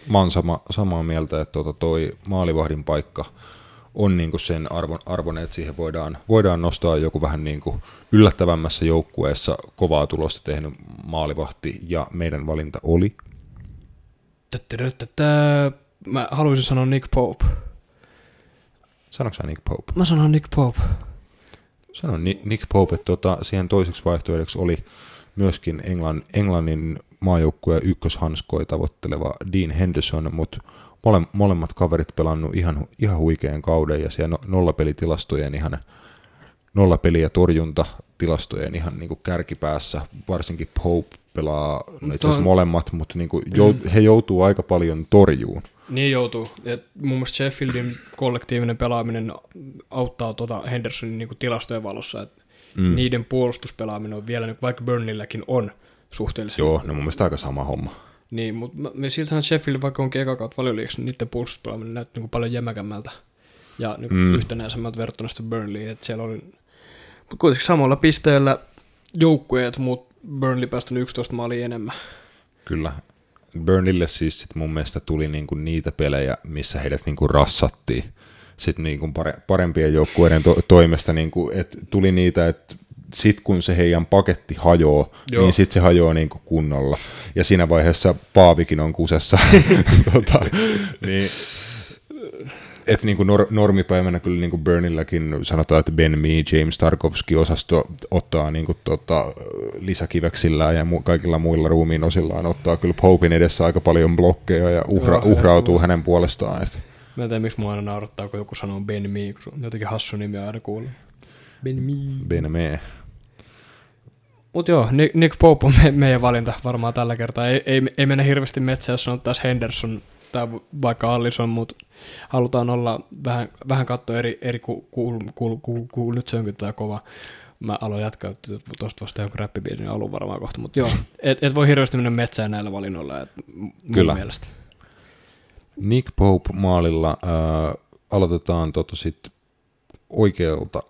Mä oon sama, samaa mieltä, että tota toi maalivahdin paikka on niinku sen arvon, arvon, että siihen voidaan, voidaan nostaa joku vähän niinku yllättävämmässä joukkueessa kovaa tulosta tehnyt maalivahti, ja meidän valinta oli Tätä, mä haluaisin sanoa Nick Pope. Sanoiko sä Nick Pope? Mä sanon Nick Pope. Sanon Ni- Nick Pope, että tota, siihen toiseksi vaihtoehdoksi oli myöskin Englann, Englannin maajoukkueen ykköshanskoja tavoitteleva Dean Henderson, mutta mole, molemmat kaverit pelannut ihan, ihan huikean kauden ja siellä no, nollapelitilastojen ihan nollapeli- ja torjuntatilastojen ihan niin kärkipäässä, varsinkin Pope pelaa, no itse asiassa molemmat, mutta niin jou, he joutuu aika paljon torjuun. Niin joutuu. Et mun mielestä Sheffieldin kollektiivinen pelaaminen auttaa tuota Hendersonin niinku tilastojen valossa. Et mm. Niiden puolustuspelaaminen on vielä, vaikka Burnilläkin on suhteellisen Joo, no mun mielestä aika sama homma. Niin, mutta me siltähän Sheffield, vaikka onkin eka kautta valioliikas, niin niiden puolustuspelaaminen näytti niin paljon jämäkämmältä ja niin mm. yhtenäisemmältä verrattuna sitten Burnley, että siellä oli mutta kuitenkin samalla pisteellä joukkueet, mutta Burnley päästänyt 11 maalia enemmän. Kyllä. Burnleylle siis sit mun mielestä tuli niinku niitä pelejä, missä heidät niinku rassattiin sit niinku pare, parempien joukkueiden to, toimesta, niinku, et tuli niitä, että sit kun se heidän paketti hajoaa, Joo. niin sit se hajoaa niinku kunnolla. Ja siinä vaiheessa Paavikin on kusessa. tota, niin, et niin kuin nor- normipäivänä kyllä niin kuin Burnilläkin sanotaan, että Ben Mee, James Tarkovski osasto ottaa niin kuin tota, lisäkiveksillä ja mu- kaikilla muilla ruumiin osillaan ottaa kyllä Popin edessä aika paljon blokkeja ja uhra- Joo, uhrautuu hänen puolestaan. Et. Mä en tiedä, miksi mua aina naurattaa, kun joku sanoo Ben Mee, kun on jotenkin hassu nimi aina kuulla. Ben Mee. Ben Mee. Mutta joo, Nick Pope on me- meidän valinta varmaan tällä kertaa. Ei, ei, ei mennä hirveästi metsään, jos sanottaisiin Henderson tai vaikka Allison, mutta halutaan olla vähän, vähän katsoa eri, eri ku, ku, ku, ku, ku, nyt sönkyttää kova. Mä aloin jatkaa, että tuosta vasta jonkun räppibiisin alun varmaan kohta, mutta joo, et, et voi hirveästi mennä metsään näillä valinnoilla, et Kyllä. mielestä. Nick Pope maalilla äh, aloitetaan tota sit oikealta,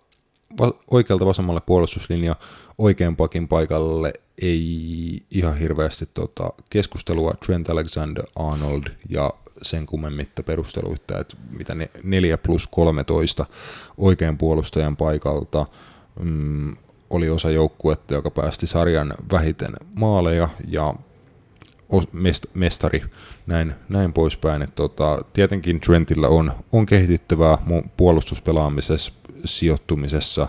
va, oikealta vasemmalle puolustuslinja oikean pakin paikalle ei ihan hirveästi tota keskustelua Trent Alexander-Arnold ja sen kummemmitta perusteluita, että mitä ne 4 plus 13 oikean puolustajan paikalta mm, oli osa joukkuetta, joka päästi sarjan vähiten maaleja ja mestari, näin, näin poispäin. Et tota, tietenkin Trentillä on, on kehityttävää puolustuspelaamisessa, sijoittumisessa,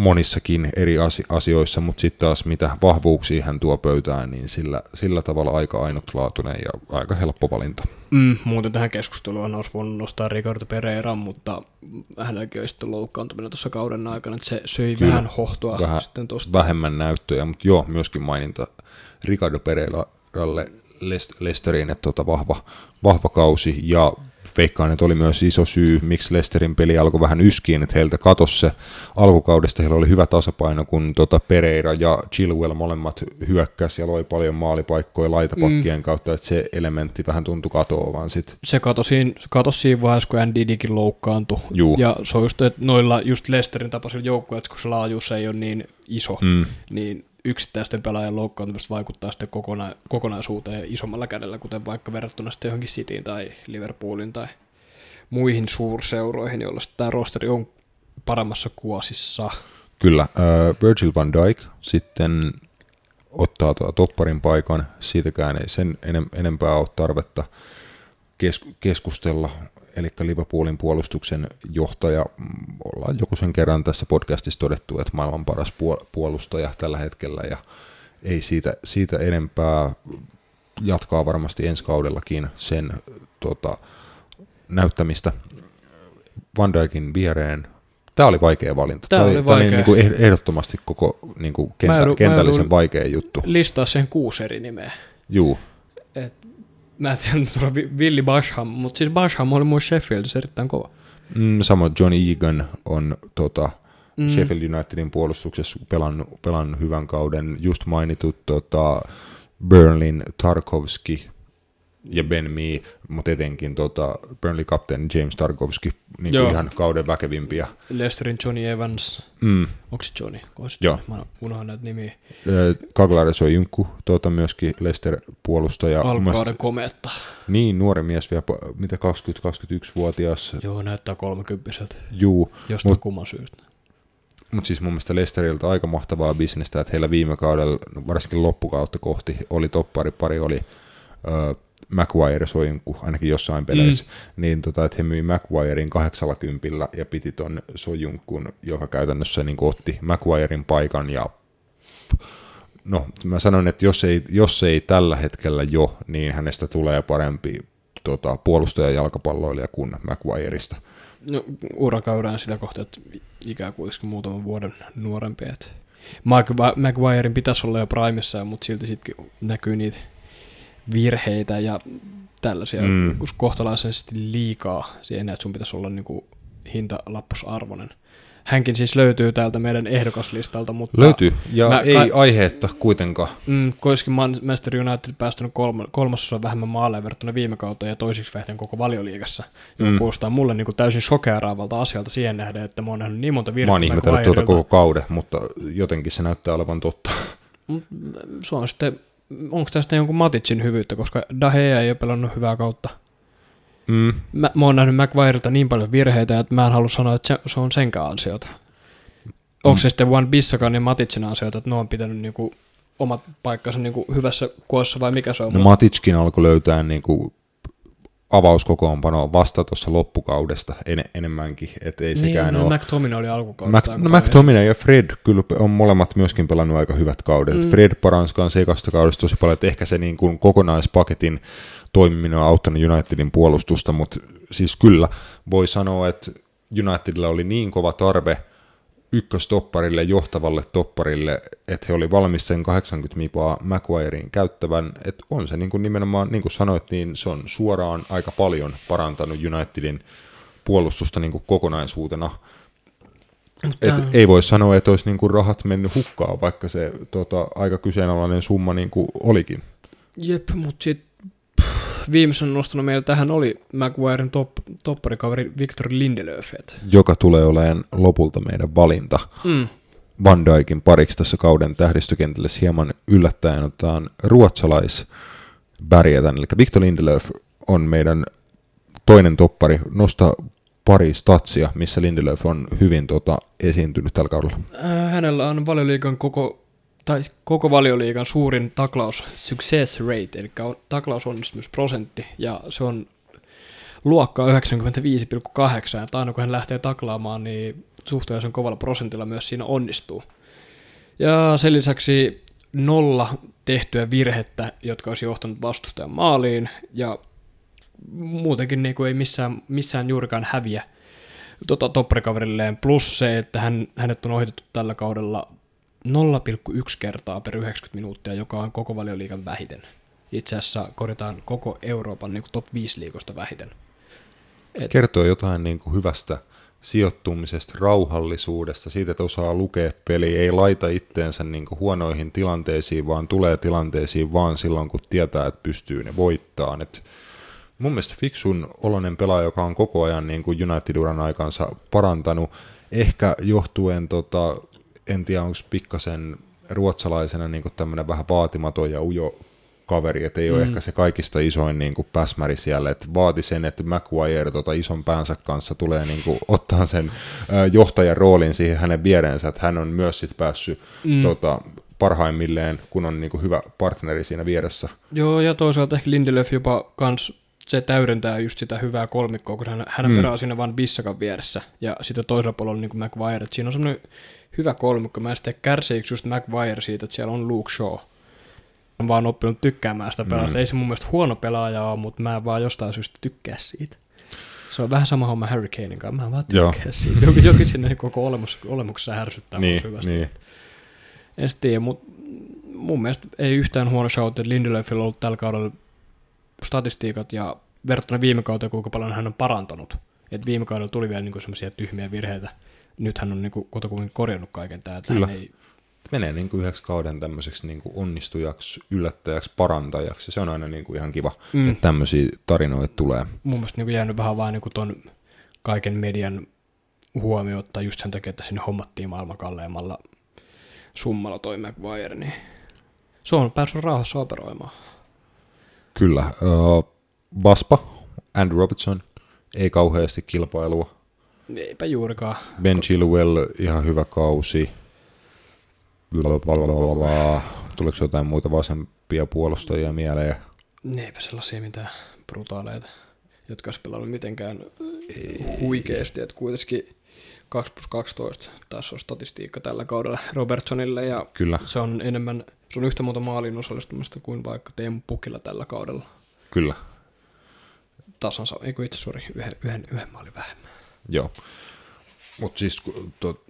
monissakin eri asioissa, mutta sitten taas mitä vahvuuksia hän tuo pöytään, niin sillä, sillä tavalla aika ainutlaatuinen ja aika helppo valinta. Mm, muuten tähän keskusteluun olisi voinut nostaa Ricardo Pereira, mutta hänelläkin oli sitten loukkaantuminen tuossa kauden aikana, että se söi Kyllä, vähän hohtoa vähän sitten tosta. Vähemmän näyttöjä, mutta joo, myöskin maininta Ricardo Pereiralle Lesteriin, että tota vahva, vahva kausi ja veikkaan, että oli myös iso syy, miksi Lesterin peli alkoi vähän yskiin, että heiltä katosi se alkukaudesta, heillä oli hyvä tasapaino, kun tota Pereira ja Chilwell molemmat hyökkäs ja loi paljon maalipaikkoja laitapakkien mm. kautta, että se elementti vähän tuntui katoavan sitten. Se katosi, katosi siinä vaiheessa, kun Ndidikin loukkaantui. Juu. Ja se on just, että noilla just Lesterin tapaisilla joukkueilla, kun se laajuus ei ole niin iso, mm. niin yksittäisten pelaajan loukkaantumista vaikuttaa sitten kokona- kokonaisuuteen isommalla kädellä, kuten vaikka verrattuna sitten johonkin Cityin tai Liverpoolin tai muihin suurseuroihin, joilla tämä rosteri on paremmassa kuosissa. Kyllä, uh, Virgil van Dijk sitten ottaa tuota topparin paikan, siitäkään ei sen enempää ole tarvetta kes- keskustella eli Liverpoolin puolustuksen johtaja. Ollaan joku sen kerran tässä podcastissa todettu, että maailman paras puolustaja tällä hetkellä ja ei siitä, siitä enempää jatkaa varmasti ensi kaudellakin sen tota, näyttämistä Van Dijkin viereen. Tämä oli vaikea valinta. Tämä, Tämä oli, vaikea. Tämä niin kuin ehdottomasti koko niin kuin kentä, joudun, kentällisen vaikea juttu. Listaa sen kuusi eri nimeä. Juu. Mä en tiedä, Willi Basham, mutta siis Basham oli myös Sheffieldissä erittäin kova. Mm, samoin John Egan on tota, mm. Sheffield Unitedin puolustuksessa pelannut, pelannut hyvän kauden. Just mainitut tota, Burnlin Tarkovski, ja Ben Mee, mutta etenkin tota Burnley kapteeni James Tarkovski, niin ihan kauden väkevimpiä. Lesterin Johnny Evans, mm. onko se Johnny? Onko se Joo. Johnny? Mä unohan näitä nimiä. Kaglares on Junkku, tuota myöskin Lester-puolustaja. Alkauden kometta. Niin, nuori mies vielä, mitä 20-21-vuotias. Joo, näyttää 30 Juu. Jostain mut, kumman syystä. Mutta siis mun mielestä Lesteriltä aika mahtavaa bisnestä, että heillä viime kaudella, varsinkin loppukautta kohti, oli toppari, pari oli ö, Maguire Soinku, ainakin jossain peleissä, mm. niin tota, että he myi Maguirein 80 ja piti ton Sojunkun, joka käytännössä niin otti Maguirein paikan ja no mä sanon, että jos ei, jos ei tällä hetkellä jo, niin hänestä tulee parempi tota, puolustaja jalkapalloilija kuin Maguireista. No, ura käydään sitä kohtaa, että ikään kuitenkin muutaman vuoden nuorempi. Että Maguirein pitäisi olla jo primissa, mutta silti sitten näkyy niitä virheitä ja tällaisia mm. kohtalaisesti liikaa siihen, että sun pitäisi olla niin kuin hintalappusarvoinen. Hänkin siis löytyy täältä meidän ehdokaslistalta, mutta... Löytyy, ja Mä ei kai- aiheetta kuitenkaan. Mm, kuitenkin Manchester United päästänyt kolma, kolmasosa vähemmän maaleja verrattuna viime kauteen ja toisiksi vähiten koko valioliigassa. Joka Mm. kuulostaa mulle niin kuin täysin shokeeraavalta asialta siihen nähden, että mä oon nähnyt niin monta Mä virhettä oon ihmetellyt tuota koko kauden, mutta jotenkin se näyttää olevan totta. Mut, Se on sitten, onko tästä jonkun Maticin hyvyyttä, koska Dahea ei ole pelannut hyvää kautta. Mm. Mä, mä oon nähnyt McVireilta niin paljon virheitä, että mä en halua sanoa, että se, se on senkään ansiota. Onko se sitten Juan Bissakan ja Maticin ansiota, että ne on pitänyt niinku omat paikkansa niinku hyvässä koossa vai mikä se on? No Matitskin alkoi löytää niin kuin avauskokoonpanoa vasta tuossa loppukaudesta en, enemmänkin, että ei sekään niin, ole. McTominay oli alkukaudesta. Mac, no McTominay ja Fred kyllä on molemmat myöskin pelannut aika hyvät kaudet. Mm. Fred paranskaan sekasta kaudesta tosi paljon, että ehkä se niin kuin kokonaispaketin toimiminen on auttanut Unitedin puolustusta, mutta siis kyllä voi sanoa, että Unitedilla oli niin kova tarve ykköstopparille, johtavalle topparille, että he oli valmis sen 80 mipaa Maguirein käyttävän, että on se niin kuin nimenomaan, niin kuin sanoit, niin se on suoraan aika paljon parantanut Unitedin puolustusta niin kuin kokonaisuutena. Et Tää- ei voi sanoa, että olisi niinku rahat mennyt hukkaan, vaikka se tota, aika kyseenalainen summa niinku olikin. Jep, mutta sitten viimeisen nostona meillä tähän oli Maguiren top, topparikaveri Victor Lindelöf. Joka tulee olemaan lopulta meidän valinta. Mm. Van Dijkin pariksi tässä kauden tähdistökentälle hieman yllättäen otetaan ruotsalais Bärjätän, eli Victor Lindelöf on meidän toinen toppari. Nosta pari statsia, missä Lindelöf on hyvin tota, esiintynyt tällä kaudella. Äh, hänellä on valioliigan koko, tai koko valioliigan suurin taklaus success rate, eli on taklausonnistumisprosentti, ja se on luokkaa 95,8, että aina kun hän lähtee taklaamaan, niin suhteellisen kovalla prosentilla myös siinä onnistuu. Ja sen lisäksi nolla tehtyä virhettä, jotka olisi johtanut vastustajan maaliin, ja muutenkin niin kuin ei missään, missään juurikaan häviä tota, topparikaverilleen, plus se, että hän, hänet on ohitettu tällä kaudella 0,1 kertaa per 90 minuuttia, joka on koko valioliigan vähiten. Itse asiassa korjataan koko Euroopan niin kuin top 5 liikosta vähiten. Et, Kertoo jotain niin kuin hyvästä sijoittumisesta, rauhallisuudesta, siitä, että osaa lukea peli, ei laita itteensä niin kuin huonoihin tilanteisiin, vaan tulee tilanteisiin vaan silloin, kun tietää, että pystyy ne voittaa. Et mun mielestä fiksun oloinen pelaaja, joka on koko ajan niin kuin United-uran aikansa parantanut, ehkä johtuen, tota, en tiedä onko pikkasen ruotsalaisena niin tämmöinen vähän vaatimaton ja ujo kaveri, että ei ole Mm. ehkä se kaikista isoin niin kuin päsmäri siellä, että vaati sen, että McGuire tota ison päänsä kanssa tulee niin kuin, ottaa sen ö, johtajan roolin siihen hänen viereensä, että hän on myös sit päässyt mm. tota, parhaimmilleen, kun on niin kuin hyvä partneri siinä vieressä. joo, ja toisaalta ehkä Lindelöf jopa kans se täydentää just sitä hyvää kolmikkoa, kun hän, hän mm. pelaa siinä vaan Bissakan vieressä, ja sitten toisella puolella on niin kuin että siinä on semmoinen hyvä kolmikko, mä en sitten kärsiikö just McVire siitä, että siellä on Luke Shaw. Mä vaan oppinut tykkäämään sitä pelasta. Mm. Ei se mun mielestä huono pelaaja ole, mutta mä en vaan jostain syystä tykkää siitä. Se on vähän sama homma Harry Kanein kanssa, mä en vaan tykkää Joo. siitä. Jokin, jokin sinne koko olemus, olemuksessa härsyttää niin, syvästi. niin. En tiedä, mutta mun mielestä ei yhtään huono shout, että Lindelöfillä on ollut tällä kaudella statistiikat ja verrattuna viime kauteen, kuinka paljon hän on parantanut. Et viime kaudella tuli vielä niinku semmoisia tyhmiä virheitä. Nyt hän on niinku kotokuinkin korjannut kaiken tämä. Kyllä. Hän ei, Menee niin kuin yhdeksi kauden tämmöiseksi niin kuin onnistujaksi, yllättäjäksi, parantajaksi. Se on aina niin kuin ihan kiva, Mm. että tämmöisiä tarinoita tulee. mun mielestä niinku jäänyt vähän vaan niinku ton kaiken median huomiota just sen takia, että sinne hommattiin maailman kalleimmalla summalla toi McVire, niin se on päässyt rauhassa operoimaan. Kyllä. Uh, Baspa, Andrew Robertson, ei kauheasti kilpailua. Eipä juurikaan. Ben Chilwell, ihan hyvä kausi. Blablabla. Tuleeko jotain muita vasempia puolustajia mieleen? Eipä sellaisia mitään brutaaleita, jotka olisi pelannut mitenkään huikeasti, että kuitenkin 2 plus 12 tässä on statistiikka tällä kaudella Robertsonille ja Kyllä, se on enemmän, se on yhtä monta maalin osallistumista kuin vaikka Teemu Pukilla tällä kaudella. kyllä. Tasansa, ei kun itse, sori, yhden, yhden, yhden maalin vähemmän. Joo. Mutta siis, to,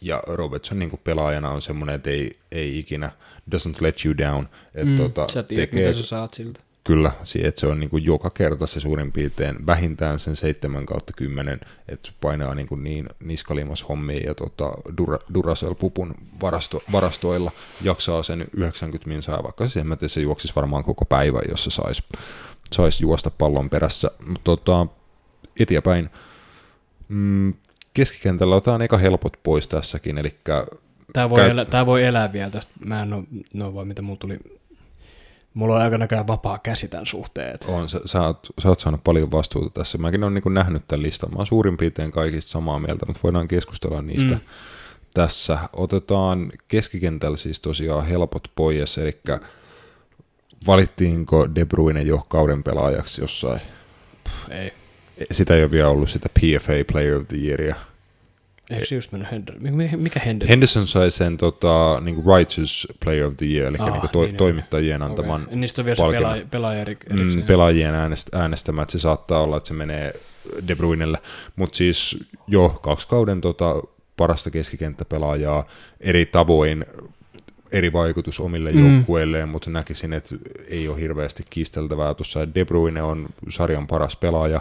ja Robertson niin pelaajana on semmoinen, että ei, ei ikinä, doesn't let you down. Et, Mm, tota, sä tiedät, tekee, mitä sä saat siltä. Kyllä, että se on niin kuin joka kerta se suurin piirtein vähintään sen 7 kautta 10, että painaa niin, kuin niin niskalimas hommia ja tota, Dura, Duracell-pupun varasto, varastoilla jaksaa sen 90 minsaa, vaikka se, en mä se juoksisi varmaan koko päivä, jos se saisi sais juosta pallon perässä. Mutta tota, eteenpäin, mm, keskikentällä otetaan eka helpot pois tässäkin, eli Tämä voi, Käy- elä, tää voi elää vielä tästä. Mä en ole, no vaan mitä mulla tuli. Mulla on aika näköjään vapaa käsi tämän suhteen. Et On, sä, sä, oot, sä oot saanut paljon vastuuta tässä. Mäkin olen niin nähnyt tämän listan. Mä oon suurin piirtein kaikista samaa mieltä, mutta voidaan keskustella niistä mm. Tässä. Otetaan keskikentällä siis tosiaan helpot pois, eli valittiinko De Bruyne jo kauden pelaajaksi jossain? pff, ei. Sitä ei ole vielä ollut sitä PFA Player of the Yearia. Eikö se just mennyt Hender? Mikä, mikä Hender? Henderson sai sen tota, niin Righteous Player of the Year, eli Ah, niin to, niin, toimittajien antaman Okay. Niistä on vielä se palkinnon. pelaaja, pelaaja eri, mm, pelaajien äänest, äänestämä, että se saattaa olla, että se menee De Bruynelle, mutta siis jo kaksi kauden tota, parasta keskikenttäpelaajaa eri tavoin, eri vaikutus omille mm. joukkueilleen, mutta näkisin, että ei ole hirveästi kiisteltävää tuossa. De Bruyne on sarjan paras pelaaja,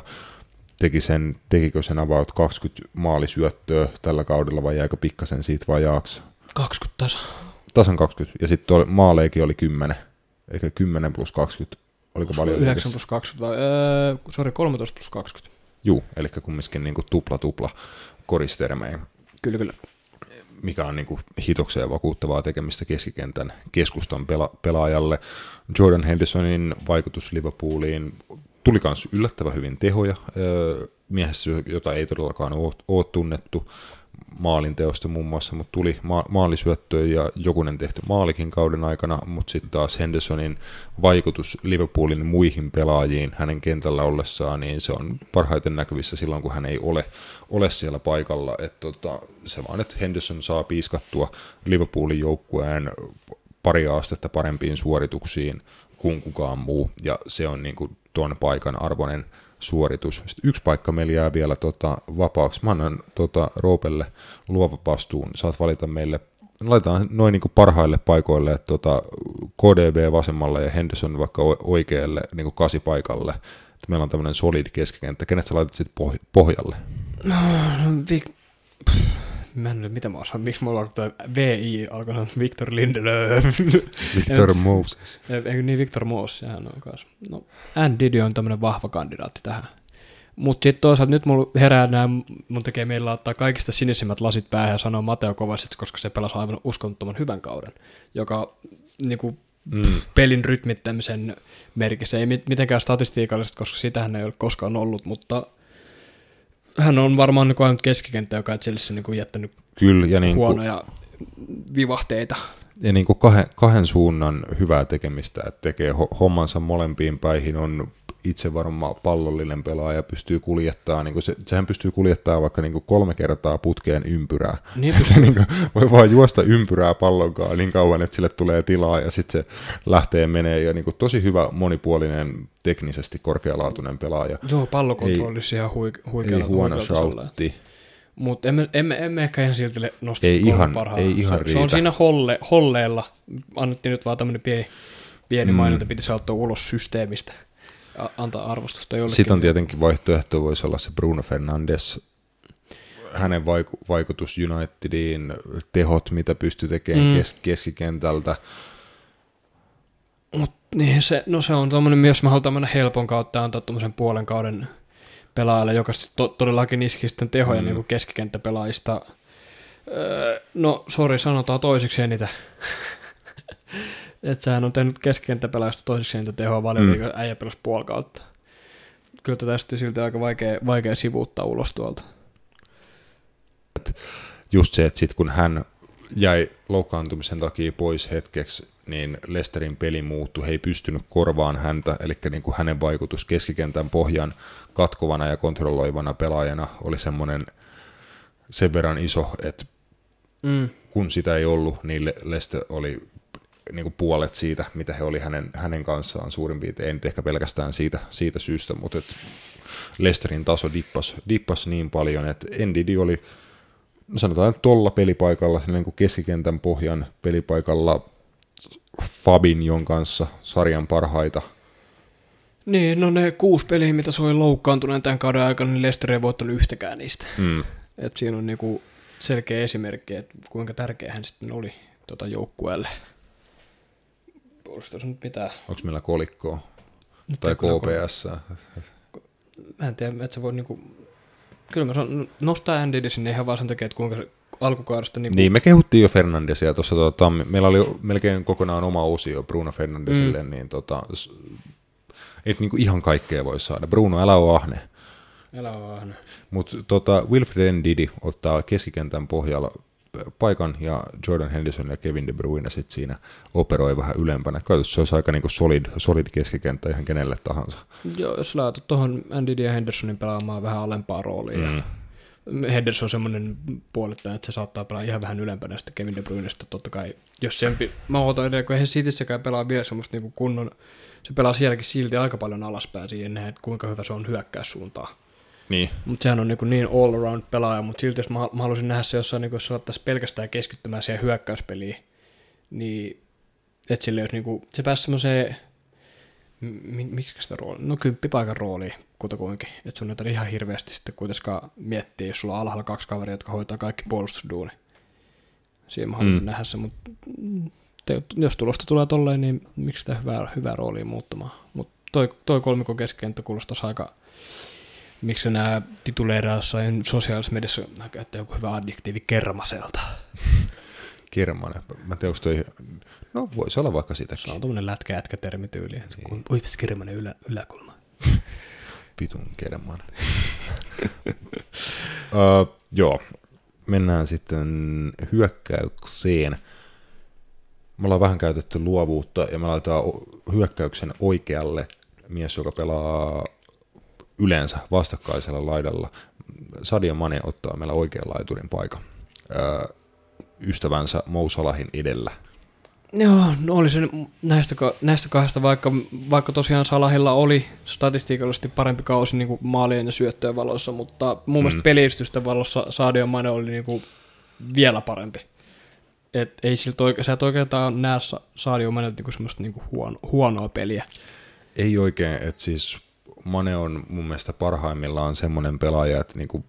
teki sen, tekikö sen about 20 maalisyöttöä tällä kaudella vai jäikö pikkasen siitä vajaaksi? 20 tasa. Tasan 20, ja sitten maaleikin oli 10, eli 10 plus 20, oliko paljon? 9 plus 20 vai, öö, sorry, 13 plus 20. Juu, eli kumminkin niin tupla tupla koristermejä, Kyllä, kyllä. mikä on niin hitokseen vakuuttavaa tekemistä keskikentän keskustan pela- pelaajalle. Jordan Hendersonin vaikutus Liverpooliin tuli myös yllättävän hyvin tehoja miehessä, jota ei todellakaan ole, tunnettu maalin teosta muun muassa, mutta tuli ma- maalisyöttöä ja jokunen tehty maalikin kauden aikana, mutta sitten taas Hendersonin vaikutus Liverpoolin muihin pelaajiin hänen kentällä ollessaan, niin se on parhaiten näkyvissä silloin, kun hän ei ole, ole siellä paikalla. Et tota, se vaan, että Henderson saa piiskattua Liverpoolin joukkueen pari astetta parempiin suorituksiin kuin kukaan muu, ja se on niinku tuon paikan arvoinen suoritus. Sitten yksi paikka meillä jää vielä tota, vapaaksi. Mä annan tota, Roopelle luovan vastuun. Saat valita meille, laitetaan noin niin parhaille paikoille, että tota, KDB vasemmalle ja Henderson vaikka oikealle niin kasipaikalle. Että meillä on tämmöinen solid keskikenttä. Kenet sä laitat sitten poh- pohjalle? No, vi... Pff, Mä en tiedä, mitä mä osaan, miksi mulla alkoi toi VI, alkoi sanoa Victor Lindelöf. Victor Moses. Eikö niin Victor Moos, sehän on kanssa. No, Andy Didi on tämmönen vahva kandidaatti tähän. Mutta sitten toisaalta nyt mulla herää nämä, mun tekee meillä ottaa kaikista sinisimmät lasit päähän ja sanoa Mateo Kovacic, koska se pelasi aivan uskomattoman hyvän kauden, joka niinku, Mm. pelin rytmittämisen merkissä. Ei mit- mitenkään statistiikallisesti, koska sitähän ei ole koskaan ollut, mutta hän on varmaan niin ainut keskikenttä, joka ei Chelsea niin jättänyt Kyllä, ja, niin kuin, huonoja vivahteita. ja niin kuin kahden, kahden suunnan hyvää tekemistä, että tekee ho- hommansa molempiin päihin, on itse varma pallollinen pelaaja, pystyy kuljettaa, niin kuin se, sehän pystyy kuljettaa vaikka niin kuin kolme kertaa putkeen ympyrää. Niin, Et se niin kuin, voi vaan juosta ympyrää pallonkaan niin kauan, että sille tulee tilaa ja sitten se lähtee menee ja niin kuin tosi hyvä monipuolinen, teknisesti korkealaatuinen pelaaja. Joo, pallokontrollissa ihan huik- Ei huikealla huono huikealla tasolla. shoutti. Mutta emme, emme, emme ehkä ihan silti nosta Ei ihan- parhaa. ei ihan se, se on riitä. siinä holle, holleella. Annettiin nyt vaan tämmöinen pieni, pieni Mm. maininta, pitäisi ottaa ulos systeemistä. Antaa arvostusta jollekin. Sitten on tietenkin vaihtoehto, voisi olla se Bruno Fernandes, hänen vaiku- vaikutus Unitediin, tehot, mitä pystyy tekemään Mm. kes- keskikentältä. Mut niin, se, no se on tommonen, jos mä haluan helpon kautta antaa tommosen puolen kauden pelaajalle, joka to, todellakin iski sitten tehoja Mm. mm. niin keskikenttäpelaajista. Öö, no, sori, sanotaan toiseksi eniten. että sehän on tehnyt keskikenttäpelaajista toiseksi eniten tehoa valioliigan mm. äijä pelasi puoli kautta. Kyllä sitten silti aika vaikea, vaikea sivuuttaa ulos tuolta. Just se, että sit kun hän jäi loukkaantumisen takia pois hetkeksi, niin Lesterin peli muuttui, he ei pystynyt korvaan häntä, eli niin kuin hänen vaikutus keskikentän pohjan katkovana ja kontrolloivana pelaajana oli semmoinen sen verran iso, että Mm. kun sitä ei ollut, niin Le- Lester oli niin kuin puolet siitä, mitä he oli hänen, hänen kanssaan suurin piirtein, ei nyt ehkä pelkästään siitä, siitä syystä, mutta et Lesterin taso dippas, dippas niin paljon, että Ndidi oli, no sanotaan että tolla pelipaikalla, niin kuin keskikentän pohjan pelipaikalla Fabinjon kanssa sarjan parhaita Niin, no ne kuusi peliä, mitä se oli loukkaantuneen tämän kauden aikana, niin Leicester ei voittanut yhtäkään niistä. Mm. Et siinä on niinku selkeä esimerkki, että kuinka tärkeä hän sitten oli tota joukkueelle. Tässä nyt mitään? Onko meillä kolikkoa? Nyt tai KPS? Mä en tiedä, että se voi niinku... Kyllä mä sanon, nostaa Andy sinne ihan vaan sen takia, että kuinka se alkukaudesta niinku... Niin, me kehuttiin jo Fernandesia tuossa, tota, meillä oli melkein kokonaan oma osio Bruno Fernandesille, mm. niin tota, ei niinku ihan kaikkea voi saada. Bruno, älä ole ahne. Älä vaan. Mutta tota, Wilfred Ndidi ottaa keskikentän pohjalla paikan ja Jordan Henderson ja Kevin De Bruyne sit siinä operoi vähän ylempänä. Käytössä se olisi aika niinku solid, solid keskikenttä ihan kenelle tahansa. Joo, jos laitat tuohon Andy ja Hendersonin pelaamaan vähän alempaa roolia. Mm. Henderson on semmoinen puolittaja, että se saattaa pelaa ihan vähän ylempänä sitten Kevin De Bruynestä totta kai. Jos sen, mä ootan edelleen, kun eihän Cityssäkään pelaa vielä semmoista niinku kunnon, se pelaa sielläkin silti aika paljon alaspäin siihen nähden, että kuinka hyvä se on hyökkäyssuuntaan. Niin. Mutta sehän on niin, niin all around pelaaja, mutta silti jos mä, mä haluaisin nähdä se jossain, niin jos se ottaisi pelkästään keskittymään siihen hyökkäyspeliin, niin että sille olisi niin kuin, se pääsi semmoiseen, mi, miksi sitä rooli, no kymppipaikan rooliin kutakuinkin, että sun ei tarvitse ihan hirveästi sitten kuitenkaan miettiä, jos sulla on alhaalla kaksi kaveria, jotka hoitaa kaikki puolustusduuni. Siinä mä haluaisin mm. nähdä se, mutta te, jos tulosta tulee tolleen, niin miksi sitä hyvää, hyvää roolia muuttamaan. Mutta toi, toi kolmikon keskikenttä kuulostaisi aika, miksi nämä tituleeraa jossain sosiaalisessa mediassa käyttää joku hyvä addiktiivi kermaselta. Kermanen. Mä en tiedä, onko toi... No, voisi olla vaikka Se sitäkin. on tuommoinen lätkä termityyli. Niin. Kermanen ylä, yläkulma. Pitun kerman. uh, joo, mennään sitten hyökkäykseen. Me ollaan vähän käytetty luovuutta ja me laitetaan hyökkäyksen oikealle mies, joka pelaa yleensä vastakkaisella laidalla. Sadio Mane ottaa meillä oikean laiturin paikan. Ystävänsä Mousalahin edellä. Joo, no oli se näistä, näistä kahdesta, vaikka, vaikka tosiaan Salahilla oli statistiikallisesti parempi kausi niin kuin maalien ja syöttöjen valossa, mutta mun mielestä Mm. pelistysten valossa Sadio Mane oli niin kuin vielä parempi. Et ei siltä oike- sä et oikeastaan näe Sa- Sadio Manelta niin semmoista niin huono, huonoa peliä. Ei oikein, että siis Mane on mun mielestä parhaimmillaan semmoinen pelaaja, että niinku,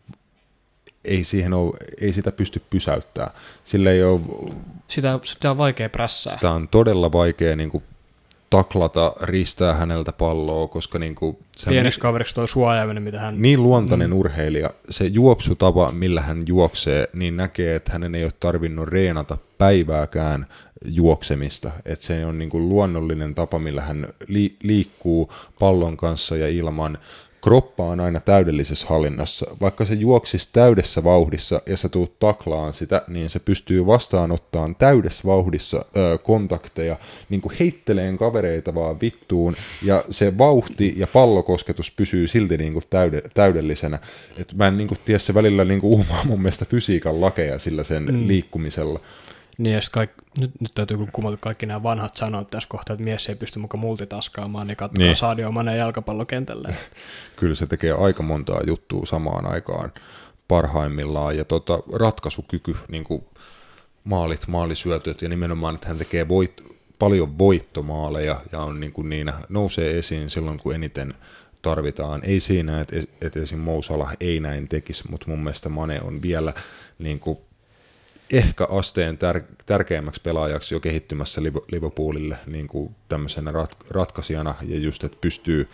ei, siihen ole, ei sitä pysty pysäyttämään. Sillä ei ole, Sitä, sitä on vaikea prässää. sitä on todella vaikea niinku, taklata, ristää häneltä palloa, koska niinku, se on Pieneksi kaveriksi toi suojaaminen, mitä hän... niin luontainen mm. urheilija, se juoksutapa, millä hän juoksee, niin näkee, että hänen ei ole tarvinnut reenata päivääkään juoksemista. Että se on niin kuin luonnollinen tapa, millä hän li- liikkuu pallon kanssa ja ilman. Kroppa on aina täydellisessä hallinnassa. Vaikka se juoksisi täydessä vauhdissa ja sä tuut taklaan sitä, niin se pystyy vastaanottamaan täydessä vauhdissa ö, kontakteja, niin kuin heitteleen kavereita vaan vittuun, ja se vauhti ja pallokosketus pysyy silti niin kuin täyde, täydellisenä. Et mä en niin kuin tiedä, se välillä niin kuin uumaa mun mielestä fysiikan lakeja sillä sen mm. liikkumisella. Niin, sit kaik, nyt, nyt täytyy kumota kaikki nämä vanhat sanot tässä kohtaa, että mies ei pysty mukaan multitaskaamaan, niin katsokaa Niin. Sadio Mane jalkapallokentällä. Kyllä se tekee aika montaa juttua samaan aikaan parhaimmillaan. Ja tota, ratkaisukyky, niin kuin maalit, maalisyötöt ja nimenomaan, että hän tekee voit, paljon voittomaaleja ja on niin kuin niinä, nousee esiin silloin, kun eniten tarvitaan. Ei siinä, että, että esim. Mousala ei näin tekisi, mutta mun mielestä Mane on vielä niin kuin ehkä asteen tär- tärkeimmäksi pelaajaksi jo kehittymässä Liv- Liverpoolille niin kuin tämmöisenä rat- ratkaisijana ja just, että pystyy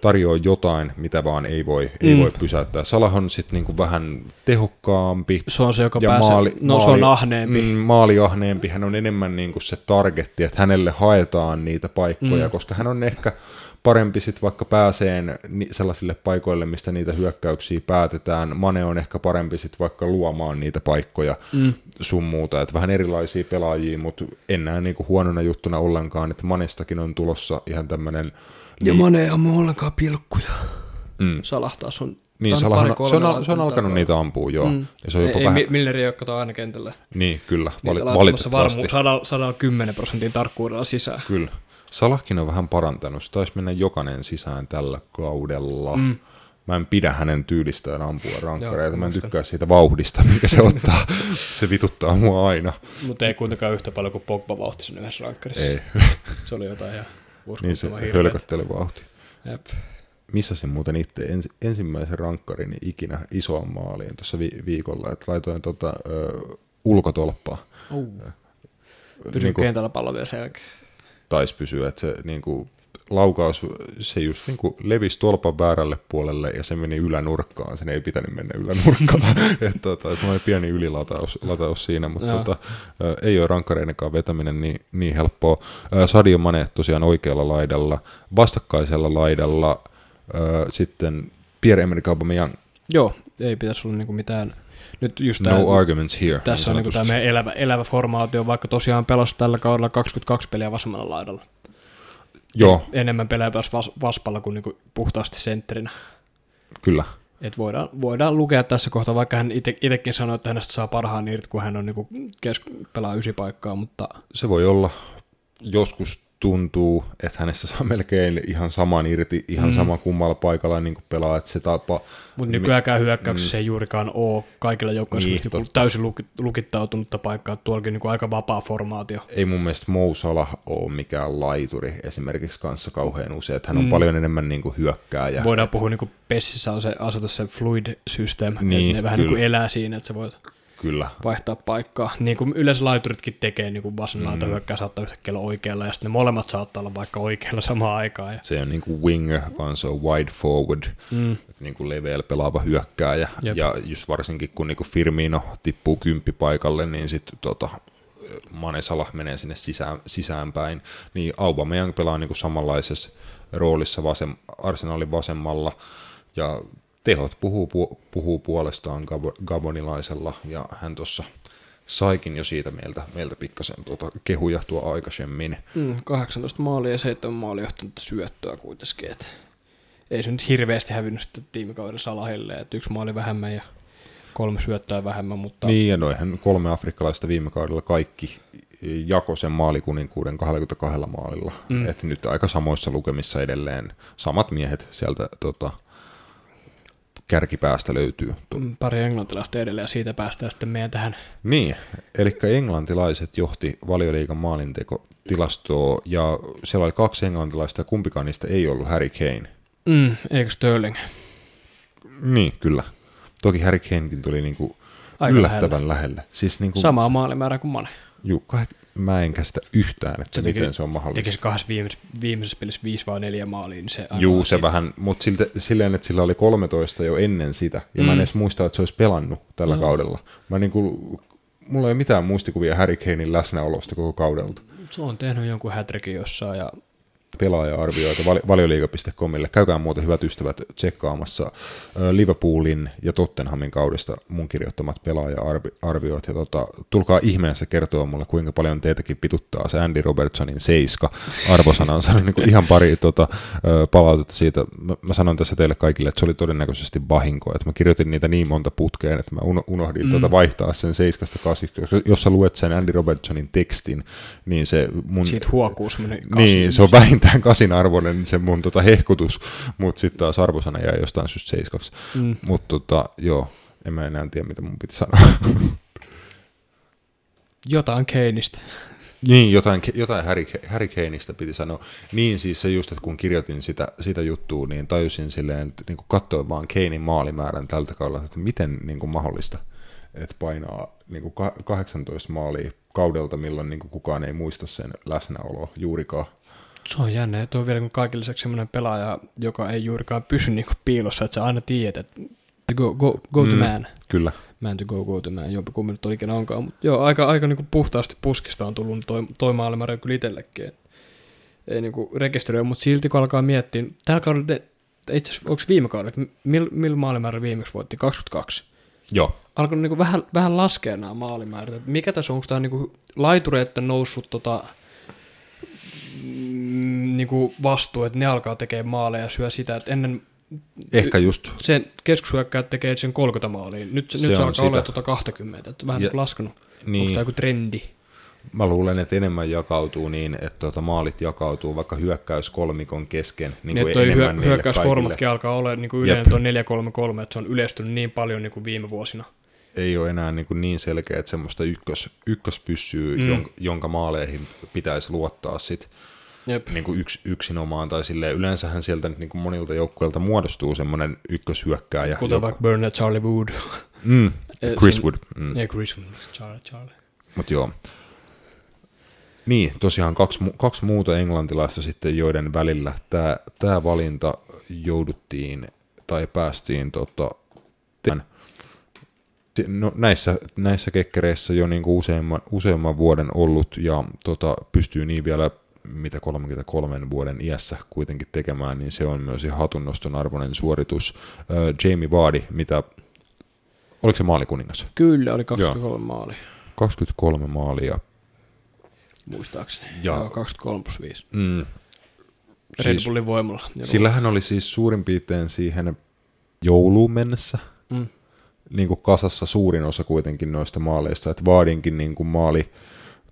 tarjoaa jotain, mitä vaan ei voi, ei Mm. voi pysäyttää. Salah on sitten niinku vähän tehokkaampi. Se on se, joka ja pääsee, maali, no se on ahneempi. Mm, maaliahneempi. Hän on enemmän niinku se targetti, että hänelle haetaan niitä paikkoja, Mm. koska hän on ehkä parempi sitten vaikka pääseen sellaisille paikoille, mistä niitä hyökkäyksiä päätetään. Mane on ehkä parempi sitten vaikka luomaan niitä paikkoja Mm. sun muuta. Että vähän erilaisia pelaajia, mutta en näe niinku huonona juttuna ollenkaan, että Manestakin on tulossa ihan tämmöinen Ja Mane ei ammu ollenkaan pilkkuja. Mm. Salah taas on... Niin, on Salahan, se, on, al- se on alkanut takaa. niitä ampua, joo. Mm. Ja se on jopa ei, vähän... ei Milleri ei ole aina kentällä. Niin, kyllä, vali, Niitä valitettavasti. varmu, 100, 110 prosentin tarkkuudella sisään. Kyllä. Salahkin on vähän parantanut. Se taisi mennä jokainen sisään tällä kaudella. Mm. Mä en pidä hänen tyylistään ampua rankkareita. Mä en tykkää siitä vauhdista, mikä se ottaa. se vituttaa mua aina. Mutta ei kuitenkaan yhtä paljon kuin Pogba vauhti sen yhdessä rankkarissa. Ei. Se oli jotain ihan niin se hölköttely vauhti. Jep. missasin muuten itse ens, ensimmäisen rankkarini ikinä isoon maaliin tuossa vi, viikolla, että laitoin tota, ö, ulkotolppaa. Uh. Pysyi Niinku- kentällä pallo vielä sen jälkeen. Taisi pysyä, että se niin kuin, laukaus, se just niin kuin levisi tolpan väärälle puolelle ja se meni ylänurkkaan, sen ei pitänyt mennä ylänurkkaan, että tota, oli pieni ylilataus lataus siinä, mutta Joo. tota, ö, ei ole rankkareinenkaan vetäminen niin, niin helppoa. Sadio Mane tosiaan oikealla laidalla, vastakkaisella laidalla, ö, sitten Pierre-Emerick Aubameyang, Joo, ei pitäisi olla niinku mitään. Nyt just no arguments here. tässä on niin tämä meidän elävä, elävä formaatio, vaikka tosiaan pelasi tällä kaudella 22 peliä vasemmalla laidalla. Joo, Enemmän pelejä pelasi vas, vaspalla kuin niinku puhtaasti sentterinä. kyllä. Et voidaan, voidaan lukea tässä kohtaa, vaikka hän itsekin sanoi, että hänestä saa parhaan irti, kun hän on niinku kes, pelaa ysi paikkaa, mutta Se voi olla. Joskus tuntuu, että hänestä saa melkein ihan saman irti, ihan mm. sama kummalla paikalla niin kuin pelaa, että se tapa... Mutta nykyäänkään hyökkäyksessä mm. ei juurikaan ole kaikilla joukkoilla Niin, niin, täysin luki- lukittautunutta paikkaa, että tuollakin niinku aika vapaa formaatio. Ei mun mielestä Mo Salah ole mikään laituri esimerkiksi kanssa kauhean usein, että hän on mm. paljon enemmän niin kuin hyökkääjä. Voidaan puhua niinku Pessissä on se asetus se fluid system, Niin, niin, että ne vähän kyllä. niinku elää siinä, että sä voit Kyllä. vaihtaa paikkaa. Niin kuin yleensä laituritkin tekee, niin kuin vasen laita Mm. hyökkää saattaa yhtäkkiä olla oikealla, ja sitten ne molemmat saattaa olla vaikka oikealla samaan aikaan. Ja, Se on niin kuin winger, vaan se on wide forward, mm, niin kuin leveällä pelaava hyökkääjä. Jep. Ja just varsinkin kun niin kuin Firmino tippuu kymppipaikalle, niin sitten tota, Mane Salah menee sinne sisään, sisäänpäin. Niin Aubameyang pelaa niin kuin samanlaisessa roolissa vasem, Arsenalin vasemmalla. Ja tehot puhuu, pu- puhuu puolestaan Gabo- gabonilaisella, ja hän tuossa saikin jo siitä meiltä, meiltä pikkasen tuota kehuja tuo aikaisemmin. mm, 18 maalia ja 7 maalia johtunutta syöttöä kuitenkin. Et ei se nyt hirveästi hävinnyt sitten tiimikauden Salahille, että yksi maali vähemmän ja kolme syöttöä vähemmän, mutta Niin, ja noihän kolme afrikkalaista viime kaudella kaikki jako sen maalikuninkuuden 22 maalilla. Mm. Et nyt aika samoissa lukemissa edelleen samat miehet sieltä tota, kärkipäästä löytyy. Mm, pari englantilaista edelleen ja siitä päästään sitten meidän tähän Niin, eli englantilaiset johti valioliigan maalintekotilastoa, ja siellä oli kaksi englantilaista, ja kumpikaan niistä ei ollut Harry Kane. Mm, eikö Sterling? Niin, kyllä. Toki Harry Kanekin tuli niinku Aika yllättävän lähellä. lähelle. Siis niinku, Samaa maalimäärää kuin Mane. juu, kah- mä en käsitä yhtään, että Se miten teki- se on mahdollista. Teki se kahdessa viimeisessä, viimeisessä pelissä viisi vai neljä maalia, niin se Juu, se siitä- vähän, mutta siltä, silleen, että sillä oli 13 jo ennen sitä, ja mm. mä en Mm. edes muista, että se olisi pelannut tällä Joo. kaudella. Mä niinku, mulla ei ole mitään muistikuvia Harry Kanein läsnäolosta koko kaudelta. Se on tehnyt jonkun hätrikin jossain ja pelaaja-arvioita vali- valioliiga.comille. Käykää muuten hyvät ystävät tsekkaamassa Liverpoolin ja Tottenhamin kaudesta mun kirjoittamat pelaaja-arviot. Ja tota, tulkaa ihmeessä kertoa mulle, kuinka paljon teitäkin pituttaa se Andy Robertsonin seiska arvosanansa. niin kuin ihan pari tota, palautetta siitä. Mä, mä sanon tässä teille kaikille, että se oli todennäköisesti vahinko. Että mä kirjoitin niitä niin monta putkeen, että mä uno- unohdin mm. tuota vaihtaa sen seiskasta kasiksi. Jos, sä luet sen Andy Robertsonin tekstin, niin se mun... siitä huokuu Niin, se on vähintään kasin arvoinen se mun tota hehkutus, mutta sitten taas arvosana jäi jostain syystä seiskaksi. Mm. Mutta tota, joo, en mä enää tiedä, mitä mun piti sanoa. Jotain Keinistä. niin, jotain, jotain Harry, Harry Kaneista piti sanoa. Niin siis se just, että kun kirjoitin sitä, sitä juttua, niin tajusin silleen, että niin katsoin vaan Kanein maalimäärän tältä kaudella, että miten niin kuin mahdollista, että painaa niin kuin 18 maalia kaudelta, milloin niin kuin kukaan ei muista sen läsnäoloa juurikaan. Se on jännä. Tuo on vielä kun kaiken lisäksi semmoinen pelaaja, joka ei juurikaan pysy niinku piilossa, että sä aina tiedät, että go, go, go to Mm. man. Kyllä. Man to go, go to man. Jompi kummin nyt ikinä onkaan. Mutta joo, aika, aika niinku puhtaasti puskista on tullut toi, toi maalimäärä kyllä itsellekin. Ei niinku rekisteröi, mutta silti kun alkaa miettiä, tällä kaudella, itse asiassa, onko viime kaudella, että millä mil maalimäärä viimeksi voitti? 22. Joo. alkanut niinku vähän, vähän laskea nämä maalimäärät. Mikä tässä on, onko tämä niinku laitureiden noussut tota, mm, niinku vastuu, että ne alkaa tekemään maaleja ja syö sitä, että ennen Ehkä just sen keskushyökkäät tekee sen 30 maalia. Nyt, se, Se nyt se on alkaa olla tuota 20, että vähän Ja- ja, laskenut. Niin. niin. Onko tämä joku trendi? Mä luulen, että enemmän jakautuu niin, että tuota maalit jakautuu vaikka hyökkäyskolmikon kesken. Niin Niin, kuin että toi hyö, hyökkäysformatkin alkaa olla niin kuin yleinen tuo 4-3-3, että se on yleistynyt niin paljon niin kuin viime vuosina. Ei ole enää niin, kuin niin selkeä, että semmoista ykkös, ykköspyssyy, mm. Mm. jonka, jonka maaleihin pitäisi luottaa sit. Jep. niin kuin yks, yksinomaan, tai silleen, yleensähän sieltä nyt niin kuin monilta joukkueilta muodostuu semmoinen ykköshyökkääjä. Kuten vaikka Burn ja Charlie Wood. Mm, Eh, Chris sen- Wood. Mm. Ja Chris Wood, Charlie, Charlie. Mutta joo. Niin, tosiaan kaksi, kaksi muuta englantilaista sitten, joiden välillä tämä tää valinta jouduttiin tai päästiin tota, tämän, no, näissä, näissä kekkereissä jo niinku useamman, useamman vuoden ollut ja tota, pystyy niin vielä mitä 33 vuoden iässä kuitenkin tekemään, niin se on myös ihan hatunnoston arvoinen suoritus. Ö, Jamie Vardy, mitä, oliko se maalikuningas? Kyllä, oli 23 maali, 23 maalia, muistaakseni. Ja- Joo, 23 plus 5. Mm. Red Siis, Bullin voimalla. Sillähän oli siis suurin piirtein siihen jouluun mennessä Mm. Niin kuin kasassa suurin osa kuitenkin noista maaleista, että Vaadinkin niin kuin maali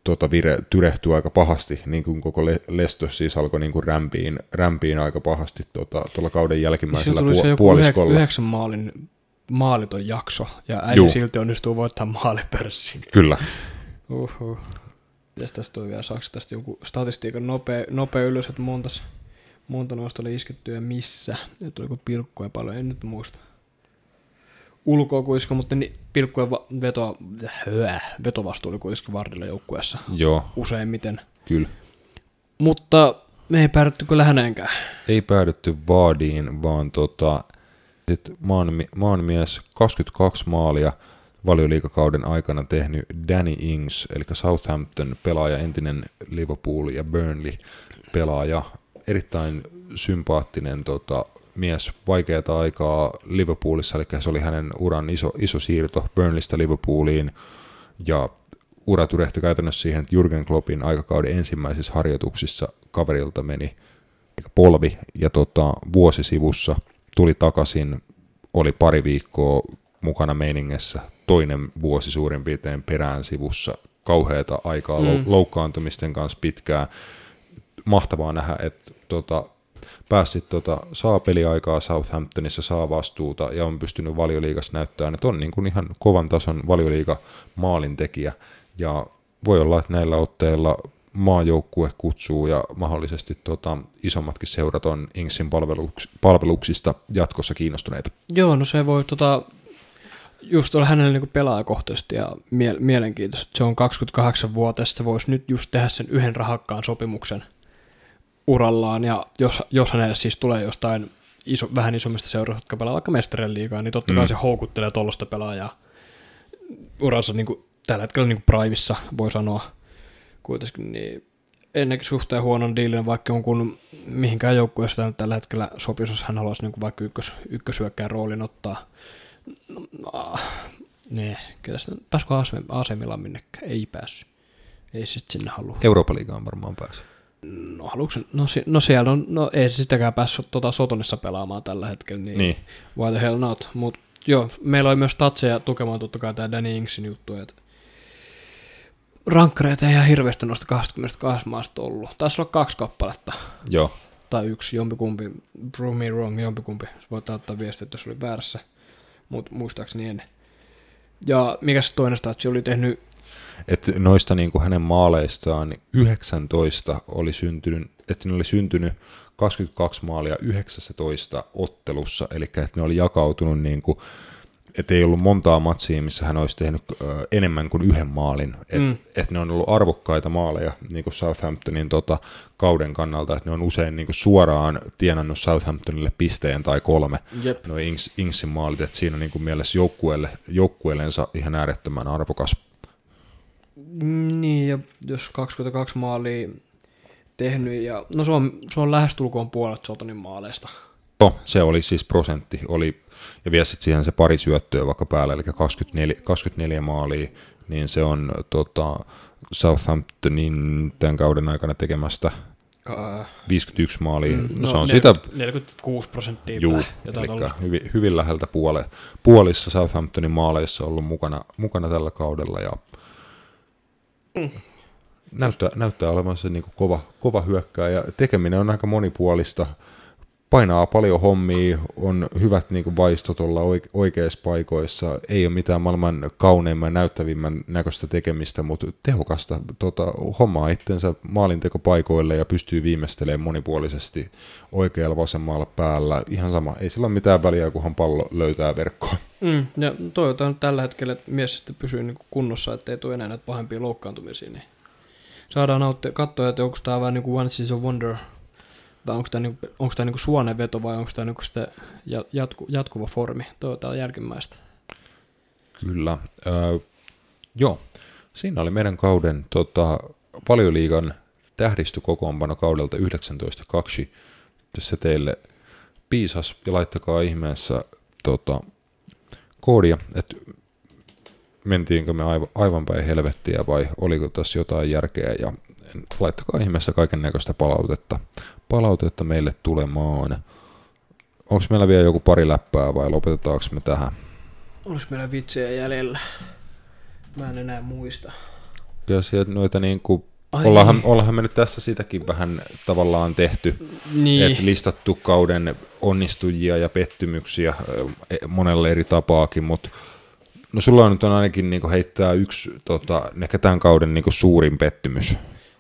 tota, vire, tyrehtyi aika pahasti, niin kuin koko Le- Lesto siis alkoi niin kuin rämpiin, rämpiin aika pahasti tota, tuolla kauden jälkimmäisellä tuli se puo- joku puoliskolla. yhdeksän maalin maaliton jakso, ja äijä Juu. silti onnistuu voittaa maalipörssin. Kyllä, Uhuh. Mitäs tästä tuli vielä? Saako tästä joku statistiikan nopea, nopea ylös, että monta, monta noista oli isketty ja missä? Ja tuliko pilkkuja paljon, en nyt muista. Ulkoa kuitenkin, mutta ni, pilkkuja va- veto, äh, vetovastuu oli kuitenkin Vardilla joukkueessa joo, useimmiten. kyllä. Mutta me ei päädytty kyllä häneenkään. ei päädytty Vaadiin, vaan tota, sit maanmi- maanmies 22 maalia valioliikakauden aikana tehnyt Danny Ings, eli Southampton pelaaja, entinen Liverpool ja Burnley pelaaja, erittäin sympaattinen tota, mies, vaikeata aikaa Liverpoolissa, eli se oli hänen uran iso, iso siirto Burnleystä Liverpooliin, ja ura tyrehti käytännössä siihen, että Jurgen Kloppin aikakauden ensimmäisissä harjoituksissa kaverilta meni polvi ja tota, vuosisivussa tuli takaisin, oli pari viikkoa mukana meiningessä, toinen vuosi suurin piirtein perään sivussa, kauheata aikaa mm. Loukkaantumisten kanssa pitkään. Mahtavaa nähdä, että tota, pääsit tota, saa peliaikaa Southamptonissa, saa vastuuta ja on pystynyt valioliigassa näyttämään, että on niin kuin ihan kovan tason valioliiga maalintekijä ja voi olla, että näillä otteilla maajoukkue kutsuu ja mahdollisesti tota, isommatkin seurat on Inksin palveluks, palveluksista jatkossa kiinnostuneita. Joo, no se voi tota, just olla hänelle niinku pelaajakohtaisesti ja mie- mielenkiintoista. Se on 28-vuotias, se voisi nyt just tehdä sen yhden rahakkaan sopimuksen urallaan, ja jos, jos hänelle siis tulee jostain iso, vähän isommista seuroista, jotka pelaa vaikka mestarien liigaa, niin totta kai Mm. se houkuttelee tuollaista pelaajaa uransa niinku, tällä hetkellä niinku primissa, voi sanoa kuitenkin, niin ennenkin suhteen huonon diilin, vaikka jonkun mihinkään joukkueesta nyt tällä hetkellä sopisi, jos hän haluaisi niin vaikka ykkös, ykkösyökkään roolin ottaa. No, no, nee, kyllä sitä, pääsikö Milan minnekään? Ei päässyt. Ei sitten sinne halua. Euroopan liigaan varmaan pääsee. No, haluuks, no, no siellä on, no ei sitäkään päässyt tota Sotonissa pelaamaan tällä hetkellä, niin, Niin. why the hell not. Mut joo, meillä oli myös tatseja tukemaan totta kai tämä Danny Inksin juttu, että rankkareita ei ihan hirveästi noista 22 maasta ollut. Taisi olla kaksi kappaletta, Joo. tai yksi, jompikumpi, prove me wrong, jompikumpi. Voit ottaa viestiä, jos oli väärässä, mutta muistaakseni en. Ja mikä se toinen statsi oli tehnyt, Et noista niin kuin hänen maaleistaan niin 19 oli syntynyt, että ne oli syntynyt 22 maalia 19 ottelussa, eli että ne oli jakautunut niin kuin, että ei ollut montaa matsia, missä hän olisi tehnyt ö, enemmän kuin yhden maalin. Että Mm. et ne on ollut arvokkaita maaleja niin kuin Southamptonin tota, kauden kannalta, että ne on usein niin kuin suoraan tienannut Southamptonille pisteen tai kolme jep, no Ings, Ingsin maalit, että siinä on niin kuin mielessä joukkueelle, joukkueellensa ihan äärettömän arvokas. Niin, ja jos 22 maalia tehnyt, ja no se on, se on lähestulkoon puolet Sotonin maaleista. Joo, se oli siis prosentti, oli, ja vielä sitten siihen se pari syöttöä vaikka päälle, eli 24, 24 maalia, niin se on tota, Southamptonin tämän kauden aikana tekemästä Ka- 51 maalia. Mm, no, se on sitä 46 prosenttia Juu, eli hyvin, hyvin läheltä puole, puolissa Southamptonin maaleissa ollut mukana, mukana tällä kaudella ja Näyttää, näyttää olevan se niin kova, kova hyökkää ja tekeminen on aika monipuolista. Painaa paljon hommia, on hyvät niin kuin vaistot olla oike- oikeissa paikoissa, ei ole mitään maailman kauneimman näyttävimmän näköistä tekemistä, mutta tehokasta tota, hommaa itsensä maalintekopaikoille ja pystyy viimeistelemään monipuolisesti oikealla vasemmalla päällä. Ihan sama, ei sillä ole mitään väliä, kunhan pallo löytää verkkoon. Mm, ja toivotaan tällä hetkellä, että mies sitten pysyy niin kunnossa, ettei tule enää näitä pahempia loukkaantumisia. Niin saadaan nautti, katsoa, että onko tämä vähän niin kuin is a wonder, vai onko tämä, niin, onko tämä niin kuin suonenveto vai onko tämä niin ja- jatku, jatkuva formi. Toivotaan jälkimmäistä. Kyllä. Öö, joo, siinä oli meidän kauden tota, valioliigan tähdistökokoonpano kaudelta 19.2. Tässä teille piisas ja laittakaa ihmeessä tota, koodia, että mentiinkö me aivan, aivan päin helvettiä vai oliko tässä jotain järkeä ja laittakaa ihmeessä kaiken näköistä palautetta, palautetta meille tulemaan. Onko meillä vielä joku pari läppää vai lopetetaanko me tähän? Olis meillä vitsejä jäljellä? Mä en enää muista. Kyllä sieltä noita niin kuin, Ai ollaanhan, niin. ollaanhan me nyt tässä sitäkin vähän tavallaan tehty, Niin. että listattu kauden onnistujia ja pettymyksiä e- monella eri tapaakin, mutta no sulla on nyt on ainakin niin heittää yksi tota, ehkä tämän kauden niin suurin pettymys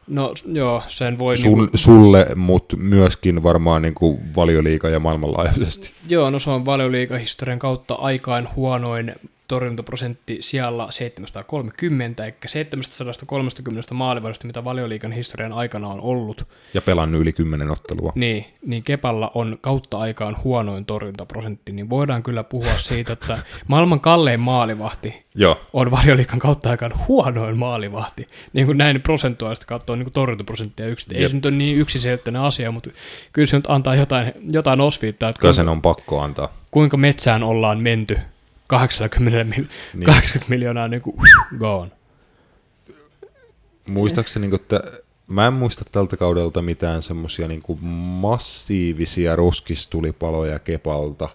No joo, sen voi... Sun, niinku, sulle, mutta myöskin varmaan niin valioliiga ja maailmanlaajuisesti. joo, no se on valioliigahistorian kautta aikain huonoin torjuntaprosentti sijalla 730, eikä 730 maalivahdista, mitä valioliigan historian aikana on ollut, Ja pelannut yli kymmenen ottelua. niin, niin Kepalla on kautta aikaan huonoin torjuntaprosentti, niin voidaan kyllä puhua siitä, että maailman kallein maalivahti Joo. on valioliikan kautta aikaan huonoin maalivahti. Niin kuin näin prosentuaalista katsoo niin kuin torjuntaprosenttia yksin. Ei se nyt ole niin yksiselitteinen asia, mutta kyllä se nyt antaa jotain, jotain osviittaa, että Kyllä sen on pakko antaa. kuinka metsään ollaan menty 80, mil, Niin. 80 miljoonaa niin kuin gone. Muistaakseni, niin että mä en muista tältä kaudelta mitään semmoisia niin massiivisia roskistulipaloja Kepalta,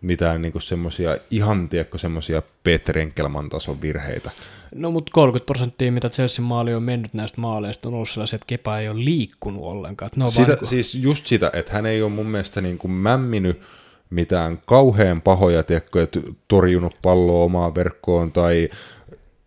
mitään niin semmoisia ihan, tiedätkö, semmoisia Petrenkelman tason virheitä. No mutta 30 prosenttia, mitä Chelsea maali on mennyt näistä maaleista, on ollut sellaisia, että Kepa ei ole liikkunut ollenkaan. On Sitä, vaan, niin siis just sitä, että hän ei ole mun mielestä niin kuin mämminyt mitään kauhean pahoja, tiedätkö, että torjunut palloa omaan verkkoon tai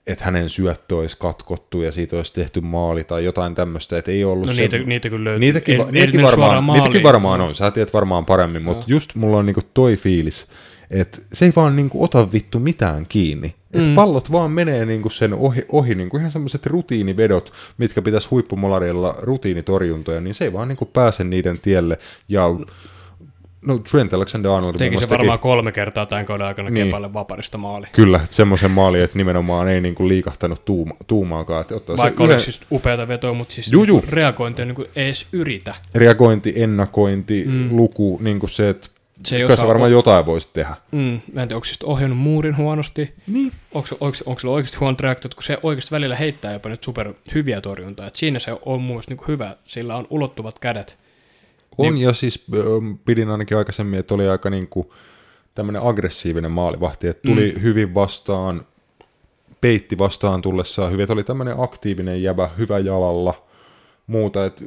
että hänen syöttö olisi katkottu ja siitä olisi tehty maali tai jotain tämmöistä, että ei ollut No se... niitä- niitä kyllä löytyy. Niitäkin, va- niitäkin, varmaan, niitäkin varmaan on, sä tiedät varmaan paremmin, mutta just mulla on niinku toi fiilis, että se ei vaan niinku ota vittu mitään kiinni. Että Mm. pallot vaan menee niinku sen ohi, ohi niinku ihan semmoiset rutiinivedot, mitkä pitäisi huippumolareilla rutiinitorjuntoja, niin se ei vaan niinku pääse niiden tielle. Ja no Trent Alexander-Arnold teki se varmaan kolme kertaa tämän kauden aikana Niin. Kepalle vaparista maali. Kyllä, että semmoisen maali, että nimenomaan ei niinku liikahtanut tuuma, tuumaakaan. Että ottaa Vaikka se oli yhden siis upeata vetoa, mutta siis juu. niinku reagointi on niin edes yritä. reagointi, ennakointi, mm. luku, niin kuin se, että Se ei osaa varmaan jotain voisit tehdä. Mm, mä en tiedä, onko se ohjannut muurin huonosti, Niin. onko, se- onko, onko sillä oikeasti huonot reaktiot, kun se oikeasti välillä heittää jopa nyt super hyviä torjuntaa. Et siinä se on mun mielestä niin hyvä, sillä on ulottuvat kädet. On, ja siis pidin ainakin aikaisemmin, että oli aika niin kuin tämmöinen aggressiivinen maalivahti, että tuli mm. hyvin vastaan, peitti vastaan tullessaan hyvin, että oli tämmöinen aktiivinen jäbä, hyvä jalalla, muuta, että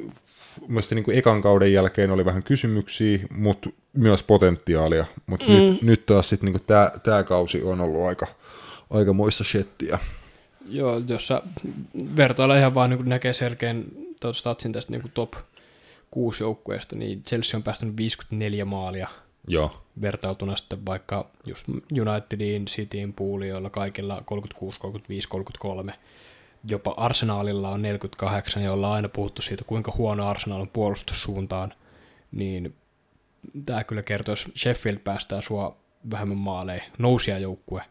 mielestäni niin kuin ekan kauden jälkeen oli vähän kysymyksiä, mutta myös potentiaalia, mutta mm. nyt, nyt taas sitten niin tämä, tämä kausi on ollut aika, aika muista shettiä. Joo, jos sä vertailla ihan vaan niin näkee selkeän statsin tästä niin top 6 joukkueesta, niin Chelsea on päästänyt 54 maalia Joo. vertailtuna sitten vaikka just Unitediin, Cityin, Pooliin, joilla kaikilla 36, 35, 33. Jopa Arsenalilla on 48, ja ollaan aina puhuttu siitä, kuinka huono Arsenal on puolustussuuntaan, niin tämä kyllä kertoo, jos Sheffield päästää sua vähemmän maaleja, nousia joukkue,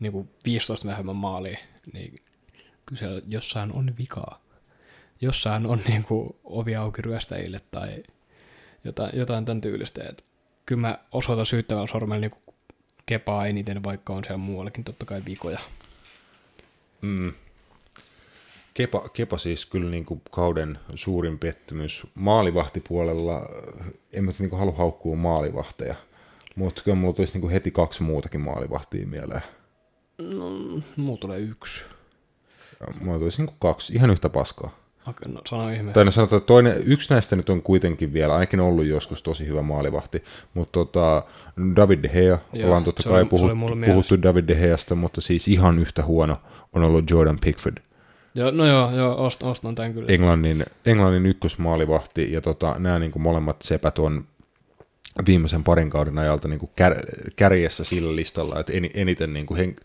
niin kuin 15 vähemmän maalia, niin kyllä siellä jossain on vikaa. Jossain on niin kuin ovi auki ryöstäjille tai jotain, jotain tämän tyylistä. Et kyllä mä osoitan syyttävän sormella niin kepaa eniten, vaikka on siellä muuallakin totta kai vikoja. Mm. Kepa, Kepa siis kyllä niin kuin kauden suurin pettymys. Maalivahtipuolella en mä niin kuin halua haukkua maalivahteja, mutta kyllä mulla tulisi niin kuin heti kaksi muutakin maalivahtia mieleen. No, mulla tulee yksi. Mulla tulisi niin kuin kaksi, ihan yhtä paskaa. Okei, no sano. Tai no sanotaan, että toinen, yksi näistä nyt on kuitenkin vielä, ainakin ollut joskus tosi hyvä maalivahti, mutta tota, David De Gea, Joo, ollaan totta kai oli- se puhut, oli mulla mielessä. puhuttu David De Geasta, mutta siis ihan yhtä huono on ollut Jordan Pickford, Joo, no joo, joo ost, ostan tämän kyllä. Englannin, Englannin ykkösmaalivahti, ja tota, nämä niin molemmat sepät on viimeisen parin kauden ajalta niin kär, kärjessä sillä listalla, että eni- eniten niin kuin hen,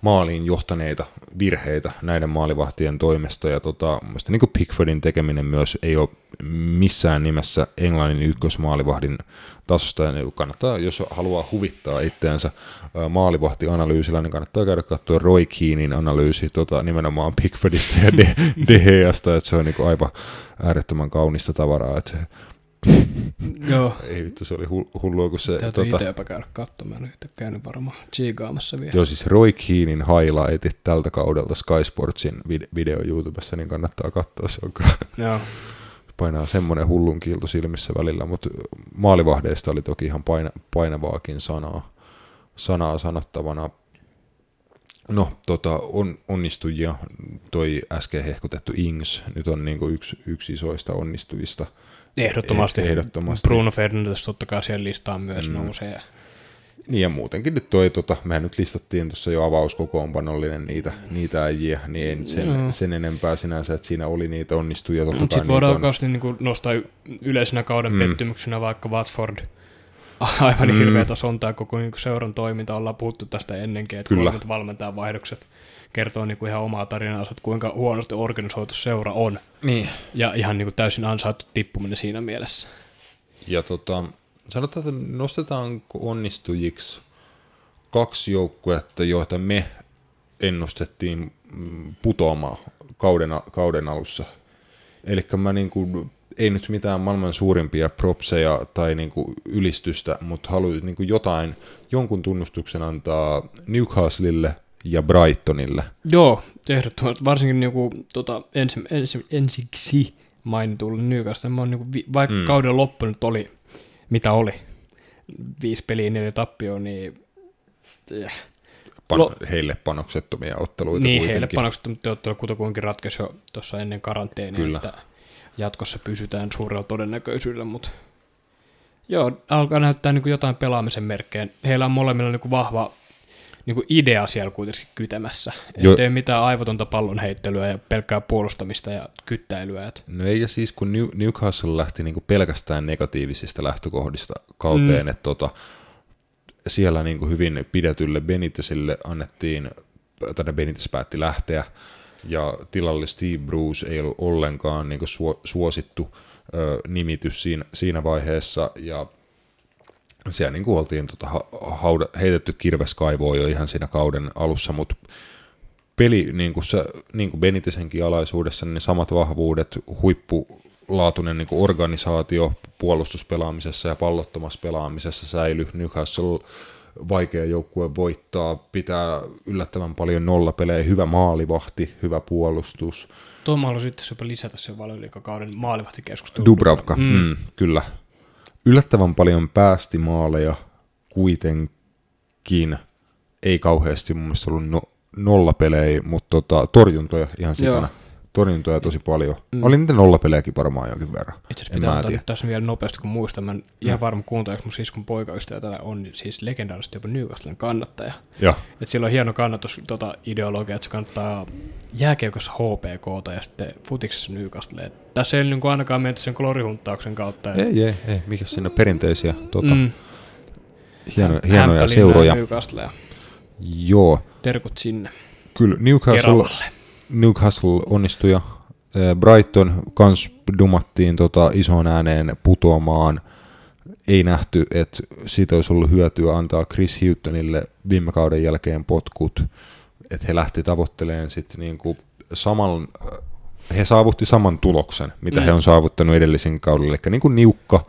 maaliin johtaneita virheitä näiden maalivahtien toimesta, ja tota, mun mielestä niin Pickfordin tekeminen myös ei ole missään nimessä Englannin ykkösmaalivahdin tasosta, ja niin kannattaa, jos haluaa huvittaa itseänsä maalivahtianalyysillä, niin kannattaa käydä katsoa Roy Keanin analyysi tota, nimenomaan Pickfordista ja De, De Geasta, että se on niin aivan äärettömän kaunista tavaraa, että se, Joo. ei vittu, se oli hu- hullua, kun se... Täytyy tota, itse käydä katsomaan. En käynyt varmaan chiigaamassa vielä. Joo, siis Roy Keanin highlightit tältä kaudelta Sky Sportsin vid- video YouTubessa, niin kannattaa katsoa, se on Joo. painaa semmoinen hullun kiilto silmissä välillä, mutta maalivahdeista oli toki ihan paina, painavaakin sanaa, sanaa sanottavana. No, tota, on, onnistujia, toi äsken hehkutettu Ings, nyt on niinku yksi, yksi isoista onnistujista. Ehdottomasti. Eh- ehdottomasti. Bruno Fernandes totta kai siihen listaan myös mm. nousee. Niin ja muutenkin nyt toi, tota, mehän nyt listattiin tuossa jo avauskokoonpanollinen niitä, niitä äijiä, niin ei nyt sen, Joo. sen enempää sinänsä, että siinä oli niitä onnistujia. Totta Mutta sitten voidaan niitä on. niin nostaa y- yleisenä kauden Mm. mm. pettymyksenä vaikka Watford. Aivan Mm. mm. hirveätä sontaa koko niin seuran toiminta. Ollaan puhuttu tästä ennenkin, että Kyllä. valmentajan vaihdokset kertoo niin kuin ihan omaa tarinansa, että kuinka huonosti organisoitu seura on. Niin. Ja ihan niin kuin täysin ansaittu tippuminen siinä mielessä. Ja tota, sanotaan, että nostetaanko onnistujiksi kaksi joukkuetta, joita me ennustettiin putoamaan kauden, kauden alussa. Eli mä niinku, ei nyt mitään maailman suurimpia propseja tai niinku ylistystä, mutta haluaisin niinku jotain, jonkun tunnustuksen antaa Newcastlelle ja Brightonille. Joo, ehdottomasti. Varsinkin niinku, tota, ensi, ensi, ensiksi mainitulle Newcastle. Mä oon niinku, vi- vaikka Mm. kauden loppu nyt oli, mitä oli, viisi peliä, neljä tappioa, niin eh, Pan- Lo- heille panoksettomia otteluita niin kuitenkin. heille panokset, mutta ottelu kutakuinkin ratkaisi jo tuossa ennen karanteenia, Kyllä. että jatkossa pysytään suurella todennäköisyydellä, mutta joo, alkaa näyttää niin jotain pelaamisen merkkejä. Heillä on molemmilla niin vahva niin idea siellä kuitenkin kytemässä. Jo- Ei mitään aivotonta pallonheittelyä ja pelkkää puolustamista ja kyttäilyä. Et No ei, ja siis kun New, Newcastle lähti niinku pelkästään negatiivisista lähtökohdista kauteen, mm. että tota, siellä niinku hyvin pidetylle Benitesille annettiin, tai Benites päätti lähteä, ja tilalle Steve Bruce ei ollut ollenkaan niinku suo, suosittu ö, nimitys siinä, siinä vaiheessa, ja siellä niin oltiin tota, ha, hauda, heitetty kirveskaivoa jo ihan siinä kauden alussa, mutta peli, niin kuin, se, niin kuin Benitesenkin alaisuudessa, niin samat vahvuudet, huippulaatuinen niin kuin organisaatio puolustuspelaamisessa ja pallottomassa pelaamisessa säily. Newcastle vaikea joukkue voittaa, pitää yllättävän paljon nollapelejä, hyvä maalivahti, hyvä puolustus. tuo mä haluaisin itse lisätä sen valioliikakauden maalivahtikeskustelun. Dubravka. Mm. Mm, kyllä. Yllättävän paljon päästi maaleja kuitenkin. Ei kauheasti mun mielestä ollut no, nollapelejä, mutta tota, torjuntoja ihan sikana. Joo. Torjuntoja tosi paljon. Mm. Mm. Oli niitä nollapelejäkin varmaan jonkin verran. Itse asiassa pitää nyt tässä vielä nopeasti, kun muistan. Mä en ihan varma kuunteleeko mun siskon poikaystävä tätä on siis legendaarisesti jopa Newcastlen kannattaja. Joo. Et sillä on hieno kannatus tota, ideologia, että se kannattaa jääkiekossa HPKta ja sitten futiksessa Newcastle. Et tässä ei niin ainakaan menty sen glorihunttauksen kautta. Et, Ei, ei, ei. Mikä siinä on perinteisiä tota, mm. mm, hieno, hienoja seuroja. ja ja Joo, terkut sinne. kyllä Newcastle, Keravalle. Newcastle onnistuja. Eh, Brighton kans dumattiin tota isoon ääneen putoamaan. Ei nähty, että siitä olisi ollut hyötyä antaa Chris Huttonille viime kauden jälkeen potkut. Että he lähti tavoittelemaan sitten niinku saman, he saavutti saman tuloksen, mitä mm. He on saavuttanut edellisen kaudella. Eli niinku niukka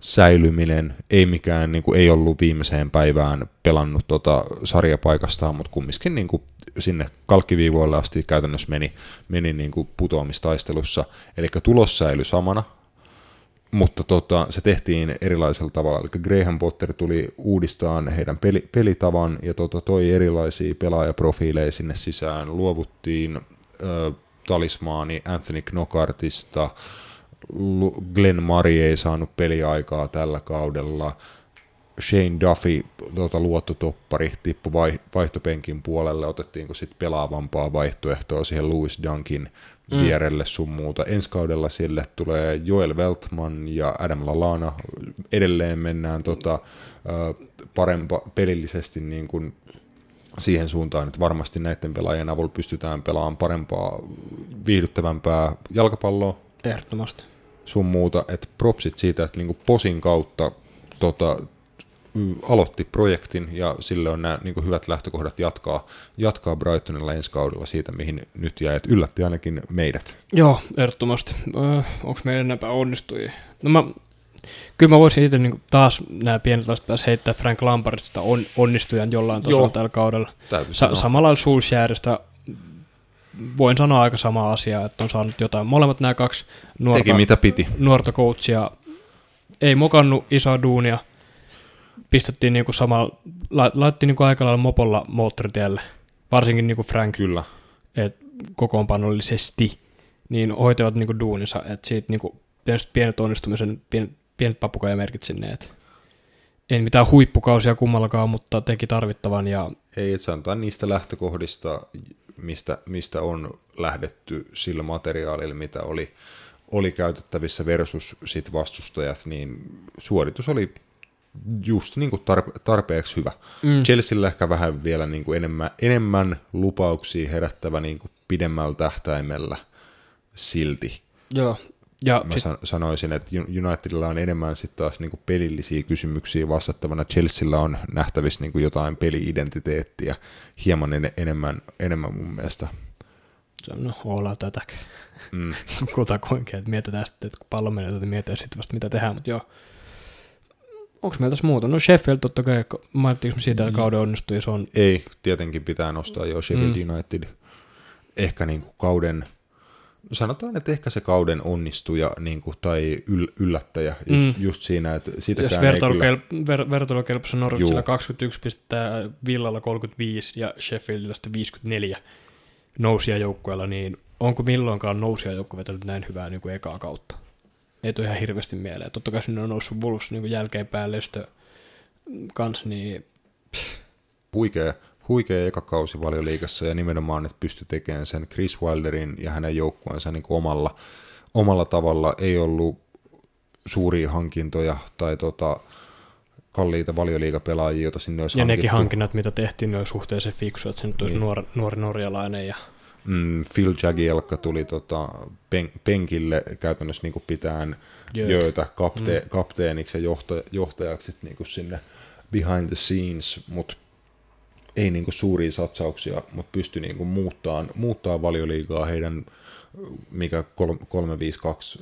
säilyminen, ei mikään, niin kuin, ei ollut viimeiseen päivään pelannut tota sarjapaikastaan, mutta kumminkin niin kuin, sinne kalkkiviivoille asti käytännössä meni, meni niin kuin, putoamistaistelussa. Eli tulos säilyi samana, mutta tota, se tehtiin erilaisella tavalla. Eli Graham Potter tuli uudistaan heidän peli, pelitavan ja tota, toi erilaisia pelaajaprofiileja sinne sisään. Luovuttiin ö, talismaani Anthony Knockartista, Glenn Murray ei saanut peliaikaa tällä kaudella, Shane Duffy, tuota, luottotoppari, tippui vai, vaihtopenkin puolelle, otettiinko sitten pelaavampaa vaihtoehtoa siihen Louis Dunkin mm. vierelle sun muuta. Ensi kaudella sille tulee Joel Weltman ja Adam Lalana. Edelleen mennään tota, parempa, pelillisesti niin kuin siihen suuntaan, että varmasti näiden pelaajien avulla pystytään pelaamaan parempaa, viihdyttävämpää jalkapalloa. Ehdottomasti. Sun muuta, että propsit siitä, että niinku posin kautta tota, aloitti projektin ja sille on nämä niin hyvät lähtökohdat jatkaa, jatkaa Brightonilla ensi kaudella siitä, mihin nyt jäi, että yllätti ainakin meidät. Joo, ehdottomasti. Öö, Onko meidän enempää onnistujia? No mä, kyllä mä voisin itse niin taas nämä pienet lasit päässä heittää Frank Lampardista on, onnistujan jollain tasolla tällä kaudella. Sa- samalla Solskjaerista voin sanoa aika sama asia, että on saanut jotain. Molemmat nämä kaksi nuorta, Teki mitä piti. nuorta coachia ei mokannut isoa duunia – pistettiin niinku samalla, la, laitettiin niinku aika lailla mopolla moottoritielle, varsinkin niinku Frank, Kyllä. et kokoonpanollisesti, niin hoitavat niinku duuninsa, että siitä niinku pienet, pienet onnistumisen, pienet, pienet papukajamerkit sinne, et ei mitään huippukausia kummallakaan, mutta teki tarvittavan. Ja... Ei, että sanotaan niistä lähtökohdista, mistä, mistä on lähdetty sillä materiaalilla, mitä oli, oli käytettävissä versus sit vastustajat, niin suoritus oli just niin kuin tarpe- tarpeeksi hyvä. Mm. Chelsealla ehkä vähän vielä niin kuin enemmän, enemmän lupauksia herättävä niin kuin pidemmällä tähtäimellä silti. Joo. Ja Mä sit... sanoisin, että Unitedilla on enemmän sitten taas niin kuin pelillisiä kysymyksiä vastattavana. Chelsealla on nähtävissä niin kuin jotain peli-identiteettiä hieman en- enemmän, enemmän mun mielestä. Se on no, olla tätäkin. Mm. Kutakuinkin, että mietitään sitten, että kun pallo menee, että mietitään sitten vasta mitä tehdään, mutta joo onko meillä tässä muuta? No Sheffield totta kai, mainittiinko me siitä, että kauden onnistui, se on... Ei, tietenkin pitää nostaa jo Sheffield mm. United. Ehkä niin kuin kauden, sanotaan, että ehkä se kauden onnistuja niin kuin, tai yl, yllättäjä just, mm. just siinä, että sitäkään Jos vertailukelp, kyllä... ver, vertailukelpossa Norwichilla 21 pistettä, Villalla 35 ja Sheffieldilla 54 nousia joukkueella, niin onko milloinkaan nousia joukkue vetänyt näin hyvää niin kuin ekaa kautta? Ei tule ihan hirveästi mieleen. Totta kai sinne on noussut Wolves niin jälkeenpäin Lestö kanssa, niin... Huikea, huikea eka kausi valioliikassa ja nimenomaan, että pystyi tekemään sen Chris Wilderin ja hänen joukkueensa niin omalla, omalla tavalla. Ei ollut suuria hankintoja tai tota, kalliita valioliikapelaajia, joita sinne olisi Ja hankittu. nekin hankinnat, mitä tehtiin, ne oli suhteellisen fiksu, että se nyt olisi niin. nuori, nuori norjalainen ja mm, Phil Jagielka tuli tota, pen, penkille käytännössä niin pitään Jöötä kapte, mm. kapteeniksi ja johtaja, johtajaksi niin sinne behind the scenes, mutta ei niin suuria satsauksia, mutta pystyi niin muuttaa, muuttaa valioliigaa heidän, mikä 352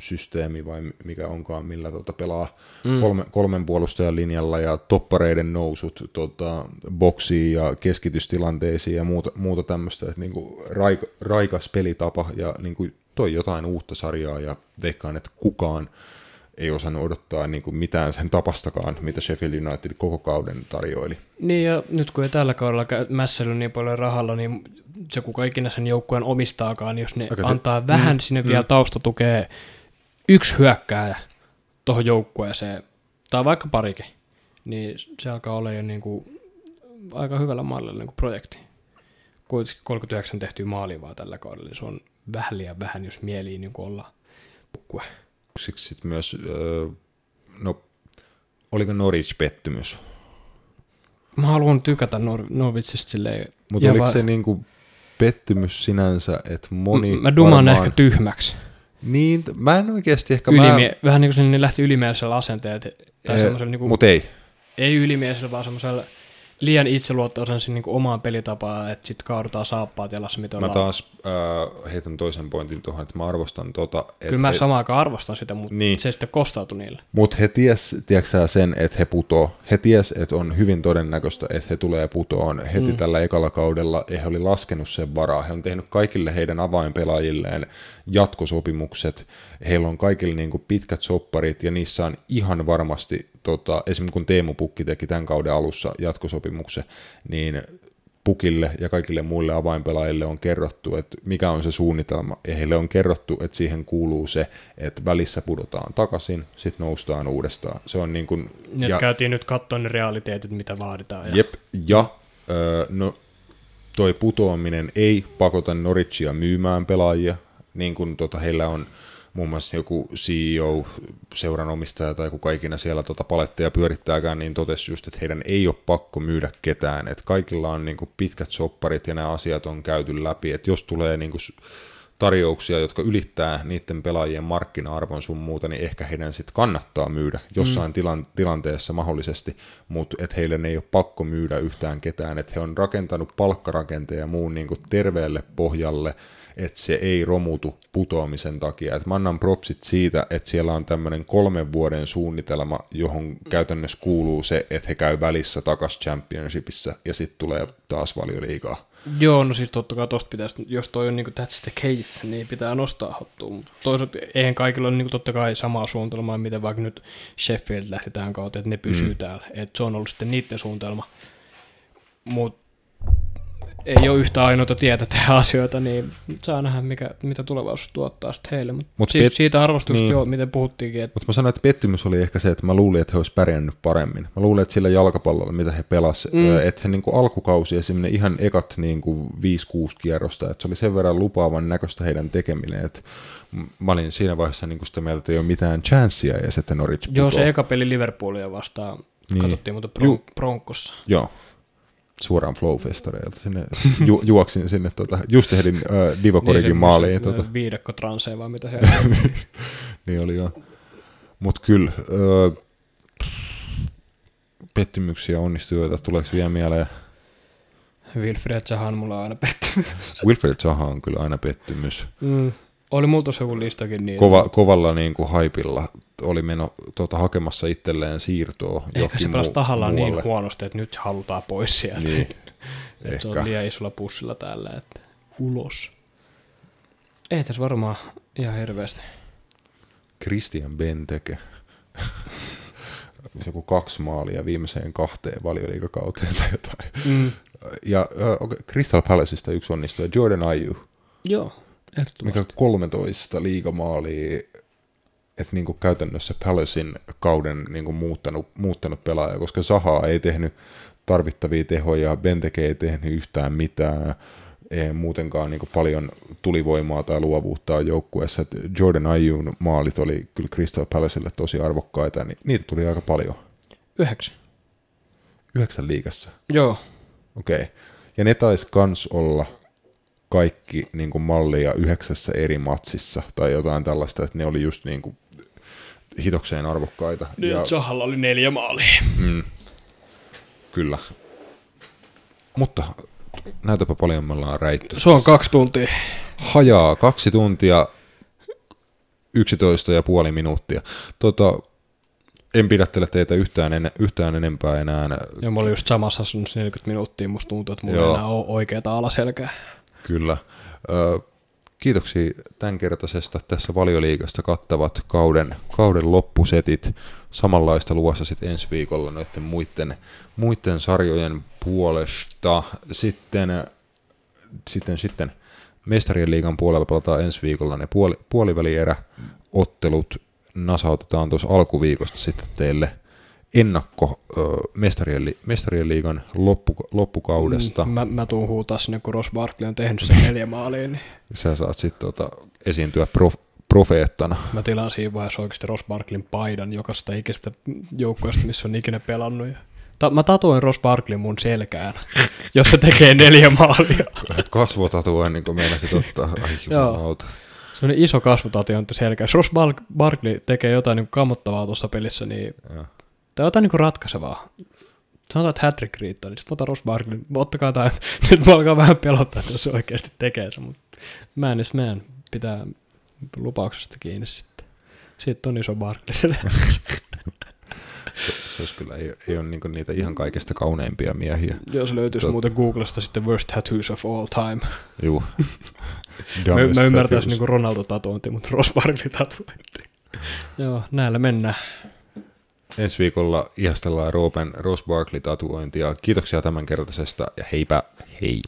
systeemi vai mikä onkaan, millä tota pelaa mm. kolme, kolmen puolustajan linjalla ja toppareiden nousut tota, boksiin ja keskitystilanteisiin ja muuta, muuta tämmöistä, että niinku raik, raikas pelitapa ja niinku toi jotain uutta sarjaa ja veikkaan, että kukaan ei osannut odottaa niin kuin mitään sen tapastakaan, mitä Sheffield United koko kauden tarjoili. Niin ja nyt kun ei tällä kaudella mässäily niin paljon rahalla, niin se kuka ikinä sen joukkueen omistaakaan, jos ne Aika antaa te... vähän mm, sinne mm. vielä taustatukea yksi hyökkääjä tuohon joukkueeseen, tai vaikka parikin, niin se alkaa olla jo niin kuin aika hyvällä mallilla niin kuin projekti. Kuitenkin 39 tehtyä maalia vaan tällä kaudella, niin se on vähän liian vähän, jos mielii niin kuin olla joukkue. Siksi sitten myös, no, oliko Norwich pettymys? Mä haluan tykätä Nor- Norwichista silleen. Mutta oliko va- se niinku pettymys sinänsä, että moni... M- mä dumaan varmaan... ehkä tyhmäksi. Niin, mä en oikeasti ehkä... Ylimie- mä... Vähän niin kuin ne lähti ylimielisellä asenteella. Tai e- semmoisella niin kuin... Mut ei. Ei ylimielisellä, vaan semmoisella liian itseluottoisen niin omaan pelitapaan, että sitten kaadutaan saappaat jalassa, mitä Mä taas äh, heitän toisen pointin tuohon, että mä arvostan tota. Kyllä mä he... samaan aikaan arvostan sitä, mutta niin. se sitten kostautui niille. Mutta he ties, tiedätkö sen, että he putoo. He ties, että on hyvin todennäköistä, että he tulee putoon heti mm. tällä ekalla kaudella. He oli laskenut sen varaa. He on tehnyt kaikille heidän avainpelaajilleen jatkosopimukset. Heillä on kaikille niin kuin pitkät sopparit ja niissä on ihan varmasti, tota, esimerkiksi kun Teemu Pukki teki tämän kauden alussa jatkosopimuksen, niin Pukille ja kaikille muille avainpelaajille on kerrottu, että mikä on se suunnitelma, ja heille on kerrottu, että siihen kuuluu se, että välissä pudotaan takaisin, sitten noustaan uudestaan. Se on niin kuin, Nyt ja, käytiin nyt katsoa ne realiteetit, mitä vaaditaan. Ja... Jep, ja öö, no, toi putoaminen ei pakota Norwichia myymään pelaajia, niin kuin tota, heillä on muun muassa joku CEO, seuranomistaja tai kuka ikinä siellä tota paletteja pyörittääkään, niin totesi just, että heidän ei ole pakko myydä ketään, että kaikilla on niin kuin pitkät sopparit ja nämä asiat on käyty läpi, että jos tulee niin kuin tarjouksia, jotka ylittää niiden pelaajien markkina-arvon sun muuta, niin ehkä heidän sitten kannattaa myydä jossain mm. tilan, tilanteessa mahdollisesti, mutta että heille ei ole pakko myydä yhtään ketään, että he on rakentanut palkkarakenteen ja muun niin kuin terveelle pohjalle, että se ei romutu putoamisen takia. Et mä annan propsit siitä, että siellä on tämmöinen kolmen vuoden suunnitelma, johon käytännössä kuuluu se, että he käy välissä takas championshipissa ja sitten tulee taas valioliigaa. Joo, no siis totta kai tosta pitäisi, jos toi on niinku that's the case, niin pitää nostaa hattua. Mutta toisaalta eihän kaikilla ole niinku totta kai samaa suunnitelmaa, miten vaikka nyt Sheffield lähti tähän kautta, että ne pysyy mm. täällä. Että se on ollut sitten niiden suunnitelma. Mutta ei ole yhtä ainoita tietä tehdä asioita, niin saa nähdä, mikä, mitä tulevaisuus tuottaa sitten heille. Mutta Mut siis pet- siitä arvostuksesta niin. jo, miten puhuttiinkin. Että... Mutta mä sanoin, että pettymys oli ehkä se, että mä luulin, että he olisivat pärjännyt paremmin. Mä luulin, että sillä jalkapallolla, mitä he pelasivat, mm. että he niin kuin alkukausi esimerkiksi ihan ekat niin kuin 5-6 kierrosta, että se oli sen verran lupaavan näköistä heidän tekeminen, että mä olin siinä vaiheessa niin kuin sitä mieltä, että ei ole mitään chanssia ja sitten Norwich Joo, se eka peli Liverpoolia vastaan niin. katsottiin mutta Bron- Ju- Bronkossa. Joo, suoraan Flow-festareilta. Sinne, ju, juoksin sinne, tota, just ehdin äh, Divokorigin niin maaliin. Tota. Viidakko transee vai mitä siellä Niin oli joo. Mutta kyllä, äh, pettymyksiä onnistujoita, tuleeko vielä mieleen? Wilfred Zaha on mulla aina pettymys. Wilfred Zaha on kyllä aina pettymys. Mm. Oli tuossa joku listakin. Niin Kova, kovalla niin kuin haipilla oli meno tuota, hakemassa itselleen siirtoa. Ehkä se pelasi tahallaan niin huonosti, että nyt halutaan pois sieltä. Niin. se on liian isolla pussilla täällä, että ulos. Ei tässä varmaan ihan hirveästi. Christian Benteke. joku kaksi maalia viimeiseen kahteen valioliikakauteen tai jotain. Mm. Ja okay, Crystal Palaceista yksi onnistuu, Jordan Ayew. Joo, mikä 13 liigamaalia, että niin käytännössä Palacein kauden niin muuttanut, muuttanut pelaaja, koska Saha ei tehnyt tarvittavia tehoja, Benteke ei tehnyt yhtään mitään, ei muutenkaan niin paljon tulivoimaa tai luovuutta joukkueessa. Jordan Ayun maalit oli kyllä Crystal Palacelle tosi arvokkaita, niin niitä tuli aika paljon. Yhdeksän. Yhdeksän liigassa? Joo. Okei. Okay. Ja ne taisi kans olla kaikki niin kuin mallia yhdeksässä eri matsissa tai jotain tällaista, että ne oli just niin kuin hitokseen arvokkaita. Niin, ja Zahalla oli neljä maalia. Mm, kyllä. Mutta näytäpä paljon me ollaan räitty. Se on kaksi tuntia. Hajaa, kaksi tuntia, yksitoista ja puoli minuuttia. Tota, en pidättele teitä yhtään, en, yhtään enempää enää. Ja mä olin just samassa asunnossa 40 minuuttia, musta tuntuu, että mulla ei enää ole oikeaa alaselkää. Kyllä. Kiitoksia tämänkertaisesta tässä valioliigasta kattavat kauden, kauden loppusetit. Samanlaista luvassa sitten ensi viikolla noiden muiden, muiden sarjojen puolesta. Sitten, sitten, sitten Mestarien liigan puolella pelataan ensi viikolla ne puoli, puolivälierä ottelut nasautetaan tuossa alkuviikosta sitten teille ennakko ö, mestarien, mestarien liigan loppu, loppukaudesta. Mä, mä tuun huutaa sinne, kun Ross Barkley on tehnyt sen neljä maalia. Niin... Sä saat sitten tota, esiintyä prof, profeettana. Mä tilaan siinä vaiheessa oikeasti Ross Barkleyn paidan jokaista ikäistä joukkueesta, missä on ikinä pelannut. Ja... Ta- mä tatuoin Ross Barkleyn mun selkään, jos se tekee neljä maalia. Kasvotatuoin, niin kuin meinasit ottaa. Ai jumalauta. Se on iso kasvotatiointi selkeä. Jos Ross Barkley tekee jotain niin kammottavaa tuossa pelissä, niin ja tai jotain niin ratkaisevaa. Sanotaan, että hat riittää, niin sitten otan Ross Barkley. Ottakaa tämä, nyt mä alkaa vähän pelottaa, jos se oikeasti tekee se, mutta man is man. Pitää lupauksesta kiinni sitten. Sitten on iso Barkley se, se olisi kyllä, ei, ei ole niinku niitä ihan kaikista kauneimpia miehiä. Joo, se löytyisi Tot... muuten Googlesta sitten Worst Tattoos of All Time. Juu. mä, mä ymmärtäisin niinku Ronaldo-tatuointi, mutta Ross Barkley-tatuointi. Joo, näillä mennään ensi viikolla ihastellaan Roopen Rose Barkley-tatuointia. Kiitoksia tämänkertaisesta ja heipä hei!